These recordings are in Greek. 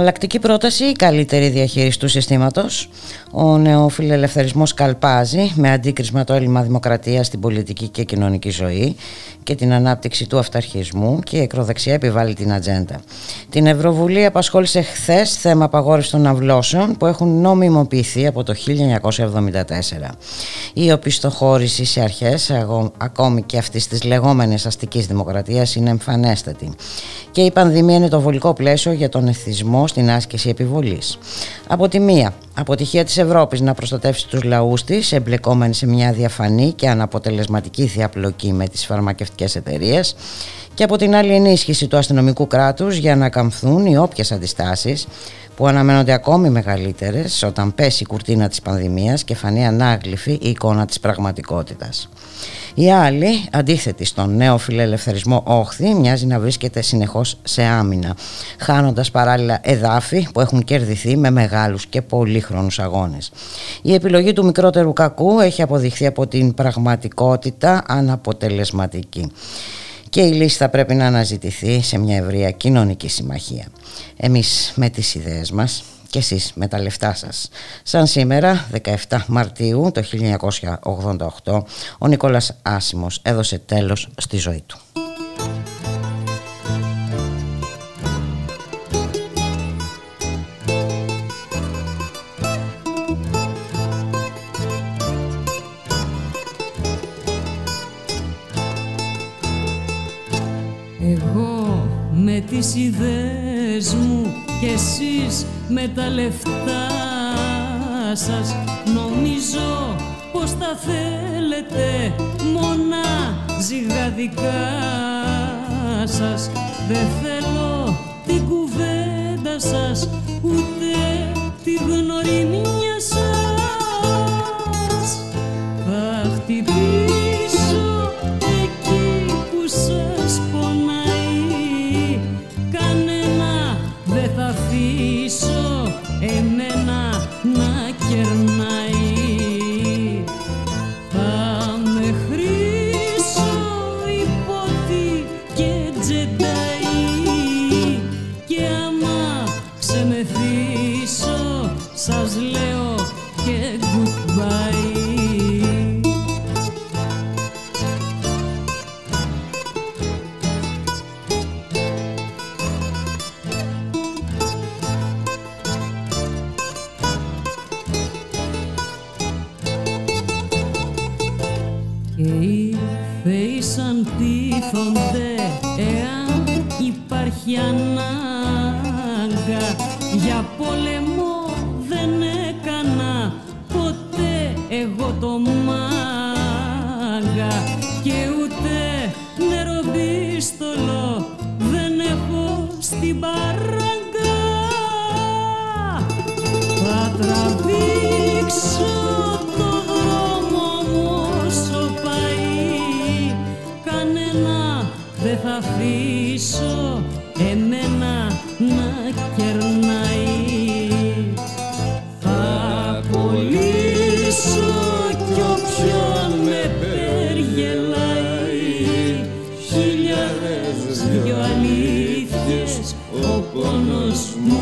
Εναλλακτική πρόταση ή καλύτερη διαχείριση του συστήματος. Ο νεοφιλελευθερισμός καλπάζει με αντίκρισμα το έλλειμμα δημοκρατίας στην πολιτική και κοινωνική ζωή και την ανάπτυξη του αυταρχισμού και η εκροδεξιά επιβάλλει την ατζέντα. Την Ευρωβουλή απασχόλησε χθες θέμα απαγόρευσης των αυλώσεων που έχουν νομιμοποιηθεί από το 1974. Η οπισθοχώρηση σε αρχές, ακόμη και αυτής της λεγόμενης αστικής δημοκρατίας, είναι εμφανέστατη. Και η πανδημία είναι το βολικό πλαίσιο για τον εθισμό στην άσκηση επιβολής. Από τη μία, αποτυχία της Ευρώπης να προστατεύσει τους λαούς της εμπλεκόμενη σε μια διαφανή και αναποτελεσματική διαπλοκή με τις φαρμακευτικές εταιρείες και από την άλλη ενίσχυση του αστυνομικού κράτους για να καμφθούν οι όποιες αντιστάσεις που αναμένονται ακόμη μεγαλύτερες όταν πέσει η κουρτίνα της πανδημίας και φανεί ανάγλυφη η εικόνα της πραγματικότητας. Η άλλη, αντίθετη στον νέο φιλελευθερισμό όχθη, μοιάζει να βρίσκεται συνεχώς σε άμυνα, χάνοντας παράλληλα εδάφη που έχουν κερδιθεί με μεγάλους και πολύχρονους αγώνες. Η επιλογή του μικρότερου κακού έχει αποδειχθεί από την πραγματικότητα αναποτελεσματική και η λύση θα πρέπει να αναζητηθεί σε μια ευρεία κοινωνική συμμαχία. Εμείς με τις ιδέες μας και εσείς με τα λεφτά σας. Σαν σήμερα, 17 Μαρτίου το 1988, ο Νικόλας Άσιμος έδωσε τέλος στη ζωή του. Εγώ με τις ιδέες μου και εσείς με τα λεφτά σας. Νομίζω πως τα θέλετε μόνα ζυγαδικά σας. Δεν θέλω την κουβέντα σας ούτε τη γνωριμία σας πόνος μου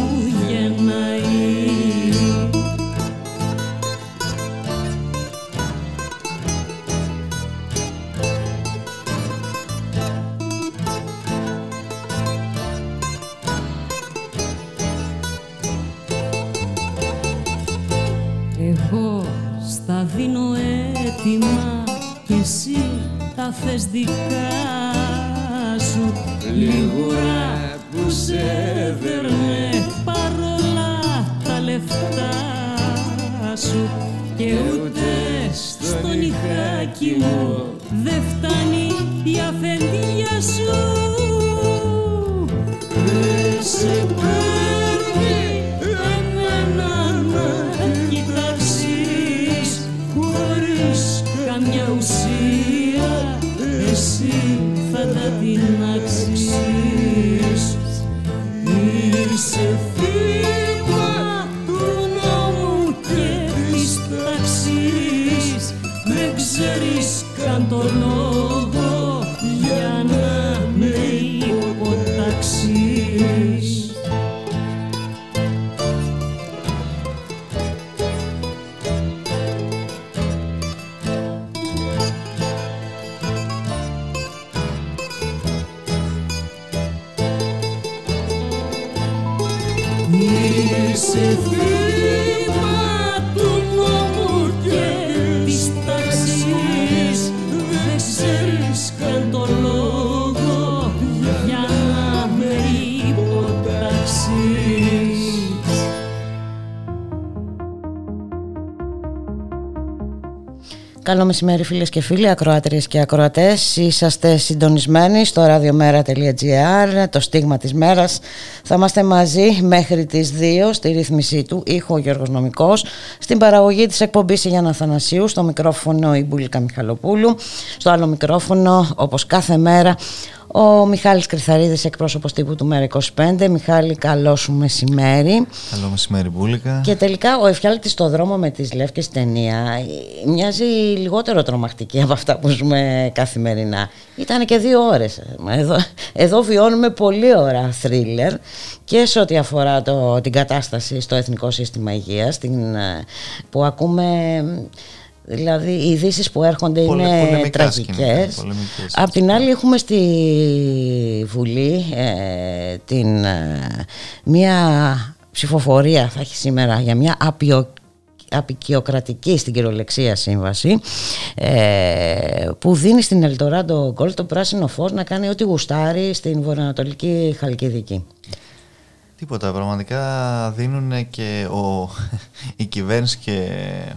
μεσημέρι φίλες και φίλοι, ακροάτριες και ακροατές. Είσαστε συντονισμένοι στο radiomera.gr, το στίγμα της μέρας. Θα είμαστε μαζί μέχρι τις 2 στη ρύθμιση του ήχο ο Γιώργος Νομικός, στην παραγωγή της εκπομπής Γιάννα Θανασίου, στο μικρόφωνο η Μπουλίκα Μιχαλοπούλου, στο άλλο μικρόφωνο όπως κάθε μέρα ο Μιχάλης Κρυθαρίδης, εκπρόσωπος τύπου του ΜΕΡΑ25. Μιχάλη, καλό σου μεσημέρι. Καλό μεσημέρι, Μπούλικα. Και τελικά ο Εφιάλτης στο δρόμο με τις Λεύκες ταινία μοιάζει λιγότερο τρομακτική από αυτά που ζούμε καθημερινά. Ήταν και δύο ώρες. Εδώ, εδώ βιώνουμε πολύ ωραία θρίλερ και σε ό,τι αφορά το, την κατάσταση στο Εθνικό Σύστημα Υγείας την, που ακούμε Δηλαδή οι ειδήσεις που έρχονται είναι τραγικές. Απ' την άλλη έχουμε στη Βουλή ε, την, ε, μια ψηφοφορία θα έχει σήμερα για μια απειο, απεικιοκρατική στην κυριολεξία σύμβαση ε, που δίνει στην Ελτοράντο Γκολ το πράσινο φως να κάνει ό,τι γουστάρει στην βορειοανατολική Χαλκιδική. Τίποτα, πραγματικά δίνουν και ο, η κυβέρνηση και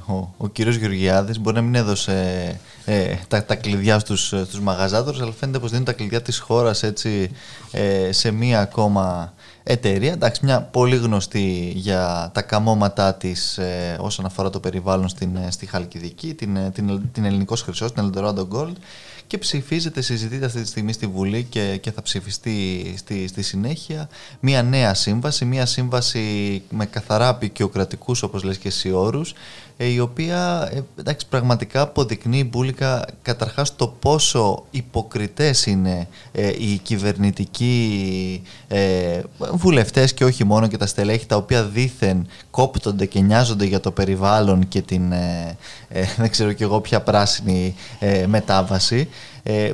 ο, ο κύριος Γεωργιάδης μπορεί να μην έδωσε ε, τα, τα κλειδιά στους, στους μαγαζάτορους αλλά φαίνεται πως δίνουν τα κλειδιά της χώρας έτσι ε, σε μία ακόμα εταιρεία, εντάξει μια πολύ γνωστή για τα καμώματά της ε, όσον αφορά το περιβάλλον στην, ε, στη Χαλκιδική, την, την, την Ελληνικός Χρυσός, την Eldorado Gold και ψηφίζεται, συζητείται αυτή τη στιγμή στη Βουλή και, και θα ψηφιστεί στη, στη συνέχεια. Μια νέα σύμβαση, μια σύμβαση με καθαρά απεικιοκρατικούς όπως λες και εσύ όρους. ε, η οποία ε, εντάξει, πραγματικά αποδεικνύει μπουλικα καταρχάς το πόσο υποκριτές είναι ε, οι κυβερνητικοί ε, βουλευτές και όχι μόνο και τα στελέχη τα οποία δήθεν κόπτονται και νοιάζονται για το περιβάλλον και την δεν ξέρω και εγώ ποια πράσινη μετάβαση. ε,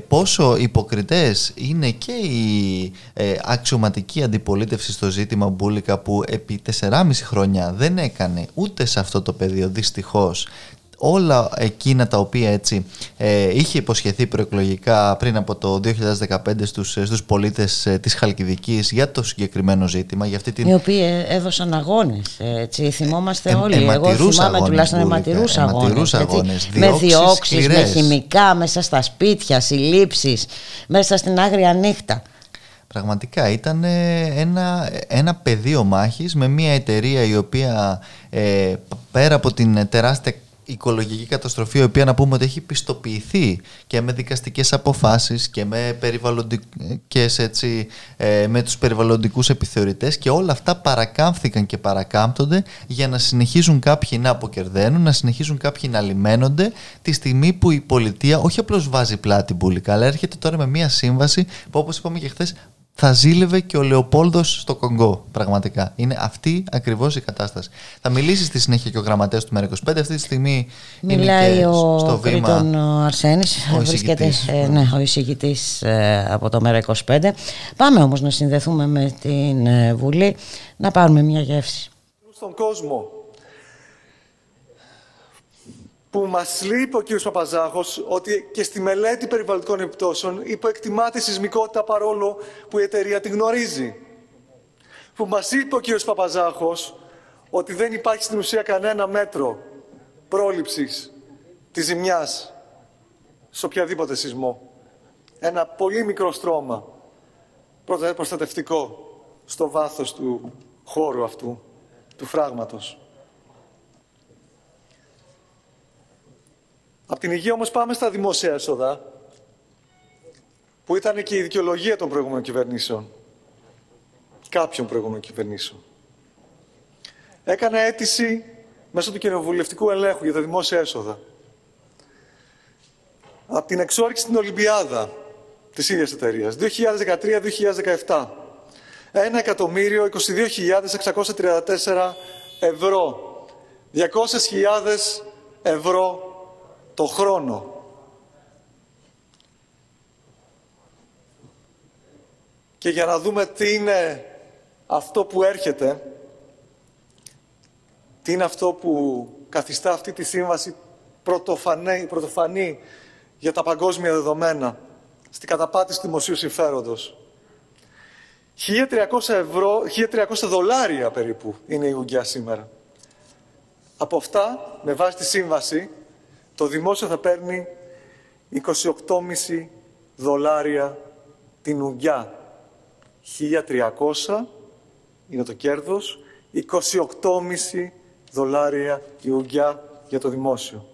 πόσο υποκριτές είναι και η ε, αξιωματική αντιπολίτευσης στο ζήτημα Μπούλικα που επί 4,5 χρόνια δεν έκανε ούτε σε αυτό το πεδίο δυστυχώς όλα εκείνα τα οποία έτσι ε, είχε υποσχεθεί προεκλογικά πριν από το 2015 στους, ε, στους πολίτες ε, της Χαλκιδικής για το συγκεκριμένο ζήτημα. Για αυτή την... Οι οποίοι έδωσαν αγώνες, έτσι, θυμόμαστε όλοι. Εγώ θυμάμαι τουλάχιστον αιματηρούς αγώνες. αγώνες με διώξεις, με χημικά, μέσα στα σπίτια, συλλήψεις, μέσα στην άγρια νύχτα. Πραγματικά ήταν ένα, ένα πεδίο μάχης με μια εταιρεία η οποία ε, πέρα από την τεράστια οικολογική καταστροφή η οποία να πούμε ότι έχει πιστοποιηθεί και με δικαστικές αποφάσεις και με, περιβαλλοντικές, έτσι, ε, με τους περιβαλλοντικούς επιθεωρητές και όλα αυτά παρακάμφθηκαν και παρακάμπτονται για να συνεχίζουν κάποιοι να αποκερδένουν, να συνεχίζουν κάποιοι να λιμένονται τη στιγμή που η πολιτεία όχι απλώς βάζει πλάτη μπουλικά αλλά έρχεται τώρα με μια σύμβαση που όπως είπαμε και χθες θα ζήλευε και ο Λεοπόλδος στο Κονγκό. Πραγματικά. Είναι αυτή ακριβώς η κατάσταση. Θα μιλήσει στη συνέχεια και ο γραμματέας του ΜΕΡΑ25. Αυτή τη στιγμή Μιλάει είναι και ο στο βήμα. ο Αρσένη. Βρίσκεται ε, ναι, ο εισηγητής ε, από το ΜΕΡΑ25. Πάμε όμως να συνδεθούμε με την ε, Βουλή να πάρουμε μια γεύση. Στον κόσμο που μας λέει ο κ. Παπαζάχος ότι και στη μελέτη περιβαλλοντικών επιπτώσεων υποεκτιμάται η σεισμικότητα παρόλο που η εταιρεία την γνωρίζει. Που μας είπε ο κ. Παπαζάχος ότι δεν υπάρχει στην ουσία κανένα μέτρο πρόληψης της ζημιάς σε οποιαδήποτε σεισμό. Ένα πολύ μικρό στρώμα προστατευτικό στο βάθος του χώρου αυτού, του φράγματος. Από την υγεία όμως πάμε στα δημόσια έσοδα, που ήταν και η δικαιολογία των προηγούμενων κυβερνήσεων. Κάποιων προηγούμενων κυβερνήσεων. Έκανα αίτηση μέσω του κοινοβουλευτικού ελέγχου για τα δημόσια έσοδα. Από την εξόρυξη στην Ολυμπιάδα της ίδιας εταιρείας, 2013-2017. 1.022.634 ευρώ. 200.000 ευρώ το χρόνο. Και για να δούμε τι είναι αυτό που έρχεται, Τι είναι αυτό που καθιστά αυτή τη σύμβαση πρωτοφανή, πρωτοφανή για τα παγκόσμια δεδομένα στην καταπάτηση του δημοσίου συμφέροντος. 1.300, ευρώ, 1.300 δολάρια περίπου είναι η Ουγγιά σήμερα. Από αυτά, με βάση τη σύμβαση, το δημόσιο θα παίρνει 28,5 δολάρια την Ουγγιά. 1.300 είναι το κέρδος, 28,5 δολάρια η Ουγγιά για το δημόσιο.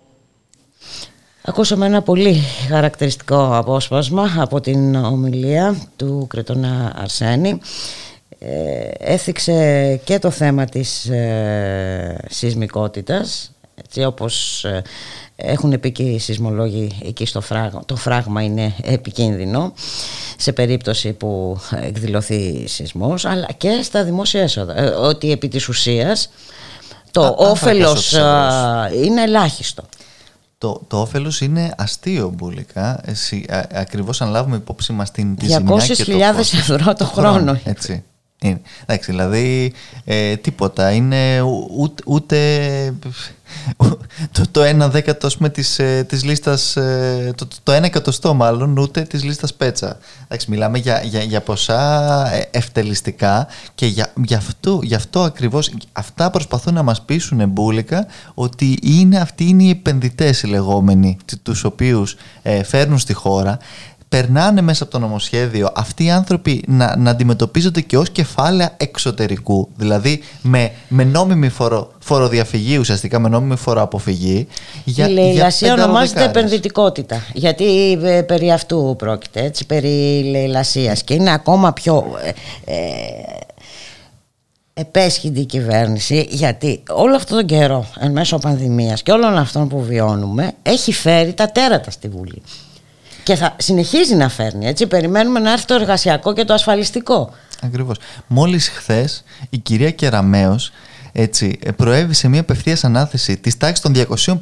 Ακούσαμε ένα πολύ χαρακτηριστικό απόσπασμα από την ομιλία του Κρετονά Αρσένη. Ε, έθιξε και το θέμα της ε, σεισμικότητας, έτσι όπως ε, έχουν πει και οι σεισμολόγοι εκεί στο φράγμα, το φράγμα είναι επικίνδυνο σε περίπτωση που εκδηλωθεί σεισμός, αλλά και στα δημόσια έσοδα, ε, ότι επί της ουσίας το όφελος είναι ελάχιστο το, το όφελος είναι αστείο μπουλικά. Εσύ, α, ακριβώς αν λάβουμε υπόψη μας την τη 200.000 ευρώ το χρόνο. Έτσι. Είναι. Εντάξει, δηλαδή ε, τίποτα. Είναι ούτε, ούτε το, το ένα δέκατο πούμε, της, ε, της λίστας, ε, το, το ένα εκατοστό μάλλον, ούτε της λίστας πέτσα. Εντάξει, μιλάμε για, για, για ποσά ε, ευτελιστικά και για, για, αυτό, για αυτό ακριβώς, αυτά προσπαθούν να μας πείσουν μπουλικά ότι είναι, αυτοί είναι οι επενδυτές οι λεγόμενοι, τους οποίους φέρνουν στη χώρα περνάνε μέσα από το νομοσχέδιο αυτοί οι άνθρωποι να, να αντιμετωπίζονται και ως κεφάλαια εξωτερικού. Δηλαδή με, με νόμιμη φορο, φοροδιαφυγή, ουσιαστικά με νόμιμη φοροαποφυγή. Για, η λαιλασία ονομάζεται επενδυτικότητα. Γιατί ε, περί αυτού πρόκειται, έτσι, περί λαιλασίας. Και είναι ακόμα πιο... Ε, ε, επέσχυντη η κυβέρνηση γιατί όλο αυτόν τον καιρό εν μέσω πανδημίας και όλων αυτών που βιώνουμε έχει φέρει τα τέρατα στη Βουλή και θα συνεχίζει να φέρνει. Έτσι. Περιμένουμε να έρθει το εργασιακό και το ασφαλιστικό. Ακριβώς. Μόλις χθες η κυρία Κεραμέως έτσι, προέβησε μια απευθείας ανάθεση της τάξης των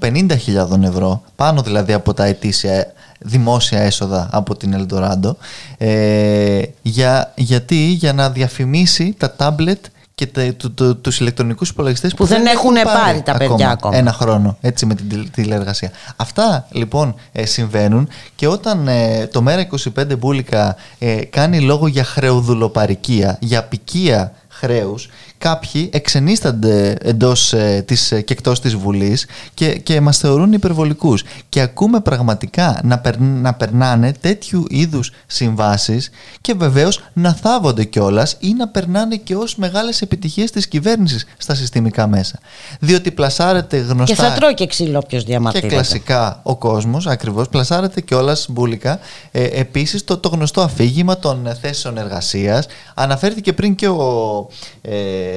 250.000 ευρώ, πάνω δηλαδή από τα ετήσια δημόσια έσοδα από την Ελντοράντο, ε, για, γιατί για να διαφημίσει τα τάμπλετ και τα, το, το, τους ηλεκτρονικούς υπολογιστές που, δεν, έχουν πάρει, τα παιδιά ακόμα. Ένα χρόνο έτσι με την τηλεεργασία. Αυτά λοιπόν ε, συμβαίνουν και όταν ε, το ΜΕΡΑ25 Μπούλικα ε, κάνει λόγο για χρεοδουλοπαρικία, για απικία χρέους κάποιοι εξενίστανται εντός ε, της, ε, και εκτός της Βουλής και, και μας θεωρούν υπερβολικούς. Και ακούμε πραγματικά να, να περνάνε τέτοιου είδους συμβάσεις και βεβαίως να θάβονται κιόλας ή να περνάνε και ως μεγάλες επιτυχίες της κυβέρνησης στα συστημικά μέσα. Διότι πλασάρεται γνωστά και θα τρώει και ξύλο όποιος διαμαρτύρεται. και κλασικά ο κόσμος ακριβώς πλασάρεται κιόλας μπουλικά. Ε, επίσης το, το γνωστό αφήγημα των θέσεων εργασίας. Αναφέρθηκε πριν και ο ε,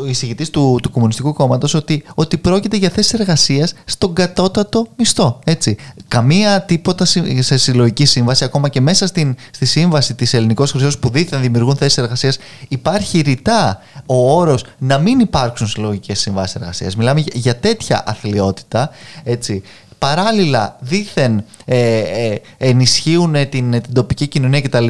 ο εισηγητής του, του Κομμουνιστικού Κόμματος ότι, ότι πρόκειται για θέσεις εργασίας στον κατώτατο μισθό. Έτσι. Καμία τίποτα σε συλλογική σύμβαση, ακόμα και μέσα στην, στη σύμβαση της Ελληνικός Χρυσός που δίθεν δημιουργούν θέσεις εργασίας, υπάρχει ρητά ο όρος να μην υπάρξουν συλλογικές συμβάσεις εργασίας. Μιλάμε για, για τέτοια αθλειότητα. Έτσι παράλληλα δήθεν ε, ε, ενισχύουν την, την τοπική κοινωνία κτλ.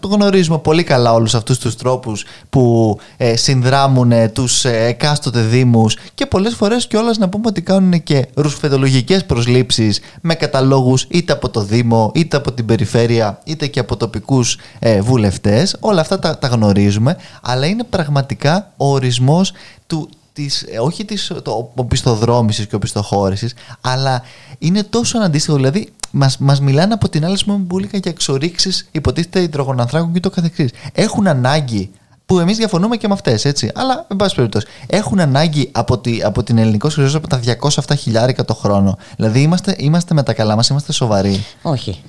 Το γνωρίζουμε πολύ καλά όλους αυτούς τους τρόπους που ε, συνδράμουν τους ε, εκάστοτε δήμους και πολλές φορές κιόλας να πούμε ότι κάνουν και ρουσφεδολογικές προσλήψεις με καταλόγους είτε από το Δήμο είτε από την περιφέρεια είτε και από τοπικούς ε, βουλευτές. Όλα αυτά τα, τα γνωρίζουμε αλλά είναι πραγματικά ο ορισμός του, της, ε, όχι της το, οπισθοδρόμησης και οπισθοχώρησης, αλλά είναι τόσο αναντίστοιχο. Δηλαδή, μας, μας μιλάνε από την άλλη μπουλίκα για εξορίξεις υποτίθεται υδρογονανθράκων και το καθεξής. Έχουν ανάγκη που εμείς διαφωνούμε και με αυτές, έτσι. Αλλά, εν πάση περιπτώσει, έχουν ανάγκη από, τη, από την ελληνικό χρυσό από τα 207 χιλιάρικα το χρόνο. Δηλαδή, είμαστε, είμαστε με τα καλά μας, είμαστε σοβαροί. Όχι.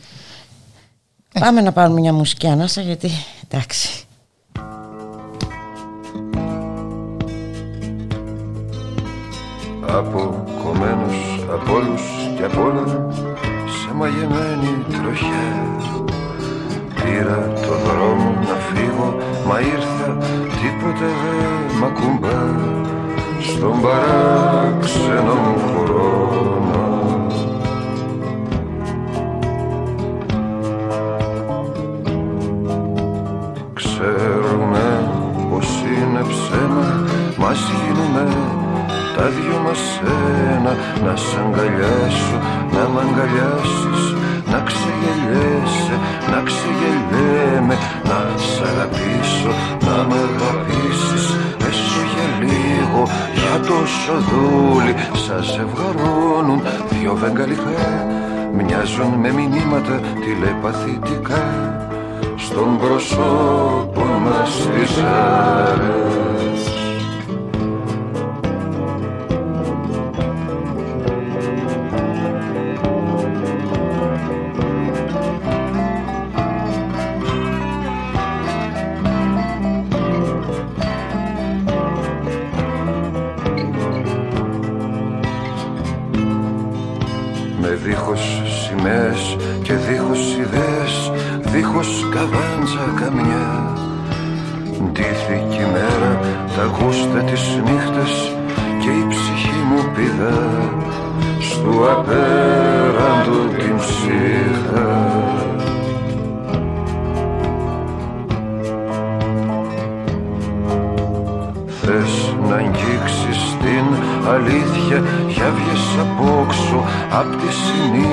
Ε. Πάμε να πάρουμε μια μουσική ανάσα, γιατί εντάξει. Αποκομμένος από όλους και από όλα σε μαγεμένη τροχιά. Πήρα το δρόμο να φύγω μα ήρθα τίποτε δεν μ' ακουμπά. Στον παράξενο μου χρόνο Ξέρουμε πως είναι ψέμα μας γίνουμε τα σένα να σ' αγκαλιάσω να μ' αγκαλιάσεις να ξεγελιέσαι, να ξεγελιέμαι να σ' αγαπήσω, να μ' αγαπήσεις. Έστω για λίγο, για τόσο δούλη σας ζευγαρώνουν δυο βεγγαλικά. Μοιάζουν με μηνύματα τηλεπαθητικά στον προσώπο μας τις άρες και δίχως ιδέες, δίχως καβάντζα καμιά. Ντύθηκε η μέρα, τα γούστα της νύχτας και η ψυχή μου πηδά. Στου απέραντου την ψυχά. Θες να αγγίξεις την αλήθεια για βγες απόξω απ' τη συνήθεια.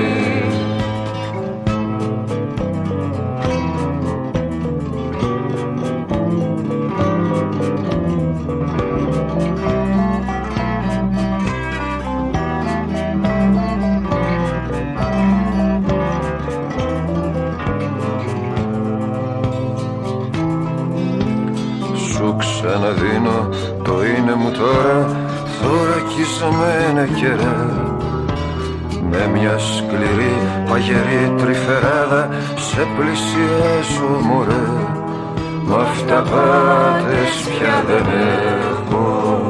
πλησιάζω μωρέ. Μ' αυταπάτες πια δεν έχω.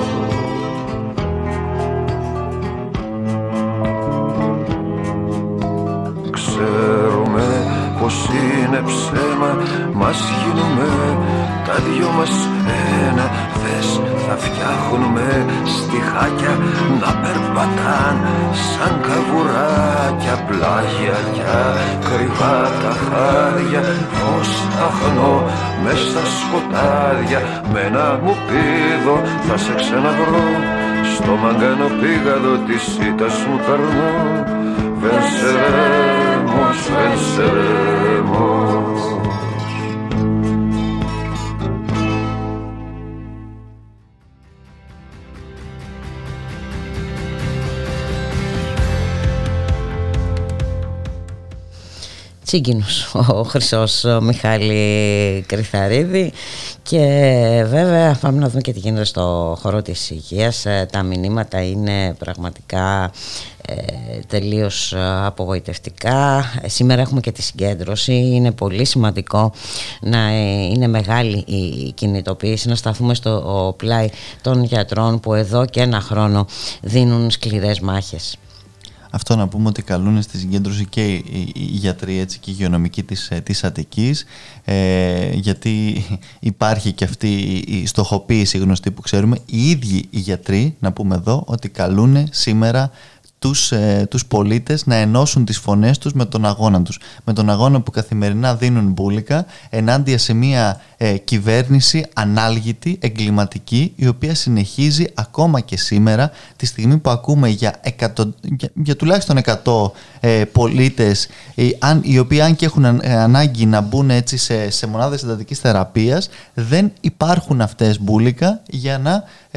Ξέρουμε πως είναι ψέμα Μας γίνουμε τα δυο μας ένα. Θες θα φτιάχνουμε στιχάκια να περπατάν σαν καβουράκια πλάγια κι κρυβά τα χάρια φως αχνό μες στα σκοτάδια. Με ένα μου πίδο θα σε ξαναβρω. Στο μαγκάνο πήγαδο της ήττας μου περνώ. Venceremos, venceremos Τσίγκινος ο Χρυσός ο Μιχάλη Κρυθαρίδη. Και βέβαια πάμε να δούμε και τι γίνεται στο χώρο της υγείας. Ε, τα μηνύματα είναι πραγματικά ε, τελείως απογοητευτικά. Σήμερα έχουμε και τη συγκέντρωση. Είναι πολύ σημαντικό να ε, είναι μεγάλη η κινητοποίηση να σταθούμε στο πλάι των γιατρών που εδώ και ένα χρόνο δίνουν σκληρές μάχες αυτό να πούμε ότι καλούν στη συγκέντρωση και οι γιατροί έτσι, και οι υγειονομικοί της, ε, της Αττικής ε, γιατί υπάρχει και αυτή η στοχοποίηση γνωστή που ξέρουμε. Οι ίδιοι οι γιατροί να πούμε εδώ ότι καλούν σήμερα τους, ε, τους πολίτες να ενώσουν τις φωνές τους με τον αγώνα τους. Με τον αγώνα που καθημερινά δίνουν μπουλικα ενάντια σε μια ε, κυβέρνηση ανάλγητη, εγκληματική, η οποία συνεχίζει ακόμα και σήμερα, τη στιγμή που ακούμε για, εκατο, για, τουλάχιστον 100 ε, πολίτες, ε, αν, οι οποίοι αν και έχουν ε, ανάγκη να μπουν έτσι σε, σε μονάδες εντατικής θεραπείας, δεν υπάρχουν αυτές μπουλικα για να,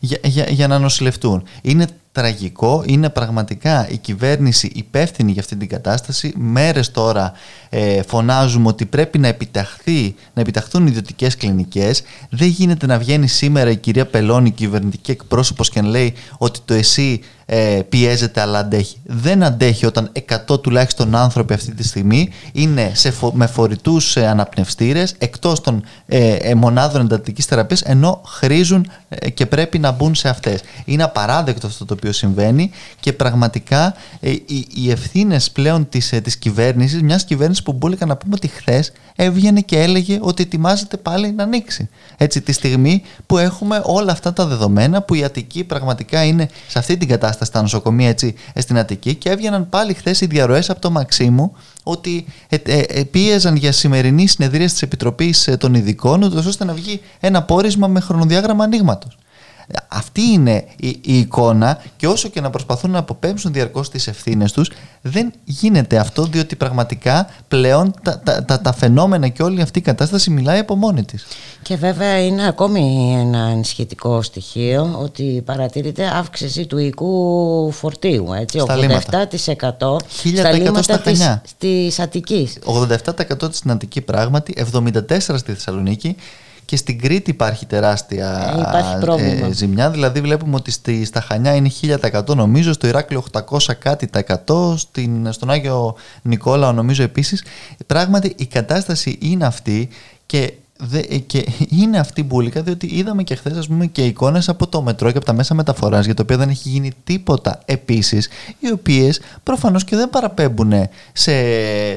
για, για, για να νοσηλευτούν. Είναι τραγικό. Είναι πραγματικά η κυβέρνηση υπεύθυνη για αυτή την κατάσταση. Μέρες τώρα ε, φωνάζουμε ότι πρέπει να, επιταχθεί, να επιταχθούν ιδιωτικές κλινικές. Δεν γίνεται να βγαίνει σήμερα η κυρία Πελώνη, κυβερνητική εκπρόσωπος και να λέει ότι το ΕΣΥ ε, πιέζεται αλλά αντέχει. Δεν αντέχει όταν 100 τουλάχιστον άνθρωποι αυτή τη στιγμή είναι σε φο, με φορητούς ε, αναπνευστήρες εκτός των ε, ε, μονάδων εντατικής θεραπείας ενώ χρήζουν ε, και πρέπει να μπουν σε αυτές. Είναι απαράδεκτο αυτό το οποίο συμβαίνει και πραγματικά ε, οι, οι ευθύνες πλέον της ε, της κυβέρνησης, μιας κυβέρνησης που μπούλικα να πούμε ότι χθες έβγαινε και έλεγε ότι ετοιμάζεται πάλι να ανοίξει. Έτσι, τη στιγμή που έχουμε όλα αυτά τα δεδομένα που η Αττική πραγματικά είναι σε αυτή την κατάσταση στα νοσοκομεία έτσι, στην Αττική και έβγαιναν πάλι χθες οι διαρροές από το Μαξίμου ότι ε, ε, ε, πίεζαν για σημερινή συνεδρία της Επιτροπής των Ειδικών, ώστε να βγει ένα πόρισμα με χρονοδιάγραμμα ανοίγματος. Αυτή είναι η, η, εικόνα και όσο και να προσπαθούν να αποπέμψουν διαρκώς τις ευθύνες τους δεν γίνεται αυτό διότι πραγματικά πλέον τα, τα, τα, τα φαινόμενα και όλη αυτή η κατάσταση μιλάει από μόνη της. Και βέβαια είναι ακόμη ένα ενισχυτικό στοιχείο ότι παρατηρείται αύξηση του οικού φορτίου. Έτσι, Στα 87% λίμματα. στα λίμματα στα της, Χανιά. της Αττικής. 87% στην Αττική πράγματι, 74% στη Θεσσαλονίκη και στην Κρήτη υπάρχει τεράστια Ε, υπάρχει πρόβλημα. ε, ζημιά. Δηλαδή βλέπουμε ότι στη, στα Χανιά είναι 1000% νομίζω, στο Ηράκλειο 800 κάτι τα 100, στην, στον Άγιο Νικόλαο νομίζω επίσης. Πράγματι η κατάσταση είναι αυτή και Δε, ε, και είναι αυτή η μπουλικα διότι είδαμε και χθες και εικόνες από το μετρό και από τα μέσα μεταφοράς για το οποίο δεν έχει γίνει τίποτα επίσης, οι οποίες προφανώς και δεν παραπέμπουν σε,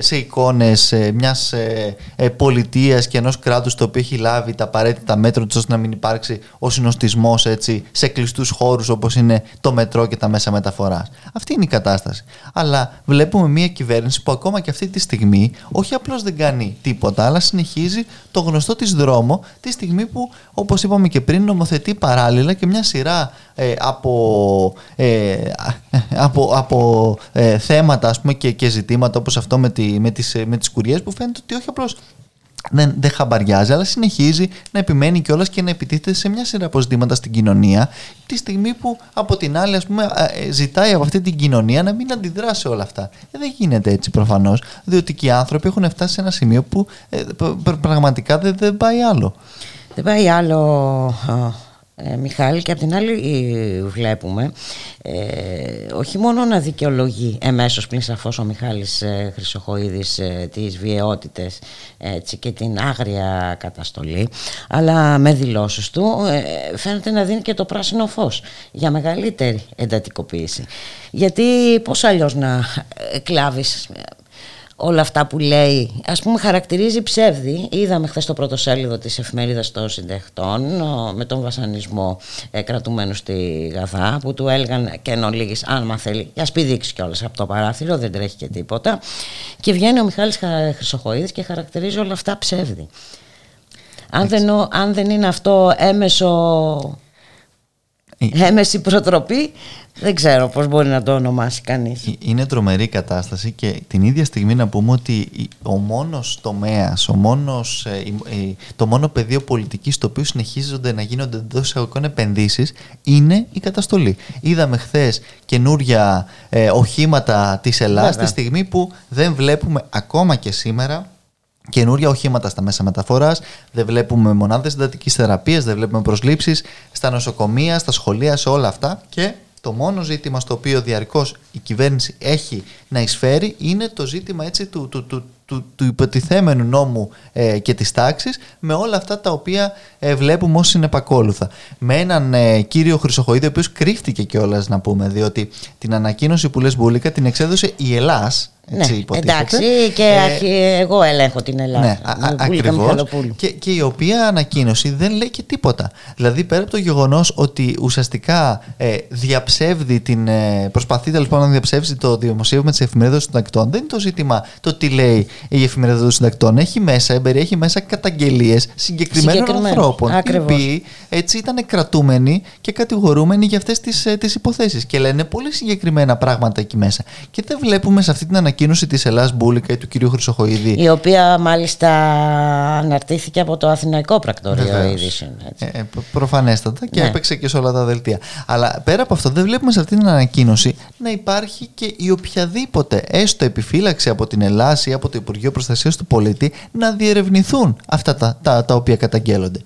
σε εικόνες μιας ε, ε, πολιτείας και ενός κράτους το οποίο έχει λάβει τα απαραίτητα μέτρα του ώστε να μην υπάρξει ο συνοστισμός σε κλειστούς χώρους όπως είναι το μετρό και τα μέσα μεταφοράς. Αυτή είναι η κατάσταση. Αλλά βλέπουμε μια κυβέρνηση που ακόμα και αυτή τη στιγμή όχι απλώς δεν κάνει τίποτα, αλλά συνεχίζει το γνωστό της δρόμο τη στιγμή που όπως είπαμε και πριν νομοθετεί παράλληλα και μια σειρά ε, από, ε, από, από ε, θέματα ας πούμε, και, και ζητήματα όπως αυτό με, τη, με, τις, με τις κουριές που φαίνεται ότι όχι απλώς δεν, δεν χαμπαριάζει, αλλά συνεχίζει να επιμένει κιόλας και να επιτίθεται σε μια σειρά από ζητήματα στην κοινωνία, τη στιγμή που από την άλλη, ας πούμε, ε, ζητάει από αυτή την κοινωνία να μην αντιδρά σε όλα αυτά. Ε, δεν γίνεται έτσι προφανώς, διότι και οι άνθρωποι έχουν φτάσει σε ένα σημείο που ε, πραγματικά δεν, δεν πάει άλλο. Δεν πάει άλλο ε, Μιχάλη και απ' την άλλη ε, βλέπουμε ε, όχι μόνο να δικαιολογεί εμέσως πλην σαφώς ο Μιχάλης ε, Χρυσοχοίδης ε, τις βιαιότητες έτσι, και την άγρια καταστολή αλλά με δηλώσεις του ε, φαίνεται να δίνει και το πράσινο φως για μεγαλύτερη εντατικοποίηση. Γιατί πώς αλλιώς να κλάβεις όλα αυτά που λέει ας πούμε χαρακτηρίζει ψεύδι. Είδαμε χθες το πρωτοσέλιδο της εφημερίδας των συντεχτών με τον βασανισμό ε, κρατουμένου στη Γαδά που του έλεγαν και εν ολίγης αν μα θέλει ας πηδήξει κιόλας από το παράθυρο δεν τρέχει και τίποτα και βγαίνει ο Μιχάλης Χρυσοχοίδης και χαρακτηρίζει όλα αυτά ψεύδι. Αν δεν, αν δεν είναι αυτό έμεσο έμεση προτροπή δεν ξέρω πώς μπορεί να το ονομάσει κανείς. Είναι τρομερή κατάσταση και την ίδια στιγμή να πούμε ότι ο μόνος τομέας, ο μόνος, ε, το μόνο πεδίο πολιτικής στο οποίο συνεχίζονται να γίνονται εντός εισαγωγικών επενδύσεις είναι η καταστολή. Είδαμε χθες καινούρια ε, οχήματα της Ελλάδας τη στιγμή που δεν βλέπουμε ακόμα και σήμερα καινούρια οχήματα στα μέσα μεταφοράς, δεν βλέπουμε μονάδες εντατική θεραπείας, δεν βλέπουμε προσλήψεις στα νοσοκομεία, στα σχολεία, σε όλα αυτά και το μόνο ζήτημα στο οποίο διαρκώς η κυβέρνηση έχει να εισφέρει είναι το ζήτημα έτσι του, του, του, του, του υποτιθέμενου νόμου ε, και της τάξης με όλα αυτά τα οποία ε, βλέπουμε ως συνεπακόλουθα. Με έναν ε, κύριο Χρυσοχοίδη ο οποίος κρύφτηκε κιόλας να πούμε διότι την ανακοίνωση που λες Μπούλικα την εξέδωσε η Ελλάς έτσι ναι, υποτίθεται. εντάξει και ε, εγώ ελέγχω την Ελλάδα. Ναι, ακριβώς. Και, και η οποία ανακοίνωση δεν λέει και τίποτα. Δηλαδή πέρα από το γεγονός ότι ουσιαστικά ε, διαψεύδει την, ε, προσπαθεί τέλος πάντων να διαψεύσει το δημοσίευμα της εφημερίδας των συντακτών. Δεν είναι το ζήτημα το τι λέει η εφημερίδα των συντακτών. Έχει μέσα, περιέχει μέσα καταγγελίες συγκεκριμένων ανθρώπων Ακριβώς. οι οποίοι έτσι ήταν κρατούμενοι και κατηγορούμενοι για αυτές τις, ε, τις υποθέσεις και λένε πολύ συγκεκριμένα πράγματα εκεί μέσα. Και δεν βλέπουμε σε αυτή την ανακοίνωση ανακοίνωση της Ελλάς Μπούλικα ή του κυρίου Χρυσοχοίδη. Η οποία μάλιστα αναρτήθηκε από το Αθηναϊκό Πρακτορείο Είδησεων. Ε, ε, προφανέστατα και ναι. έπαιξε και σε όλα τα δελτία. Αλλά πέρα από αυτό δεν βλέπουμε σε αυτή την ανακοίνωση να υπάρχει και η οποιαδήποτε έστω επιφύλαξη από την Ελλάδα ή από το Υπουργείο Προστασίας του Πολίτη να διερευνηθούν αυτά τα, τα, τα οποία καταγγέλλονται.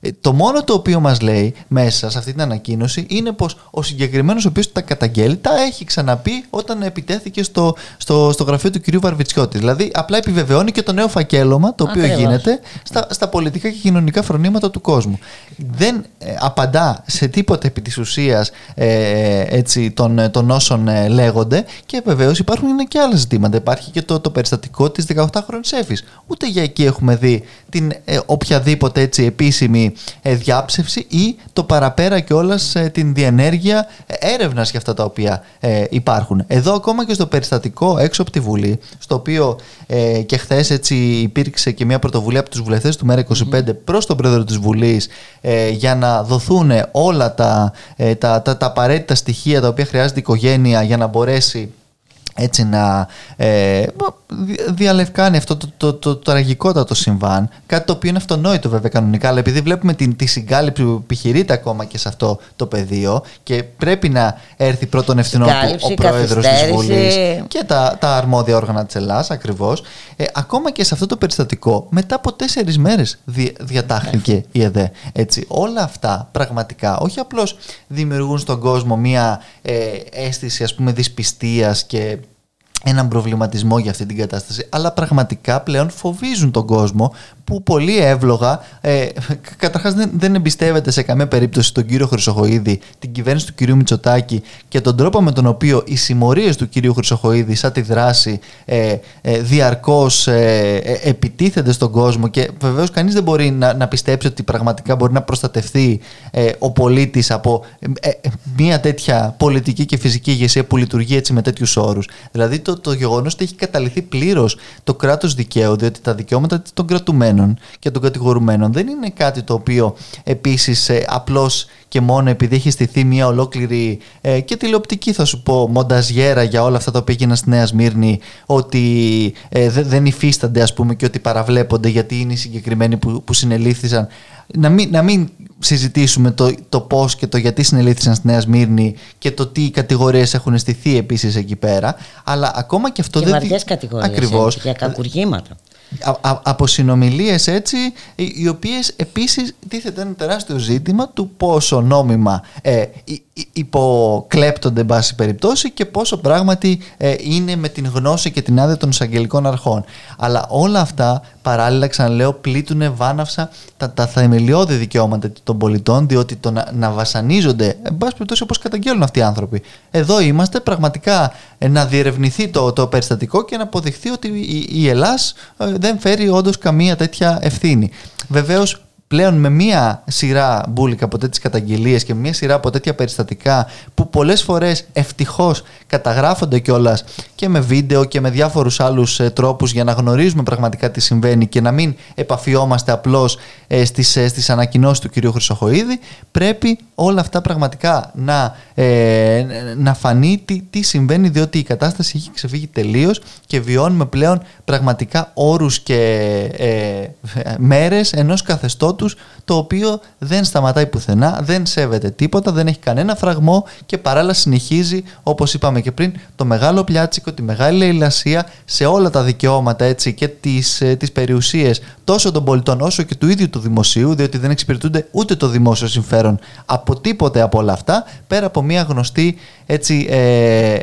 Ε, το μόνο το οποίο μας λέει μέσα σε αυτή την ανακοίνωση είναι πως ο συγκεκριμένος ο οποίος τα καταγγέλει τα έχει ξαναπεί όταν επιτέθηκε στο, στο, στο γραφείο του κυρίου Βαρβιτσιώτη. Δηλαδή απλά επιβεβαιώνει και το νέο φακέλωμα το οποίο Ακριβώς. γίνεται στα, στα πολιτικά και κοινωνικά φρονήματα του κόσμου. Δεν ε, απαντά σε τίποτα επί της ουσίας ε, έτσι, των, ε, των όσων ε, λέγονται και βεβαίως υπάρχουν είναι και άλλα ζητήματα. Υπάρχει και το, το περιστατικό της 18χρονης έφης. Ούτε για εκεί έχουμε δει την ε, οποιαδήποτε έτσι επίσημη ε, διάψευση ή το παραπέρα κιόλας ε, την διενέργεια ε, έρευνας για αυτά τα οποία ε, υπάρχουν. Εδώ ακόμα και στο περιστατικό έξω από τη Βουλή, στο οποίο ε, και χθες έτσι υπήρξε και μια πρωτοβουλία από τους βουλευτές του ΜΕΡΑ25 προς τον πρόεδρο της Βουλής ε, για να δοθούν όλα τα, ε, τα, τα, τα απαραίτητα στοιχεία τα οποία χρειάζεται η οικογένεια για να μπορέσει έτσι να ε, δι- διαλευκάνει αυτό το, το, το, το τραγικότατο συμβάν. Κάτι το οποίο είναι αυτονόητο βέβαια κανονικά, αλλά επειδή βλέπουμε την, τη συγκάλυψη που επιχειρείται ακόμα και σε αυτό το πεδίο και πρέπει να έρθει πρώτον ευθυνών του Συγκάλυψη, ο πρόεδρος της καθυστέρηση. Βουλής και τα, τα αρμόδια όργανα της Ελλάς ακριβώς. Ε, ακόμα και σε αυτό το περιστατικό, μετά από τέσσερις μέρες δι, διατάχθηκε η ΕΔΕ. Έτσι, όλα αυτά πραγματικά όχι απλώς δημιουργούν στον κόσμο μία ε, αίσθηση ας πούμε δυσπιστίας και έναν προβληματισμό για αυτή την κατάσταση, αλλά πραγματικά πλέον φοβίζουν τον κόσμο που πολύ εύλογα, ε, καταρχάς δεν, δεν εμπιστεύεται σε καμία περίπτωση τον κύριο Χρυσοχοίδη, την κυβέρνηση του κυρίου Μητσοτάκη και τον τρόπο με τον οποίο οι συμμορίες του κυρίου Χρυσοχοίδη σαν τη δράση ε, ε, διαρκώς ε, ε, επιτίθενται στον κόσμο και βεβαίως κανείς δεν μπορεί να, να πιστέψει ότι πραγματικά μπορεί να προστατευτεί ε, ο πολίτης από ε, ε, μια τέτοια πολιτική και φυσική ηγεσία που λειτουργεί έτσι με τέτοιους όρους. Δηλαδή το, το γεγονός ότι έχει καταληθεί πλήρως το κράτος δικαίου, διότι τα δικαιώματα των κρατουμένων και των κατηγορουμένων δεν είναι κάτι το οποίο επίσης ε, απλώς και μόνο επειδή έχει στηθεί μια ολόκληρη ε, και τηλεοπτική θα σου πω μονταζιέρα για όλα αυτά τα οποία έγιναν στη Νέα Σμύρνη ότι ε, δε- δεν υφίστανται ας πούμε και ότι παραβλέπονται γιατί είναι οι συγκεκριμένοι που, που συνελήφθησαν να μην, να μην συζητήσουμε το, το πώς και το γιατί συνελήφθησαν στη Νέα Σμύρνη και το τι κατηγορίες έχουν στηθεί επίσης εκεί πέρα αλλά ακόμα και αυτό και δεν... βαριές κατηγορίες Ακριβώς. έτσι, για κακουργήματα. Α- α- από συνομιλίες έτσι οι, οι οποίες επίσης τίθεται ένα τεράστιο ζήτημα του πόσο νόμιμα ε, υ- υ- υποκλέπτονται εν πάση περιπτώσει και πόσο πράγματι ε, είναι με την γνώση και την άδεια των εισαγγελικών αρχών. Αλλά όλα αυτά παράλληλα ξαναλέω πλήττουν βάναυσα τα, τα θεμελιώδη δικαιώματα των πολιτών διότι το να, να βασανίζονται εν πάση περιπτώσει όπως καταγγέλνουν αυτοί οι άνθρωποι. Εδώ είμαστε πραγματικά ε, να διερευνηθεί το, το περιστατικό και να αποδειχθεί ότι η, η Ελλάς ε, δεν φέρει όντως καμία τέτοια ευθύνη. Βεβαίως πλέον με μία σειρά μπουλικα από τέτοιες καταγγελίες και με μία σειρά από τέτοια περιστατικά που πολλές φορές ευτυχώς καταγράφονται κιόλας και με βίντεο και με διάφορους άλλους ε, τρόπους για να γνωρίζουμε πραγματικά τι συμβαίνει και να μην επαφιόμαστε απλώς ε, στις, ε, στις ανακοινώσεις του κυρίου Χρυσοχοίδη πρέπει όλα αυτά πραγματικά να, ε, να φανεί τι, τι συμβαίνει διότι η κατάσταση έχει ξεφύγει τελείως και βιώνουμε πλέον πραγματικά όρους και ε, μέρες ενός καθεστώτους το οποίο δεν σταματάει πουθενά, δεν σέβεται τίποτα, δεν έχει κανένα φραγμό και παράλληλα συνεχίζει όπως είπαμε και πριν το μεγάλο πιάτσικο, τη μεγάλη λαιλασία σε όλα τα δικαιώματα έτσι και τις, ε, τις περιουσίες τόσο των πολιτών όσο και του ίδιου του δημοσίου διότι δεν εξυπηρετούνται ούτε το δημόσιο συμφέρον από τίποτε από όλα αυτά πέρα από μια γνωστή έτσι, ε, ε,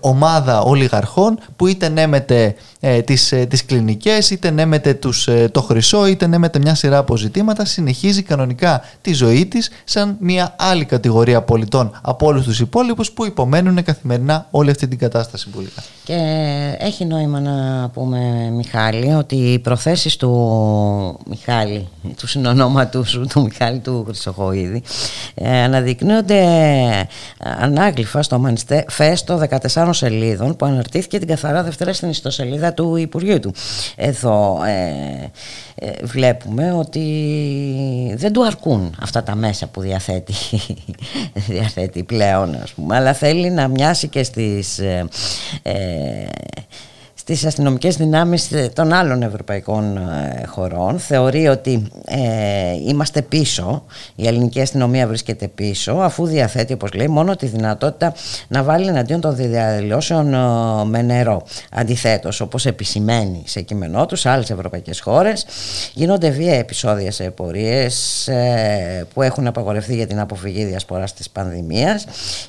ομάδα ολιγαρχών που είτε νέμεται ε, τις, ε, τις κλινικές είτε νέμεται τους, ε, το χρυσό είτε νέμεται μια σειρά από ζητήματα συνεχίζει κανονικά τη ζωή της σαν μια άλλη κατηγορία πολιτών από όλους τους υπόλοιπους που υπομένουν καθημερινά όλη αυτή την κατάσταση που λέγαμε. Και έχει νόημα να πούμε Μιχάλη ότι οι προθέσεις του Μιχάλη, του συνονόματου σου, του Μιχάλη του Χρυσοχοίδη ε, αναδεικνύονται ανάγλυφα στο μανιστέφεστο 14 σελίδων που αναρτήθηκε την καθαρά Δευτέρα στην ιστοσελίδα του Υπουργείου του. Εδώ ε, ε, βλέπουμε ότι δεν του αρκούν αυτά τα μέσα που διαθέτει, διαθέτει πλέον ας πούμε, αλλά θέλει να μοιάσει και στις, ε, ε, τις αστυνομικές δυνάμεις των άλλων ευρωπαϊκών ε, χωρών. Θεωρεί ότι ε, είμαστε πίσω, η ελληνική αστυνομία βρίσκεται πίσω, αφού διαθέτει, όπως λέει, μόνο τη δυνατότητα να βάλει εναντίον των διαδηλώσεων ε, με νερό. Αντιθέτως, όπως επισημαίνει σε κείμενό τους, σε άλλες ευρωπαϊκές χώρες, γίνονται βία επεισόδια σε πορείες ε, που έχουν απαγορευτεί για την αποφυγή διασποράς της πανδημίας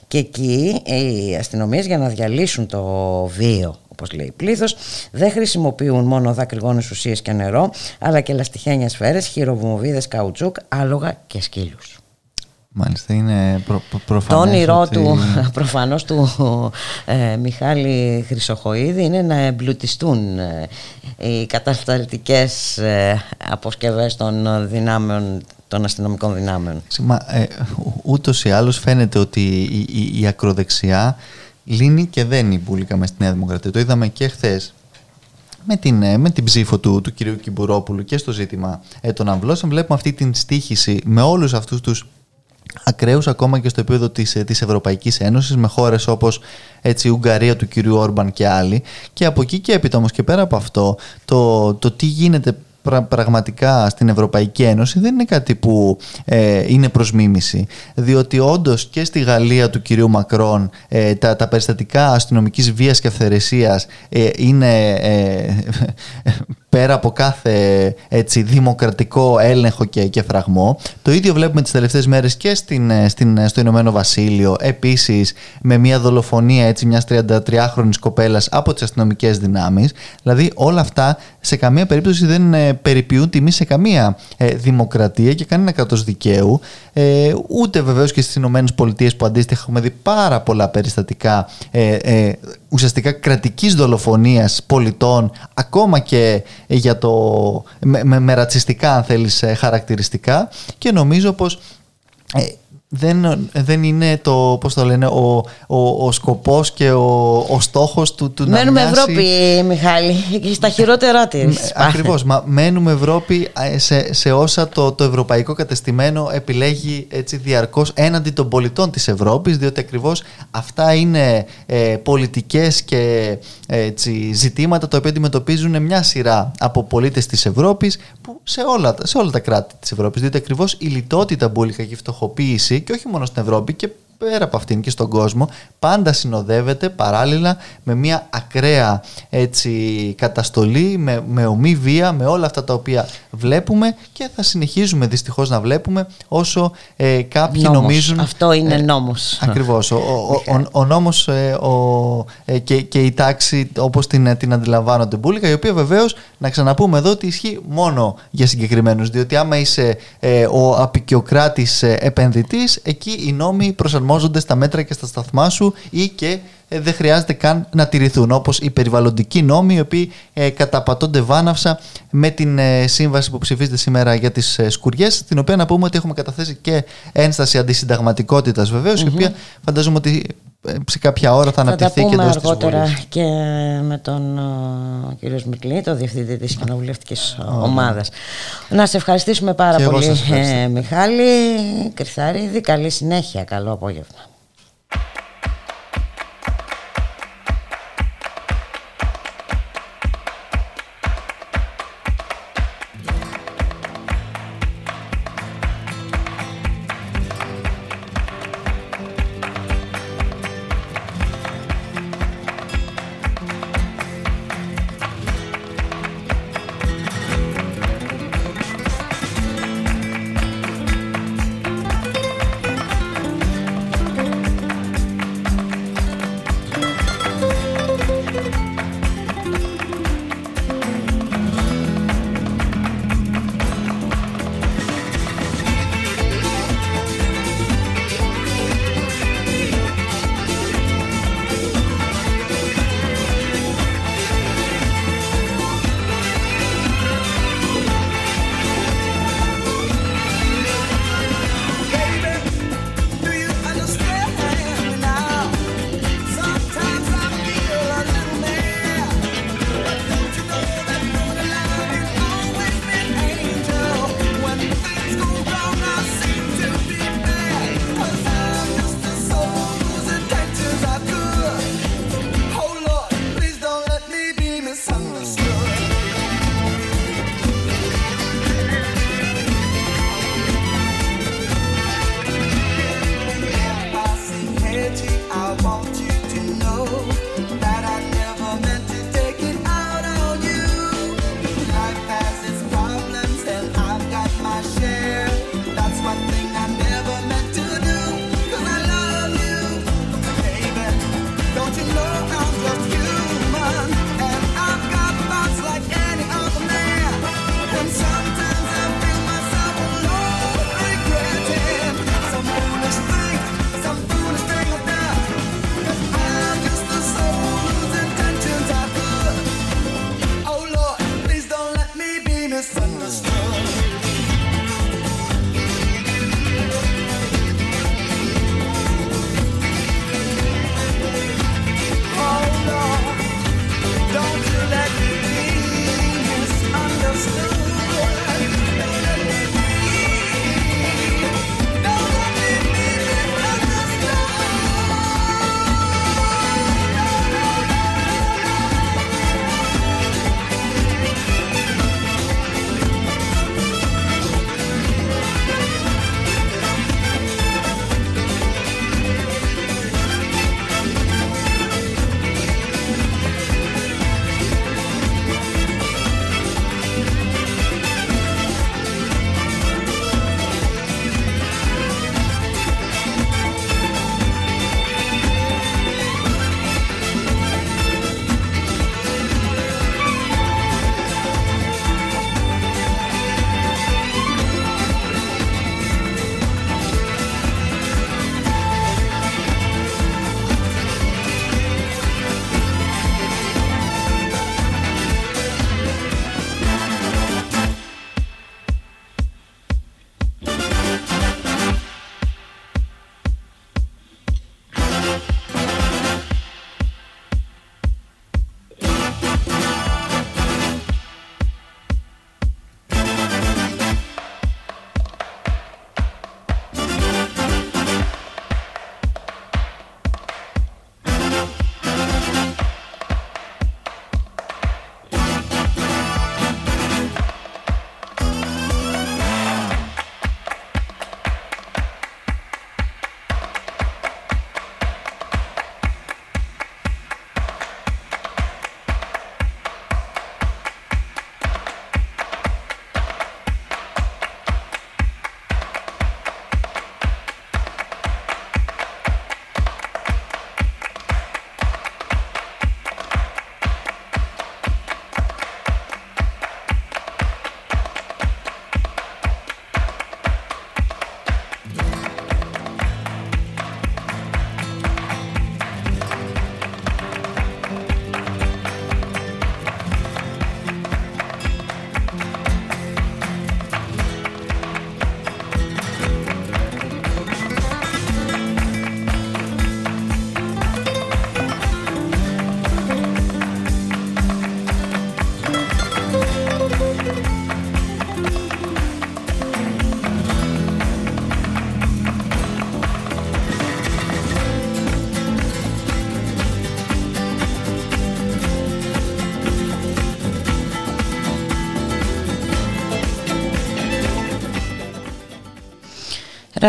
και εκεί οι αστυνομίες για να διαλύσουν το βίο όπως λέει πλήθος, δεν χρησιμοποιούν μόνο δακρυγόνες ουσίες και νερό, αλλά και λαστιχένια σφαίρες, χειροβομβίδες καουτσούκ, άλογα και σκύλους. Μάλιστα, είναι προ, προφανές Το όνειρό ότι... του, προφανώς του ε, Μιχάλη Χρυσοχοίδη είναι να εμπλουτιστούν ε, οι κατασταλτικές ε, αποσκευές των δυνάμεων των αστυνομικών δυνάμεων. Μα, ε, ούτως ή άλλως φαίνεται ότι η, η, η ακροδεξιά λύνει και δένει μπουλικα μες στη Νέα Δημοκρατία. Το είδαμε και χθες με την, ε, με την ψήφο του, του κυρίου Κυμπουρόπουλου και στο ζήτημα ε, των αμβλώσεων. Βλέπουμε αυτή την στήχηση με όλους αυτούς τους ακραίους ακόμα και στο επίπεδο της, ε, της Ευρωπαϊκής Ένωσης με χώρες όπως έτσι, η Ουγγαρία του κυρίου Όρμπαν και άλλοι και από εκεί και έπειτα όμως και πέρα από αυτό το, το τι γίνεται πραγματικά στην Ευρωπαϊκή Ένωση δεν είναι κάτι που ε, είναι προς μίμηση. Διότι όντως και στη Γαλλία του κυρίου Μακρόν ε, τα, τα περιστατικά αστυνομικής βίας και αυθαιρεσίας ε, είναι ε, πέρα από κάθε έτσι, δημοκρατικό έλεγχο και, και φραγμό. Το ίδιο βλέπουμε τις τελευταίες μέρες και στην, στην, στο Ηνωμένο Βασίλειο. Επίσης με μια δολοφονία έτσι, μιας 33χρονης κοπέλας από τις αστυνομικές δυνάμεις. Δηλαδή όλα αυτά σε καμία περίπτωση δεν περιποιούν τιμή σε καμία ε, δημοκρατία και κανένα κράτος δικαίου. Ε, ούτε βεβαίως και στις ΗΠΑ που αντίστοιχα έχουμε δει πάρα πολλά περιστατικά ε, ε, ουσιαστικά κρατικής δολοφονίας πολιτών, ακόμα και για το, με, με, με ρατσιστικά αν θέλεις ε, χαρακτηριστικά. Και νομίζω πως δεν, δεν είναι το, πώς το λένε, ο, ο, ο σκοπός και ο, ο στόχος του, του μένουμε να μοιάσει... Ευρώπη, Μιχάλη, στα χειρότερά της. Ακριβώς, μα μένουμε Ευρώπη σε, σε όσα το, το ευρωπαϊκό κατεστημένο επιλέγει έτσι διαρκώς έναντι των πολιτών της Ευρώπης, διότι ακριβώς αυτά είναι ε, πολιτικές και έτσι, ζητήματα τα οποία αντιμετωπίζουν μια σειρά από πολίτες της Ευρώπης που σε όλα, σε όλα τα κράτη της Ευρώπης, διότι ακριβώς η λιτότητα μπουλικα και η φτωχοποίηση και όχι μόνο στην Ευρώπη και πέρα από αυτήν και στον κόσμο πάντα συνοδεύεται παράλληλα με μια ακραία έτσι, καταστολή, με, με ομή βία, με όλα αυτά τα οποία βλέπουμε και θα συνεχίζουμε δυστυχώς να βλέπουμε όσο ε, κάποιοι νόμος. νομίζουν... Αυτό είναι ε, νόμος. Ακριβώς. Ο, ο, ο, ο νόμος ε, ο, ε, και, και η τάξη όπως την, την αντιλαμβάνονται μπουλικα, η οποία βεβαίως να ξαναπούμε εδώ ότι ισχύει μόνο για συγκεκριμένους, διότι άμα είσαι ε, ο απεικιοκράτης ε, επενδυτής, εκεί οι νόμοι προσαρμόζονται στα μέτρα και στα σταθμά σου ή και ε, δεν χρειάζεται καν να τηρηθούν. Όπως οι περιβαλλοντικοί νόμοι, οι οποίοι ε, καταπατώνται βάναυσα με την ε, σύμβαση που ψηφίζεται σήμερα για τις ε, σκουριές, την οποία να πούμε ότι έχουμε καταθέσει και ένσταση αντισυνταγματικότητας βεβαίως, η οποία φαντάζομαι ότι ε, σε κάποια ώρα θα αναπτυχθεί θα και τα εντός πούμε της αργότερα Βουλής. και με τον ο, κύριος Σμικλή, το διευθυντή της κοινοβουλευτικής ομάδας. Να σε ευχαριστήσουμε πάρα Και εγώ πολύ σας ευχαριστώ. ε, Μιχάλη Κρυθαρίδη. Καλή συνέχεια, καλό απόγευμα.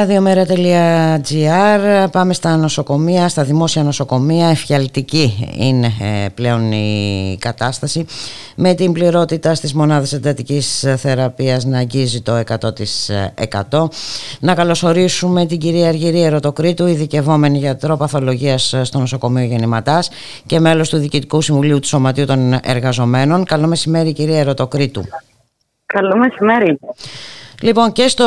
Ραδιομέρα.gr Πάμε στα νοσοκομεία, στα δημόσια νοσοκομεία. Εφιαλτική είναι ε, πλέον η κατάσταση. Με την πληρότητα στις μονάδες εντατικής θεραπείας να αγγίζει το 100% Να καλωσορίσουμε την κυρία Αργυρή Ερωτοκρίτου Ειδικευόμενη γιατρό παθολογίας στο νοσοκομείο Γεννηματάς Και μέλος του Διοικητικού Συμβουλίου του Σωματείου των Εργαζομένων. Καλό μεσημέρι κυρία Ερωτοκρίτου Καλό μεσημέρι Λοιπόν και στο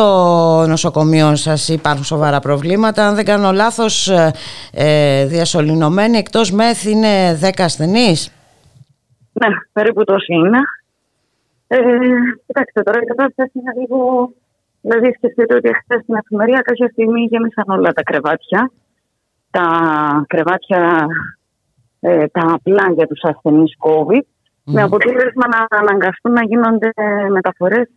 νοσοκομείο σας υπάρχουν σοβαρά προβλήματα. Αν δεν κάνω λάθος ε, ε διασωληνωμένοι εκτός ΜΕΘ είναι 10 ασθενείς. Ναι, περίπου τόσοι είναι. Ε, κοιτάξτε τώρα η κατάσταση είναι λίγο... Δηλαδή σκεφτείτε ότι χθες στην εφημερία κάποια στιγμή γέμισαν όλα τα κρεβάτια. Τα κρεβάτια ε, τα απλά για τους ασθενείς COVID με αποτέλεσμα να αναγκαστούν να γίνονται μεταφορές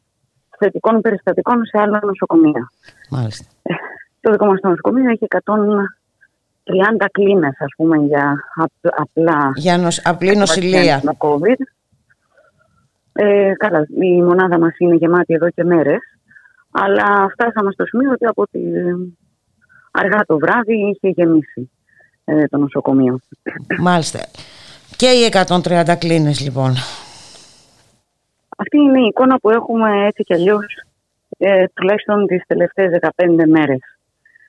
θετικών περιστατικών σε άλλα νοσοκομεία. Μάλιστα. Ε, το δικό μας νοσοκομείο έχει 130 κλίνες, ας πούμε, για απλά... Για νοσ, απλή νοσηλεία. Με COVID. Ε, καλά, η μονάδα μας είναι γεμάτη εδώ και μέρες, αλλά φτάσαμε στο σημείο ότι από τη... αργά το βράδυ είχε γεμίσει ε, το νοσοκομείο. Μάλιστα. Και οι 130 κλίνες λοιπόν. Αυτή είναι η εικόνα που έχουμε έτσι κι αλλιώς ε, τουλάχιστον τις τελευταίες 15 μέρες.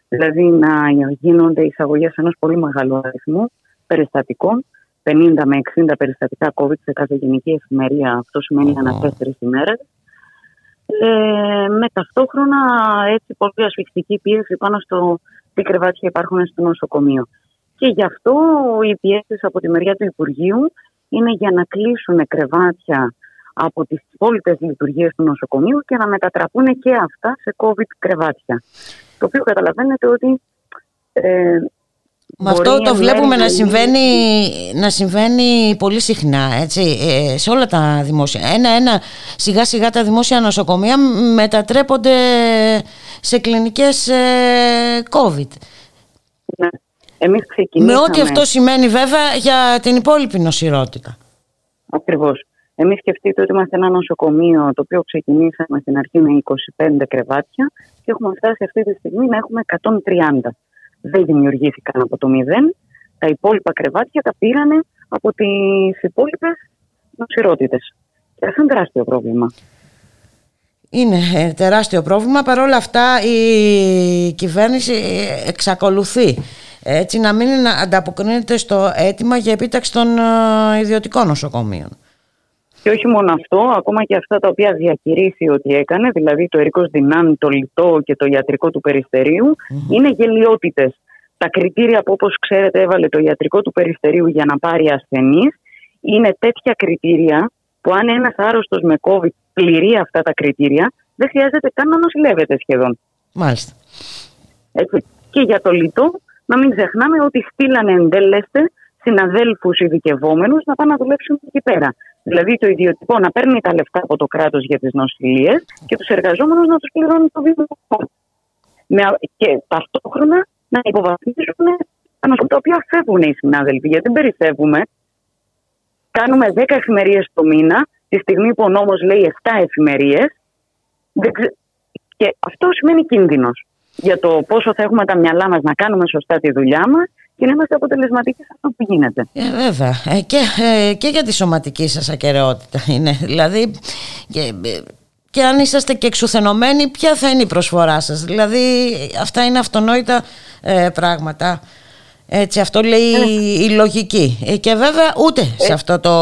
Δηλαδή να γίνονται εισαγωγές ενός πολύ μεγάλου αριθμού περιστατικών, 50 με 60 περιστατικά COVID σε κάθε γενική εφημερία. Αυτό σημαίνει ανά τέσσερις ημέρες. Ε, με ταυτόχρονα έτσι πολύ ασφιχτική πίεση πάνω στο τι κρεβάτια υπάρχουν στο νοσοκομείο. Και γι' αυτό οι πιέσεις από τη μεριά του Υπουργείου είναι για να κλείσουν κρεβάτια από τις υπόλοιπε λειτουργίες του νοσοκομείου και να μετατραπούν και αυτά σε COVID κρεβάτια. Το οποίο καταλαβαίνετε ότι... Ε, με αυτό το βλέπουμε να συμβαίνει, να συμβαίνει πολύ συχνά έτσι, ε, σε όλα τα δημόσια. Ένα-ένα σιγά σιγά τα δημόσια νοσοκομεία μετατρέπονται σε κλινικές ε, COVID. Ναι. Εμείς ξεκινήσαμε... Με ό,τι αυτό σημαίνει βέβαια για την υπόλοιπη νοσηρότητα. Ακριβώς. Εμείς σκεφτείτε ότι είμαστε ένα νοσοκομείο το οποίο ξεκινήσαμε στην αρχή με 25 κρεβάτια και έχουμε φτάσει αυτή τη στιγμή να έχουμε 130. Δεν δημιουργήθηκαν από το μηδέν. Τα υπόλοιπα κρεβάτια τα πήρανε από τις υπόλοιπες νοσηρότητες. Και αυτό είναι τεράστιο πρόβλημα. Είναι ε, τεράστιο πρόβλημα. Παρ' όλα αυτά η κυβέρνηση ε, εξακολουθεί έτσι να μην ανταποκρίνεται στο αίτημα για επίταξη των ε, ιδιωτικών νοσοκομείων. Και όχι μόνο αυτό, ακόμα και αυτά τα οποία διακηρύσει ότι έκανε, δηλαδή το ερικό δυνάμει, το λιτό και το ιατρικό του περιστεριου είναι γελιότητες. Τα κριτήρια που, όπως ξέρετε, έβαλε το ιατρικό του περιστερίου για να πάρει ασθενείς, είναι τέτοια κριτήρια που αν ένας άρρωστος με COVID πληρεί αυτά τα κριτήρια, δεν χρειάζεται καν να νοσηλεύεται σχεδόν. Μάλιστα. Έτσι. Και για το λιτό, να μην ξεχνάμε ότι στείλανε εντέλεστε συναδέλφους ειδικευόμενους να πάνε να δουλέψουν εκεί πέρα. Δηλαδή το ιδιωτικό να παίρνει τα λεφτά από το κράτος για τις νοσηλίες και τους εργαζόμενους να τους πληρώνει το δημοτικό. Και ταυτόχρονα να υποβαθμίσουν τα τα οποία φεύγουν οι συνάδελφοι. Γιατί δεν περισσεύουμε. Κάνουμε 10 εφημερίες το μήνα, τη στιγμή που ο νόμος λέει 7 εφημερίες. Και αυτό σημαίνει κίνδυνος για το πόσο θα έχουμε τα μυαλά μας να κάνουμε σωστά τη δουλειά μας και να είμαστε αποτελεσματικοί σε αυτό που γίνεται. Ε, βέβαια. Ε, και, ε, και για τη σωματική σας ακαιρεότητα είναι. Δηλαδή, και, και αν είσαστε και εξουθενωμένοι, ποια θα είναι η προσφορά σας; Δηλαδή, αυτά είναι αυτονόητα ε, πράγματα. Έτσι, αυτό λέει η λογική. Και βέβαια ούτε σε αυτό το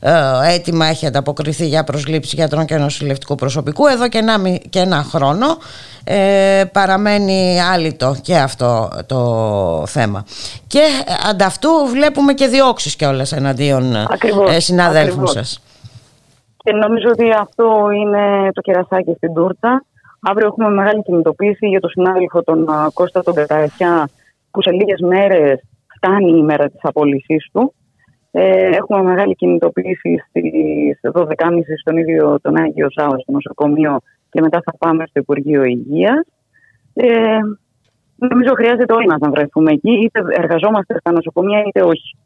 ε, αίτημα έχει ανταποκριθεί για προσλήψη γιατρών και νοσηλευτικού προσωπικού. Εδώ και ένα, και ένα χρόνο ε, παραμένει άλυτο και αυτό το θέμα. Και ανταυτού βλέπουμε και διώξεις κιόλας εναντίον ακριβώς, ε, συναδέλφων σας. Και νομίζω ότι αυτό είναι το κερασάκι στην τούρτα. Αύριο έχουμε μεγάλη κινητοποίηση για τον συνάδελφο τον Κώστα τον Καταρχιά που σε λίγες μέρες φτάνει η μέρα της απόλυσής του. Ε, έχουμε μεγάλη κινητοποίηση στις 12.30 στον ίδιο τον Άγιο Σάο στο νοσοκομείο και μετά θα πάμε στο Υπουργείο Υγείας. Ε, νομίζω χρειάζεται όλοι να βρεθούμε εκεί, είτε εργαζόμαστε στα νοσοκομεία είτε όχι.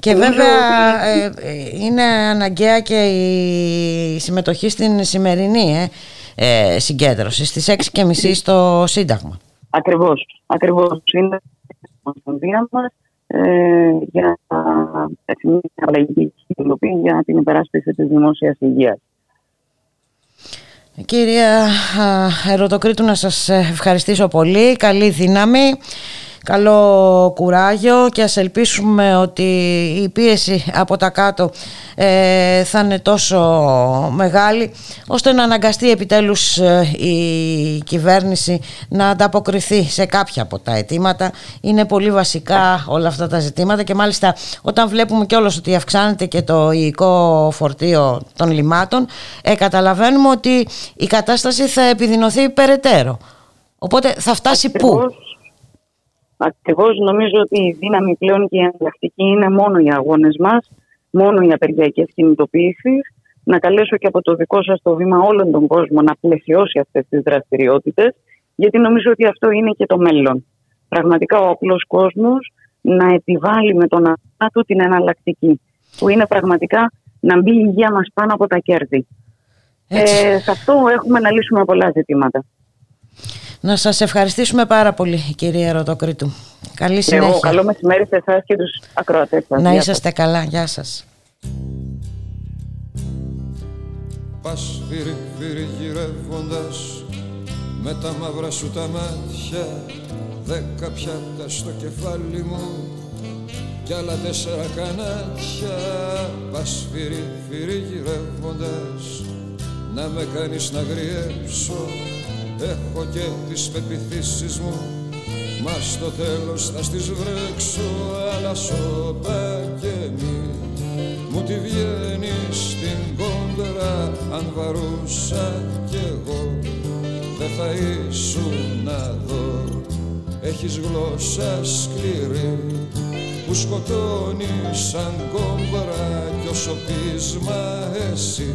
Και βέβαια ε, ε, είναι αναγκαία και η συμμετοχή στην σημερινή. Ε. ε, συγκέντρωση στις 6.30 στο Σύνταγμα. Ακριβώς, ακριβώς. Είναι η μας ε, για μια αλλαγή για την υπεράσπιση της δημόσιας υγείας. Κυρία Ερωτοκρίτου να σας ευχαριστήσω πολύ. Καλή δύναμη καλό κουράγιο και ας ελπίσουμε ότι η πίεση από τα κάτω ε, θα είναι τόσο μεγάλη ώστε να αναγκαστεί επιτέλους ε, η κυβέρνηση να ανταποκριθεί σε κάποια από τα αιτήματα. Είναι πολύ βασικά όλα αυτά τα ζητήματα και μάλιστα όταν βλέπουμε κιόλας ότι αυξάνεται και το υλικό φορτίο των λιμάτων ε, καταλαβαίνουμε ότι η κατάσταση θα επιδεινωθεί περαιτέρω. Οπότε θα φτάσει πού; Ακριβώ νομίζω ότι η δύναμη πλέον και η εναλλακτική είναι μόνο οι αγώνες μας, μόνο οι απεργιακές κινητοποιήσεις. Να καλέσω και από το δικό σας το βήμα όλον τον κόσμο να πλαισιώσει αυτές τις δραστηριότητες, γιατί νομίζω ότι αυτό είναι και το μέλλον. Πραγματικά ο απλός κόσμος να επιβάλλει με τον του την εναλλακτική, που είναι πραγματικά να μπει η υγεία μας πάνω από τα κέρδη. Ε, σε αυτό έχουμε να λύσουμε πολλά ζητήματα. Να σας ευχαριστήσουμε πάρα πολύ κυρία Ρωτοκρίτου. Καλή συνέχεια. Εγώ, καλό μεσημέρι σε εσάς και τους ακροατές σας. Να είσαστε καλά. Γεια σας. Πας φύρι φύρι γυρεύοντας με τα μαύρα σου τα μάτια δέκα πιάτα στο κεφάλι μου κι άλλα τέσσερα κανάτια Πας φύρι φύρι γυρεύοντας να με κάνεις να γριέψω Έχω και τις πεπιθήσεις μου Μας στο τέλος θα στις βρέξω Αλλά σώπα και μη Μου τη βγαίνει στην κόντρα Αν βαρούσα κι εγώ Δεν θα ήσουν να δω. Έχεις γλώσσα σκληρή που σκοτώνει σαν κόμπρα κι όσο πείσμα εσύ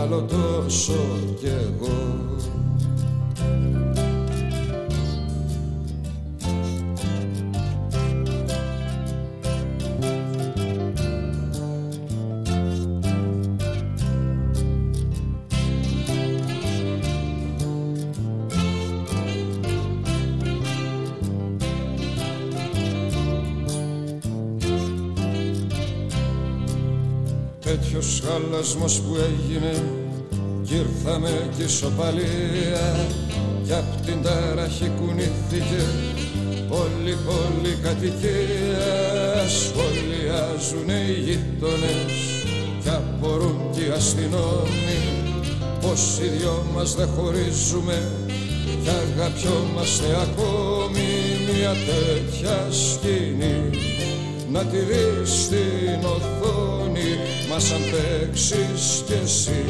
άλλο τόσο κι εγώ Τέτοιος χαλασμός που έγινε κι ήρθαμε κι ισοπαλία κι απ' την ταραχή κουνήθηκε. Όλη πόλη κατοικία σχολιάζουν οι γείτονες. Κι απορούν κι οι αστυνόμοι πως οι δυο μας δεν χωρίζουμε. Κι αγαπιόμαστε ακόμη μια τέτοια σκηνή. Να τη δεις στην οθόνη μας αν παίξεις κι εσύ.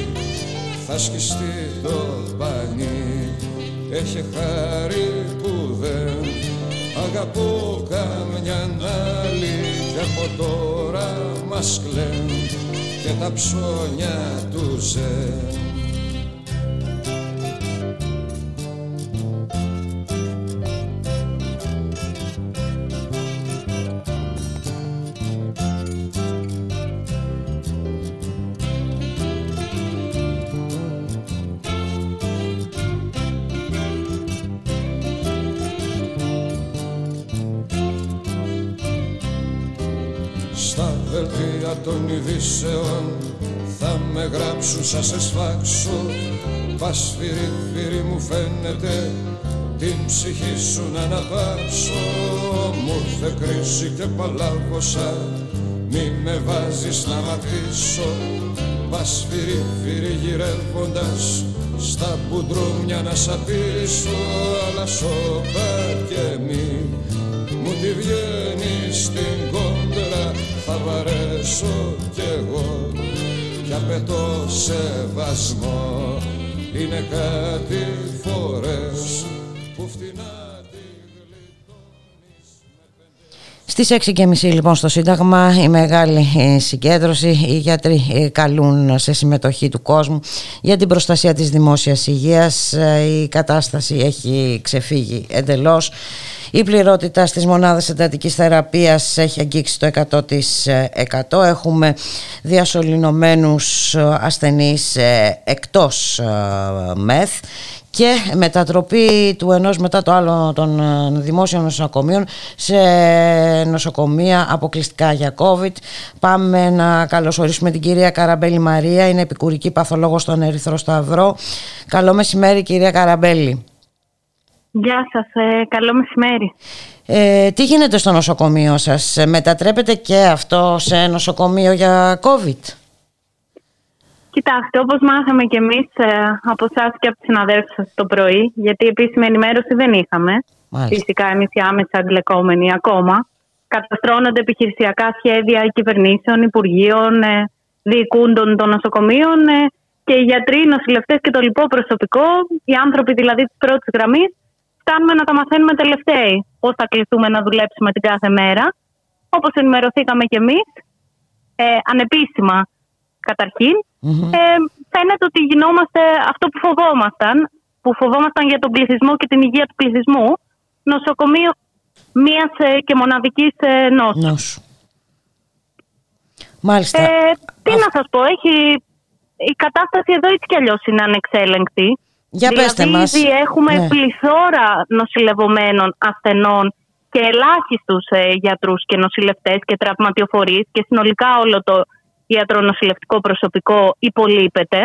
Θα σκιστεί το πανί έχει χάρη που δεν αγαπώ καμιά άλλη. Κι από τώρα μας κλαίν και τα ψώνια του ζεν γράψουν σαν σε σφάξω. Πας φύρι μου φαίνεται την ψυχή σου να αναπάψω Μου ήρθε κρίση και παλάβωσα μη με βάζεις να ματήσω Πας φύρι γυρεύοντας στα μπουντρούμια να σαπίσω αλλά σώπα και μη μου τη βγαίνεις στην κόντρα θα βαρέσω κι εγώ κι απαιτώ σεβασμό. Είναι κάτι φορές Στις 6.30 λοιπόν στο Σύνταγμα η μεγάλη ε, συγκέντρωση, οι γιατροί ε, καλούν σε συμμετοχή του κόσμου για την προστασία της δημόσιας υγείας. Ε, η κατάσταση έχει ξεφύγει εντελώς Η πληρότητα στις μονάδες εντατικής θεραπείας έχει αγγίξει το 100%. Έχουμε διασωληνωμένους ασθενείς εκτός ΜΕΘ και μετατροπή του ενός μετά το άλλο των ε, δημόσιων νοσοκομείων σε νοσοκομεία αποκλειστικά για COVID. Πάμε να καλωσορίσουμε την κυρία Καραμπέλη Μαρία, είναι επικουρική παθολόγος στον Ερυθρό Σταυρό. Καλό μεσημέρι κυρία Καραμπέλη. Γεια σας, ε, καλό μεσημέρι. Ε, τι γίνεται στο νοσοκομείο σας, μετατρέπετε και αυτό σε νοσοκομείο για COVID? Κοιτάξτε, όπως μάθαμε και εμείς ε, από εσάς και από τους συναδέλφους σας το πρωί, γιατί επίσημη ενημέρωση δεν είχαμε, Μάλιστα. φυσικά εμείς οι άμεσα αντιλεκόμενοι ακόμα, καταστρώνονται επιχειρησιακά σχέδια κυβερνήσεων, υπουργείων, ε, διοικούντων των νοσοκομείων ε, και οι γιατροί, οι νοσηλευτές και το λοιπό προσωπικό, οι άνθρωποι δηλαδή της πρώτης γραμμής, φτάνουμε να τα μαθαίνουμε τελευταίοι πώς θα κληθούμε να δουλέψουμε την κάθε μέρα. Όπως ενημερωθήκαμε κι εμείς, ε, ανεπίσημα καταρχήν, ε, φαίνεται ότι γινόμαστε αυτό που φοβόμασταν, που φοβόμασταν για τον πληθυσμό και την υγεία του πληθυσμού, νοσοκομείο μίας ε, και μοναδικής ε, νόσου. Μάλιστα. Ε, τι να σας πω, έχει, η κατάσταση εδώ έτσι κι αλλιώς είναι ανεξέλεγκτη. Για δηλαδή, πέστε μας. Ήδη έχουμε ναι. πληθώρα νοσηλευομένων ασθενών και ελάχιστους ε, γιατρούς και νοσηλευτές και τραυματιοφορείς και συνολικά όλο το ιατρονοσηλευτικό προσωπικό υπολείπεται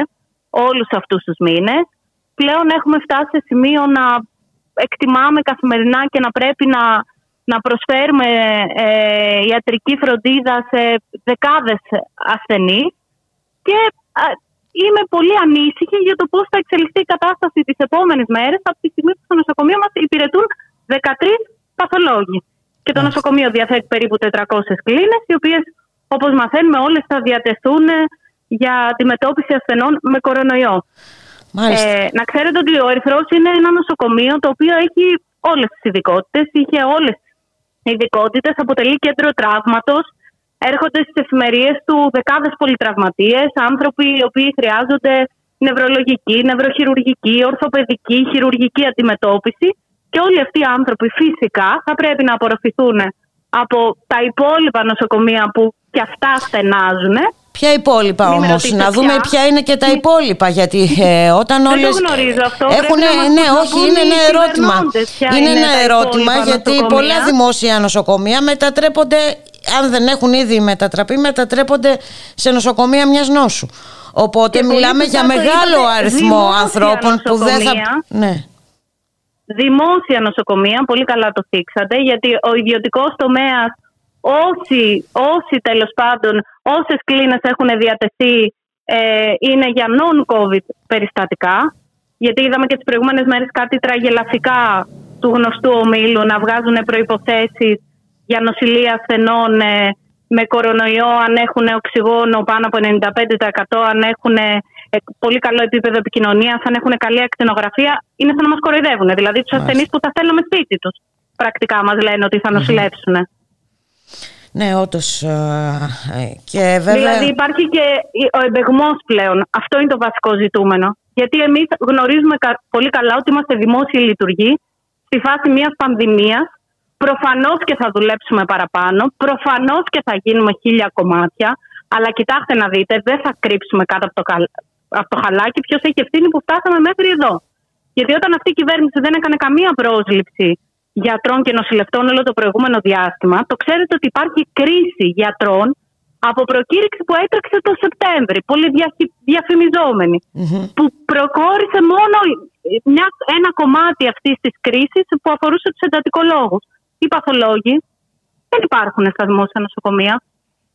όλους αυτούς τους μήνες. Πλέον έχουμε φτάσει σε σημείο να εκτιμάμε καθημερινά και να πρέπει να, να προσφέρουμε ε, ιατρική φροντίδα σε δεκάδες ασθενείς και είμαι πολύ ανήσυχη για το πώς θα εξελιχθεί η κατάσταση τις επόμενες μέρες από τη στιγμή που στο νοσοκομείο μας υπηρετούν 13 παθολόγοι. Και το νοσοκομείο διαθέτει περίπου 400 κλίνες, οι οποίες όπως μαθαίνουμε όλες θα διατεθούν για αντιμετώπιση ασθενών με κορονοϊό. Ε, να ξέρετε ότι ο Ερυθρός είναι ένα νοσοκομείο το οποίο έχει όλες τις ειδικότητες, είχε όλες τις ειδικότητες, αποτελεί κέντρο τραύματος, έρχονται στις εφημερίες του δεκάδες πολυτραυματίες, άνθρωποι οι οποίοι χρειάζονται νευρολογική, νευροχειρουργική, ορθοπαιδική, χειρουργική αντιμετώπιση. Και όλοι αυτοί οι άνθρωποι φυσικά θα πρέπει να απορροφηθούν από τα υπόλοιπα νοσοκομεία που και αυτά στενάζουν. Ποια υπόλοιπα όμως, να δούμε ποια είναι και τα υπόλοιπα. Γιατί ε, όταν όλε. Δεν το γνωρίζω αυτό. Έχουν, ναι, όχι, είναι ένα ερώτημα. Είναι, ένα ερώτημα γιατί πολλά δημόσια νοσοκομεία μετατρέπονται, αν δεν έχουν ήδη μετατραπεί, μετατρέπονται σε νοσοκομεία μιας νόσου. Οπότε μιλάμε για μεγάλο αριθμό ανθρώπων που δεν θα. Ναι. Δημόσια νοσοκομεία, πολύ καλά το θίξατε, γιατί ο ιδιωτικός τομέας όσοι, όσοι τέλος πάντων, όσες κλίνες έχουν διατεθεί ε, είναι για non-COVID περιστατικά. Γιατί είδαμε και τις προηγούμενες μέρες κάτι τραγελαφικά του γνωστού ομίλου να βγάζουν προποθέσει για νοσηλεία ασθενών ε, με κορονοϊό, αν έχουν οξυγόνο πάνω από 95%, αν έχουν ε, πολύ καλό επίπεδο επικοινωνίας, αν έχουν καλή ακτινογραφία, είναι σαν να μας κοροϊδεύουν. Δηλαδή τους ασθενείς που θα στέλνουμε σπίτι τους. Πρακτικά μας λένε ότι θα νοσηλεύσουν. Ναι, όντως. Ε, και βέβαια... Δηλαδή υπάρχει και ο εμπεγμός πλέον. Αυτό είναι το βασικό ζητούμενο. Γιατί εμείς γνωρίζουμε πολύ καλά ότι είμαστε δημόσιοι λειτουργοί στη φάση μιας πανδημίας. Προφανώς και θα δουλέψουμε παραπάνω. Προφανώς και θα γίνουμε χίλια κομμάτια. Αλλά κοιτάξτε να δείτε, δεν θα κρύψουμε κάτω από το, από το χαλάκι ποιος έχει ευθύνη που φτάσαμε μέχρι εδώ. Γιατί όταν αυτή η κυβέρνηση δεν έκανε καμία πρόσληψη γιατρών και νοσηλευτών όλο το προηγούμενο διάστημα, το ξέρετε ότι υπάρχει κρίση γιατρών από προκήρυξη που έτρεξε το Σεπτέμβρη, πολύ διαφημιζομενη που προχώρησε μόνο μια, ένα κομμάτι αυτής της κρίσης που αφορούσε τους εντατικολόγους. Οι παθολόγοι δεν υπάρχουν στα δημόσια νοσοκομεία.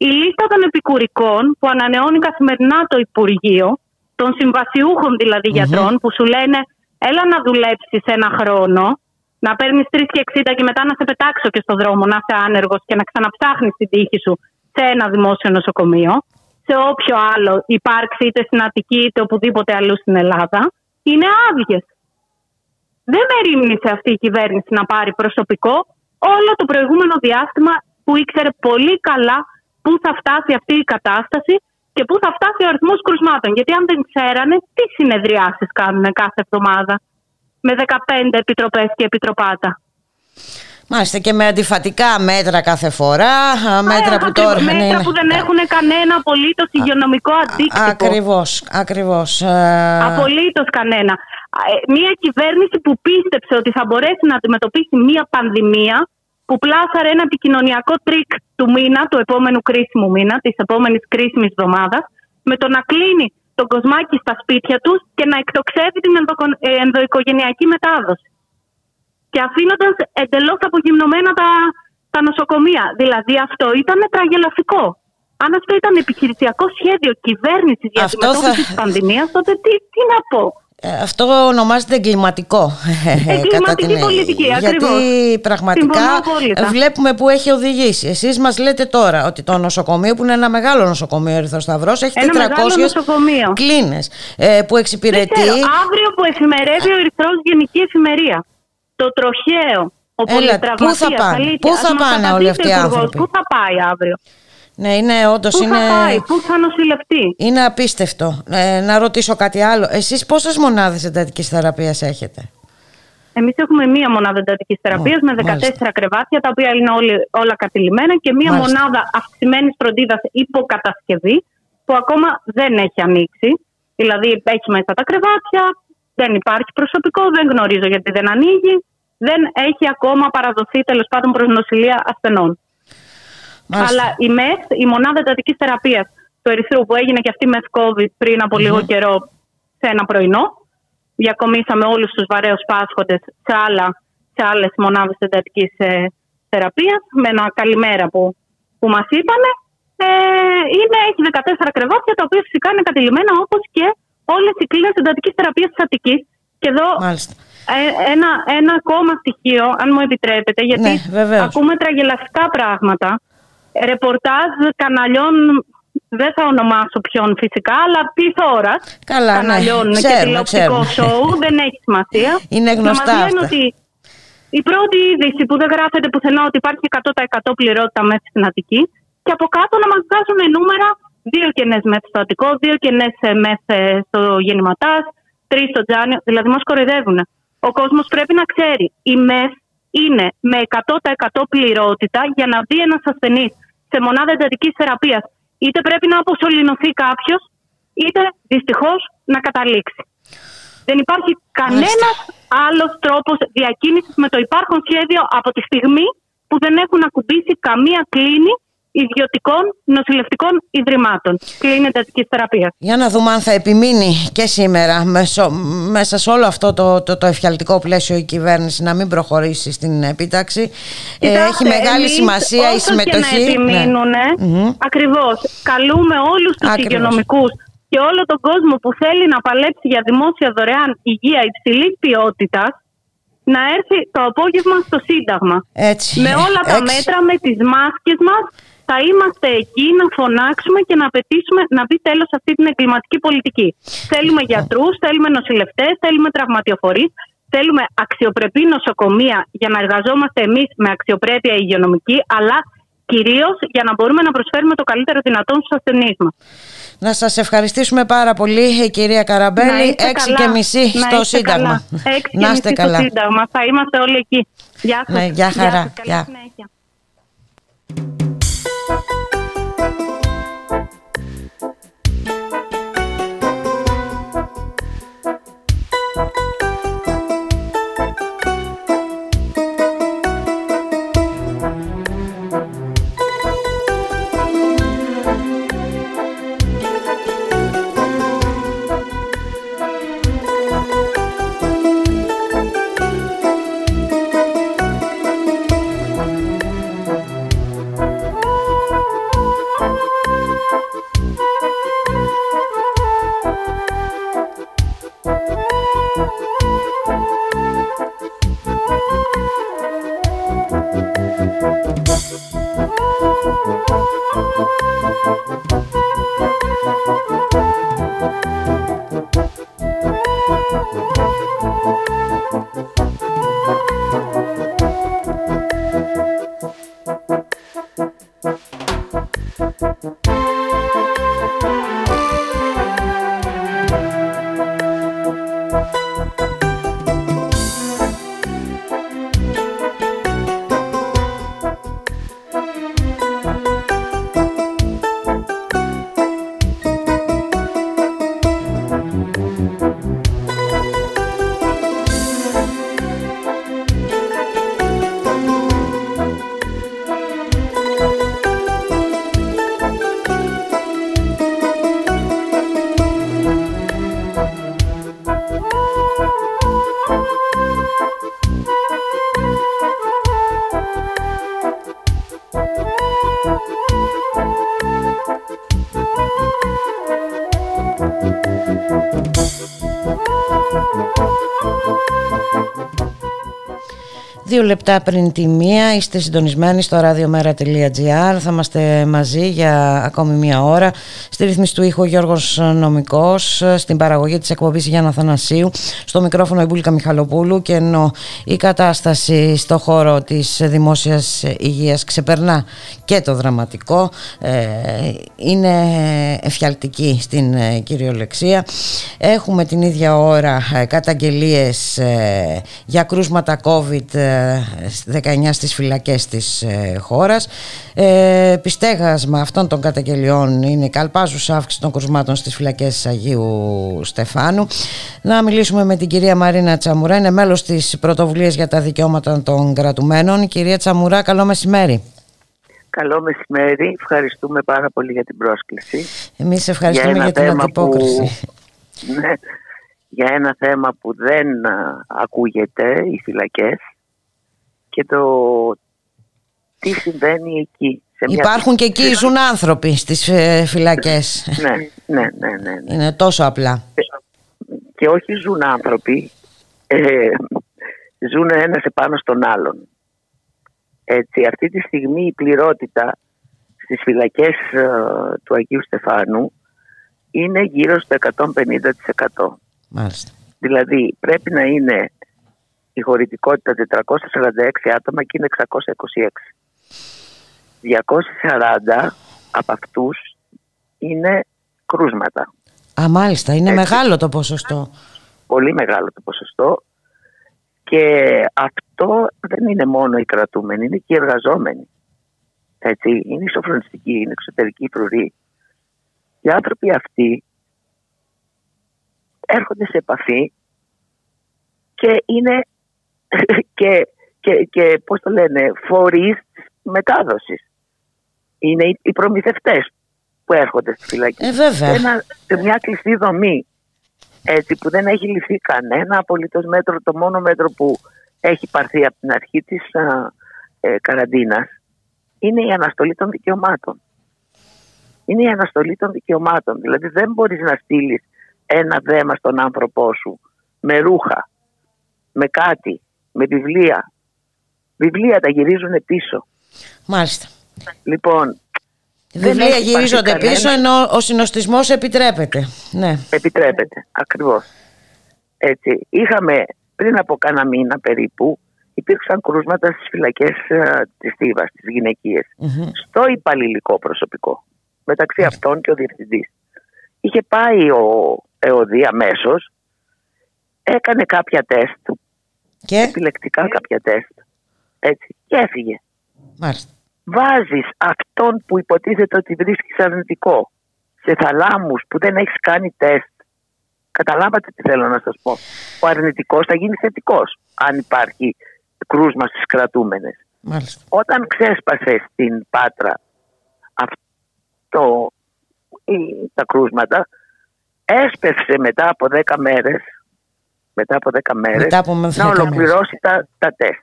Η λίστα των επικουρικών που ανανεώνει καθημερινά το Υπουργείο, των συμβασιούχων δηλαδή γιατρών, που σου λένε έλα να δουλέψεις ένα χρόνο, να παίρνεις 3,60 και μετά να σε πετάξω και στον δρόμο, να είσαι άνεργος και να ξαναψάχνεις την τύχη σου σε ένα δημόσιο νοσοκομείο, σε όποιο άλλο υπάρξει είτε στην Αττική είτε οπουδήποτε αλλού στην Ελλάδα, είναι άδειε. Δεν μερίμνησε αυτή η κυβέρνηση να πάρει προσωπικό όλο το προηγούμενο διάστημα που ήξερε πολύ καλά πού θα φτάσει αυτή η κατάσταση και πού θα φτάσει ο αριθμός κρουσμάτων. Γιατί αν δεν ξέρανε, τι συνεδριάσεις κάνουν κάθε εβδομάδα; Με 15 επιτροπές και επιτροπάτα. Μάλιστα και με αντιφατικά μέτρα κάθε φορά, μέτρα που τώρα... Μέτρα είναι... που δεν έχουν κανένα απολύτως υγειονομικό αντίκτυπο. Ακριβώς, ακριβώς. Απολύτως κανένα. Ε, μία κυβέρνηση που πίστεψε ότι θα μπορέσει να αντιμετωπίσει μία πανδημία που πλάσαρε ένα επικοινωνιακό τρικ του μήνα, του επόμενου κρίσιμου μήνα, της επόμενης κρίσιμης εβδομάδας, με το να κλείνει τον κοσμάκι στα σπίτια τους και να εκτοξεύει την ε, ενδοοικογενειακή μετάδοση και αφήνοντας εντελώς απογυμνωμένα τα, τα νοσοκομεία. Δηλαδή αυτό ήταν τραγελαφικό. Αν αυτό ήταν επιχειρησιακό σχέδιο κυβέρνησης για την αντιμετώπιση θα... της πανδημίας, τότε τι, τι να πω. Ε, αυτό ονομάζεται εγκληματικό. Εγκληματική πολιτική, Γιατί πραγματικά βλέπουμε που έχει οδηγήσει. Εσείς μας λέτε τώρα ότι το νοσοκομείο που είναι ένα μεγάλο νοσοκομείο Ερυθροσταυρός έχει ένα 400 κλίνες ε, που εξυπηρετεί... αύριο που εφημερεύει ο Ερυθρός Γενική Εφημερία το τροχαίο, ο Έλα, πού θα πάνε, πού θα πάνε όλοι αυτοί οι άνθρωποι; Πού θα πάει αύριο; Ναι, είναι όντως. Πού είναι... θα πάει, πού θα νοσηλευτεί; Είναι απίστευτο. Ε, να ρωτήσω κάτι άλλο. Εσείς πόσες μονάδες εντατικής θεραπείας έχετε, Εμείς έχουμε μία μονάδα εντατικής θεραπείας με 14 μάλιστα. κρεβάτια, τα οποία είναι όλοι, όλα κατηλημένα και μία μάλιστα. μονάδα αυξημένης φροντίδας υποκατασκευή, που ακόμα δεν έχει ανοίξει. Δηλαδή, έχει μέσα τα κρεβάτια, δεν υπάρχει προσωπικό, δεν γνωρίζω γιατί δεν ανοίγει. Δεν έχει ακόμα παραδοθεί τέλος πάντων προς νοσηλεία ασθενών. Μάλιστα. Αλλά η ΜΕΘ, η μονάδα εντατικής θεραπείας του Ερυθρού, που έγινε και αυτή με COVID πριν από λίγο καιρό σε ένα πρωινό, διακομίσαμε όλους τους βαρέου πάσχοντες σε, άλλα, σε άλλες μονάδες εντατικής ε, θεραπείας, με ένα καλημέρα που, που μας είπανε. Ε, είναι, έχει 14 κρεβάτια, τα οποία φυσικά είναι κατηλημένα όπως και όλες οι κλίνες εντατικής θεραπείας της Αττικής. Και εδώ ε, ένα, ένα ακόμα στοιχείο, αν μου επιτρέπετε, γιατί ναι, ακούμε τραγελαστικά πράγματα. Ρεπορτάζ καναλιών δεν θα ονομάσω ποιον φυσικά, αλλά τι ώρα Καλά, ναι. καναλιών ναι. και τηλεοπτικό σοου, δεν έχει σημασία. Είναι γνωστά αυτά. ότι η πρώτη είδηση που δεν γράφεται πουθενά ότι υπάρχει 100% πληρότητα μέσα στην Αττική και από κάτω να μας βγάζουν νούμερα δύο κενές μεθ στο Αττικό, δύο κενές μεθ στο Γεννηματάς, τρεις στο Τζάνιο. Δηλαδή μας κοροϊδεύουν. Ο κόσμος πρέπει να ξέρει. Η ΜΕΘ είναι με 100% πληρότητα για να μπει ένας ασθενής σε μονάδα εντατικής θεραπείας. Είτε πρέπει να αποσωληνωθεί κάποιος, είτε δυστυχώς να καταλήξει. Δεν υπάρχει κανένα άλλος τρόπος διακίνησης με το υπάρχον σχέδιο από τη στιγμή που δεν έχουν ακουμπήσει καμία κλίνη ιδιωτικών νοσηλευτικών ιδρυμάτων κλίνη εντατικής θεραπείας. Για να δούμε αν θα επιμείνει και σήμερα μέσω, μέσα σε όλο αυτό το, το, το εφιαλτικό πλαίσιο η κυβέρνηση να μην προχωρήσει στην επίταξη. Ε, έχει μεγάλη σημασία η συμμετοχή. Και να επιμείνουν, ναι. ακριβώς. Καλούμε όλους τους υγειονομικούς και όλο τον κόσμο που θέλει να παλέψει για δημόσια δωρεάν υγεία υψηλή ποιότητας να έρθει το απόγευμα στο Σύνταγμα. Έτσι. Με όλα τα μέτρα, με τις μάσκες μας, θα είμαστε εκεί να φωνάξουμε και να απαιτήσουμε να μπει τέλος αυτή την εγκληματική πολιτική. Θέλουμε γιατρούς, θέλουμε νοσηλευτές, θέλουμε τραυματιοφορείς, θέλουμε αξιοπρεπή νοσοκομεία για να εργαζόμαστε εμείς με αξιοπρέπεια υγειονομική, αλλά κυρίως για να μπορούμε να προσφέρουμε το καλύτερο δυνατόν στου ασθενεί μα. Να σας ευχαριστήσουμε πάρα πολύ, κυρία Καραμπέλη. Έξι και μισή στο Σύνταγμα. Έξι και μισή στο Σύνταγμα. Θα είμαστε όλοι εκεί. Γεια σας. Ναι, γεια χαρά. Γεια. Δύο λεπτά πριν τη μία είστε συντονισμένοι στο radiomera.gr Θα είμαστε μαζί για ακόμη μία ώρα Στη ρύθμιση του ήχου Γιώργος Νομικός Στην παραγωγή της εκπομπής Γιάννα Θανασίου Στο μικρόφωνο η Μπούλικα Μιχαλοπούλου Και ενώ η κατάσταση στο χώρο της δημόσιας υγείας Ξεπερνά και το δραματικό ε, Είναι εφιαλτική στην ε, κυριολεξία. Έχουμε την ίδια ώρα ε, καταγγελίες για κρούσματα COVID 19 στις φυλακές της ε, χώρας. Ε, πιστέγασμα αυτών των καταγγελιών είναι η καλπάζουσα αύξηση των κρουσμάτων στις φυλακές Αγίου Στεφάνου. Να μιλήσουμε με την κυρία Μαρίνα Τσαμουρά, είναι μέλος της πρωτοβουλίας για τα δικαιώματα των κρατουμένων. Κυρία Τσαμουρά, καλό μεσημέρι. Καλό μεσημέρι. Ευχαριστούμε πάρα πολύ για την πρόσκληση. Εμείς ευχαριστούμε για, για την αντιπόκριση. Ναι, για ένα θέμα που δεν ακούγεται, οι φυλακές, και το τι συμβαίνει εκεί. Σε μια Υπάρχουν και εκεί ζουν άνθρωποι στις ε, φυλακές. ναι, ναι, ναι, ναι, ναι. Είναι τόσο απλά. Και όχι ζουν άνθρωποι, ε, ζουν ένας επάνω στον άλλον. Έτσι, αυτή τη στιγμή η πληρότητα στις φυλακές ε, του Αγίου Στεφάνου είναι γύρω στο 150%. Μάλιστα. Δηλαδή πρέπει να είναι η χωρητικότητα 446 άτομα και είναι 626. 240 από αυτούς είναι κρούσματα. Α, μάλιστα. Είναι μεγάλο το ποσοστό. Πολύ μεγάλο το ποσοστό. Και αυτό δεν είναι μόνο οι κρατούμενοι, είναι και οι εργαζόμενοι. Έτσι, είναι ισοφρονιστικοί, είναι εξωτερικοί φρουροί. Οι άνθρωποι αυτοί έρχονται σε επαφή και είναι και, και, και πώς το λένε, φορείς μετάδοσης. Είναι οι, οι προμηθευτές που έρχονται στη φυλακή. Ε, βέβαια. Ένα, σε μια κλειστή δομή έτσι, που δεν έχει λυθεί κανένα απολύτως μέτρο, το μόνο μέτρο που έχει πάρθει από την αρχή της ε, καραντίνας είναι η αναστολή των δικαιωμάτων. Είναι η αναστολή των δικαιωμάτων. Δηλαδή δεν μπορείς να στείλεις ένα δέμα στον άνθρωπό σου με ρούχα, με κάτι, με βιβλία. Βιβλία τα γυρίζουν πίσω. Μάλιστα. Λοιπόν, Βιβλία γυρίζονται πίσω ενώ ο συνοστισμός επιτρέπεται. Ναι. Επιτρέπεται, ακριβώς. Έτσι. Είχαμε πριν από κάνα μήνα περίπου υπήρξαν κρούσματα στις φυλακές uh, της Θήβας, τις γυναικειες στο υπαλληλικό προσωπικό. Μεταξύ αυτών και ο διευθυντής. Είχε πάει ο ΕΟΔΗ αμέσως, έκανε κάποια τεστ και... επιλεκτικά κάποια τεστ. Έτσι. Και έφυγε. Μάλιστα. Βάζεις αυτόν που υποτίθεται ότι βρίσκεις αρνητικό σε θαλάμους που δεν έχεις κάνει τεστ. Καταλάβατε τι θέλω να σας πω. Ο αρνητικός θα γίνει θετικός αν υπάρχει κρούσμα στις κρατούμενες. Μάλιστα. Όταν ξέσπασε στην Πάτρα αυτό, τα κρούσματα έσπευσε μετά από 10 μέρες μετά από 10 μέρες να ολοκληρώσει τα, τα τεστ.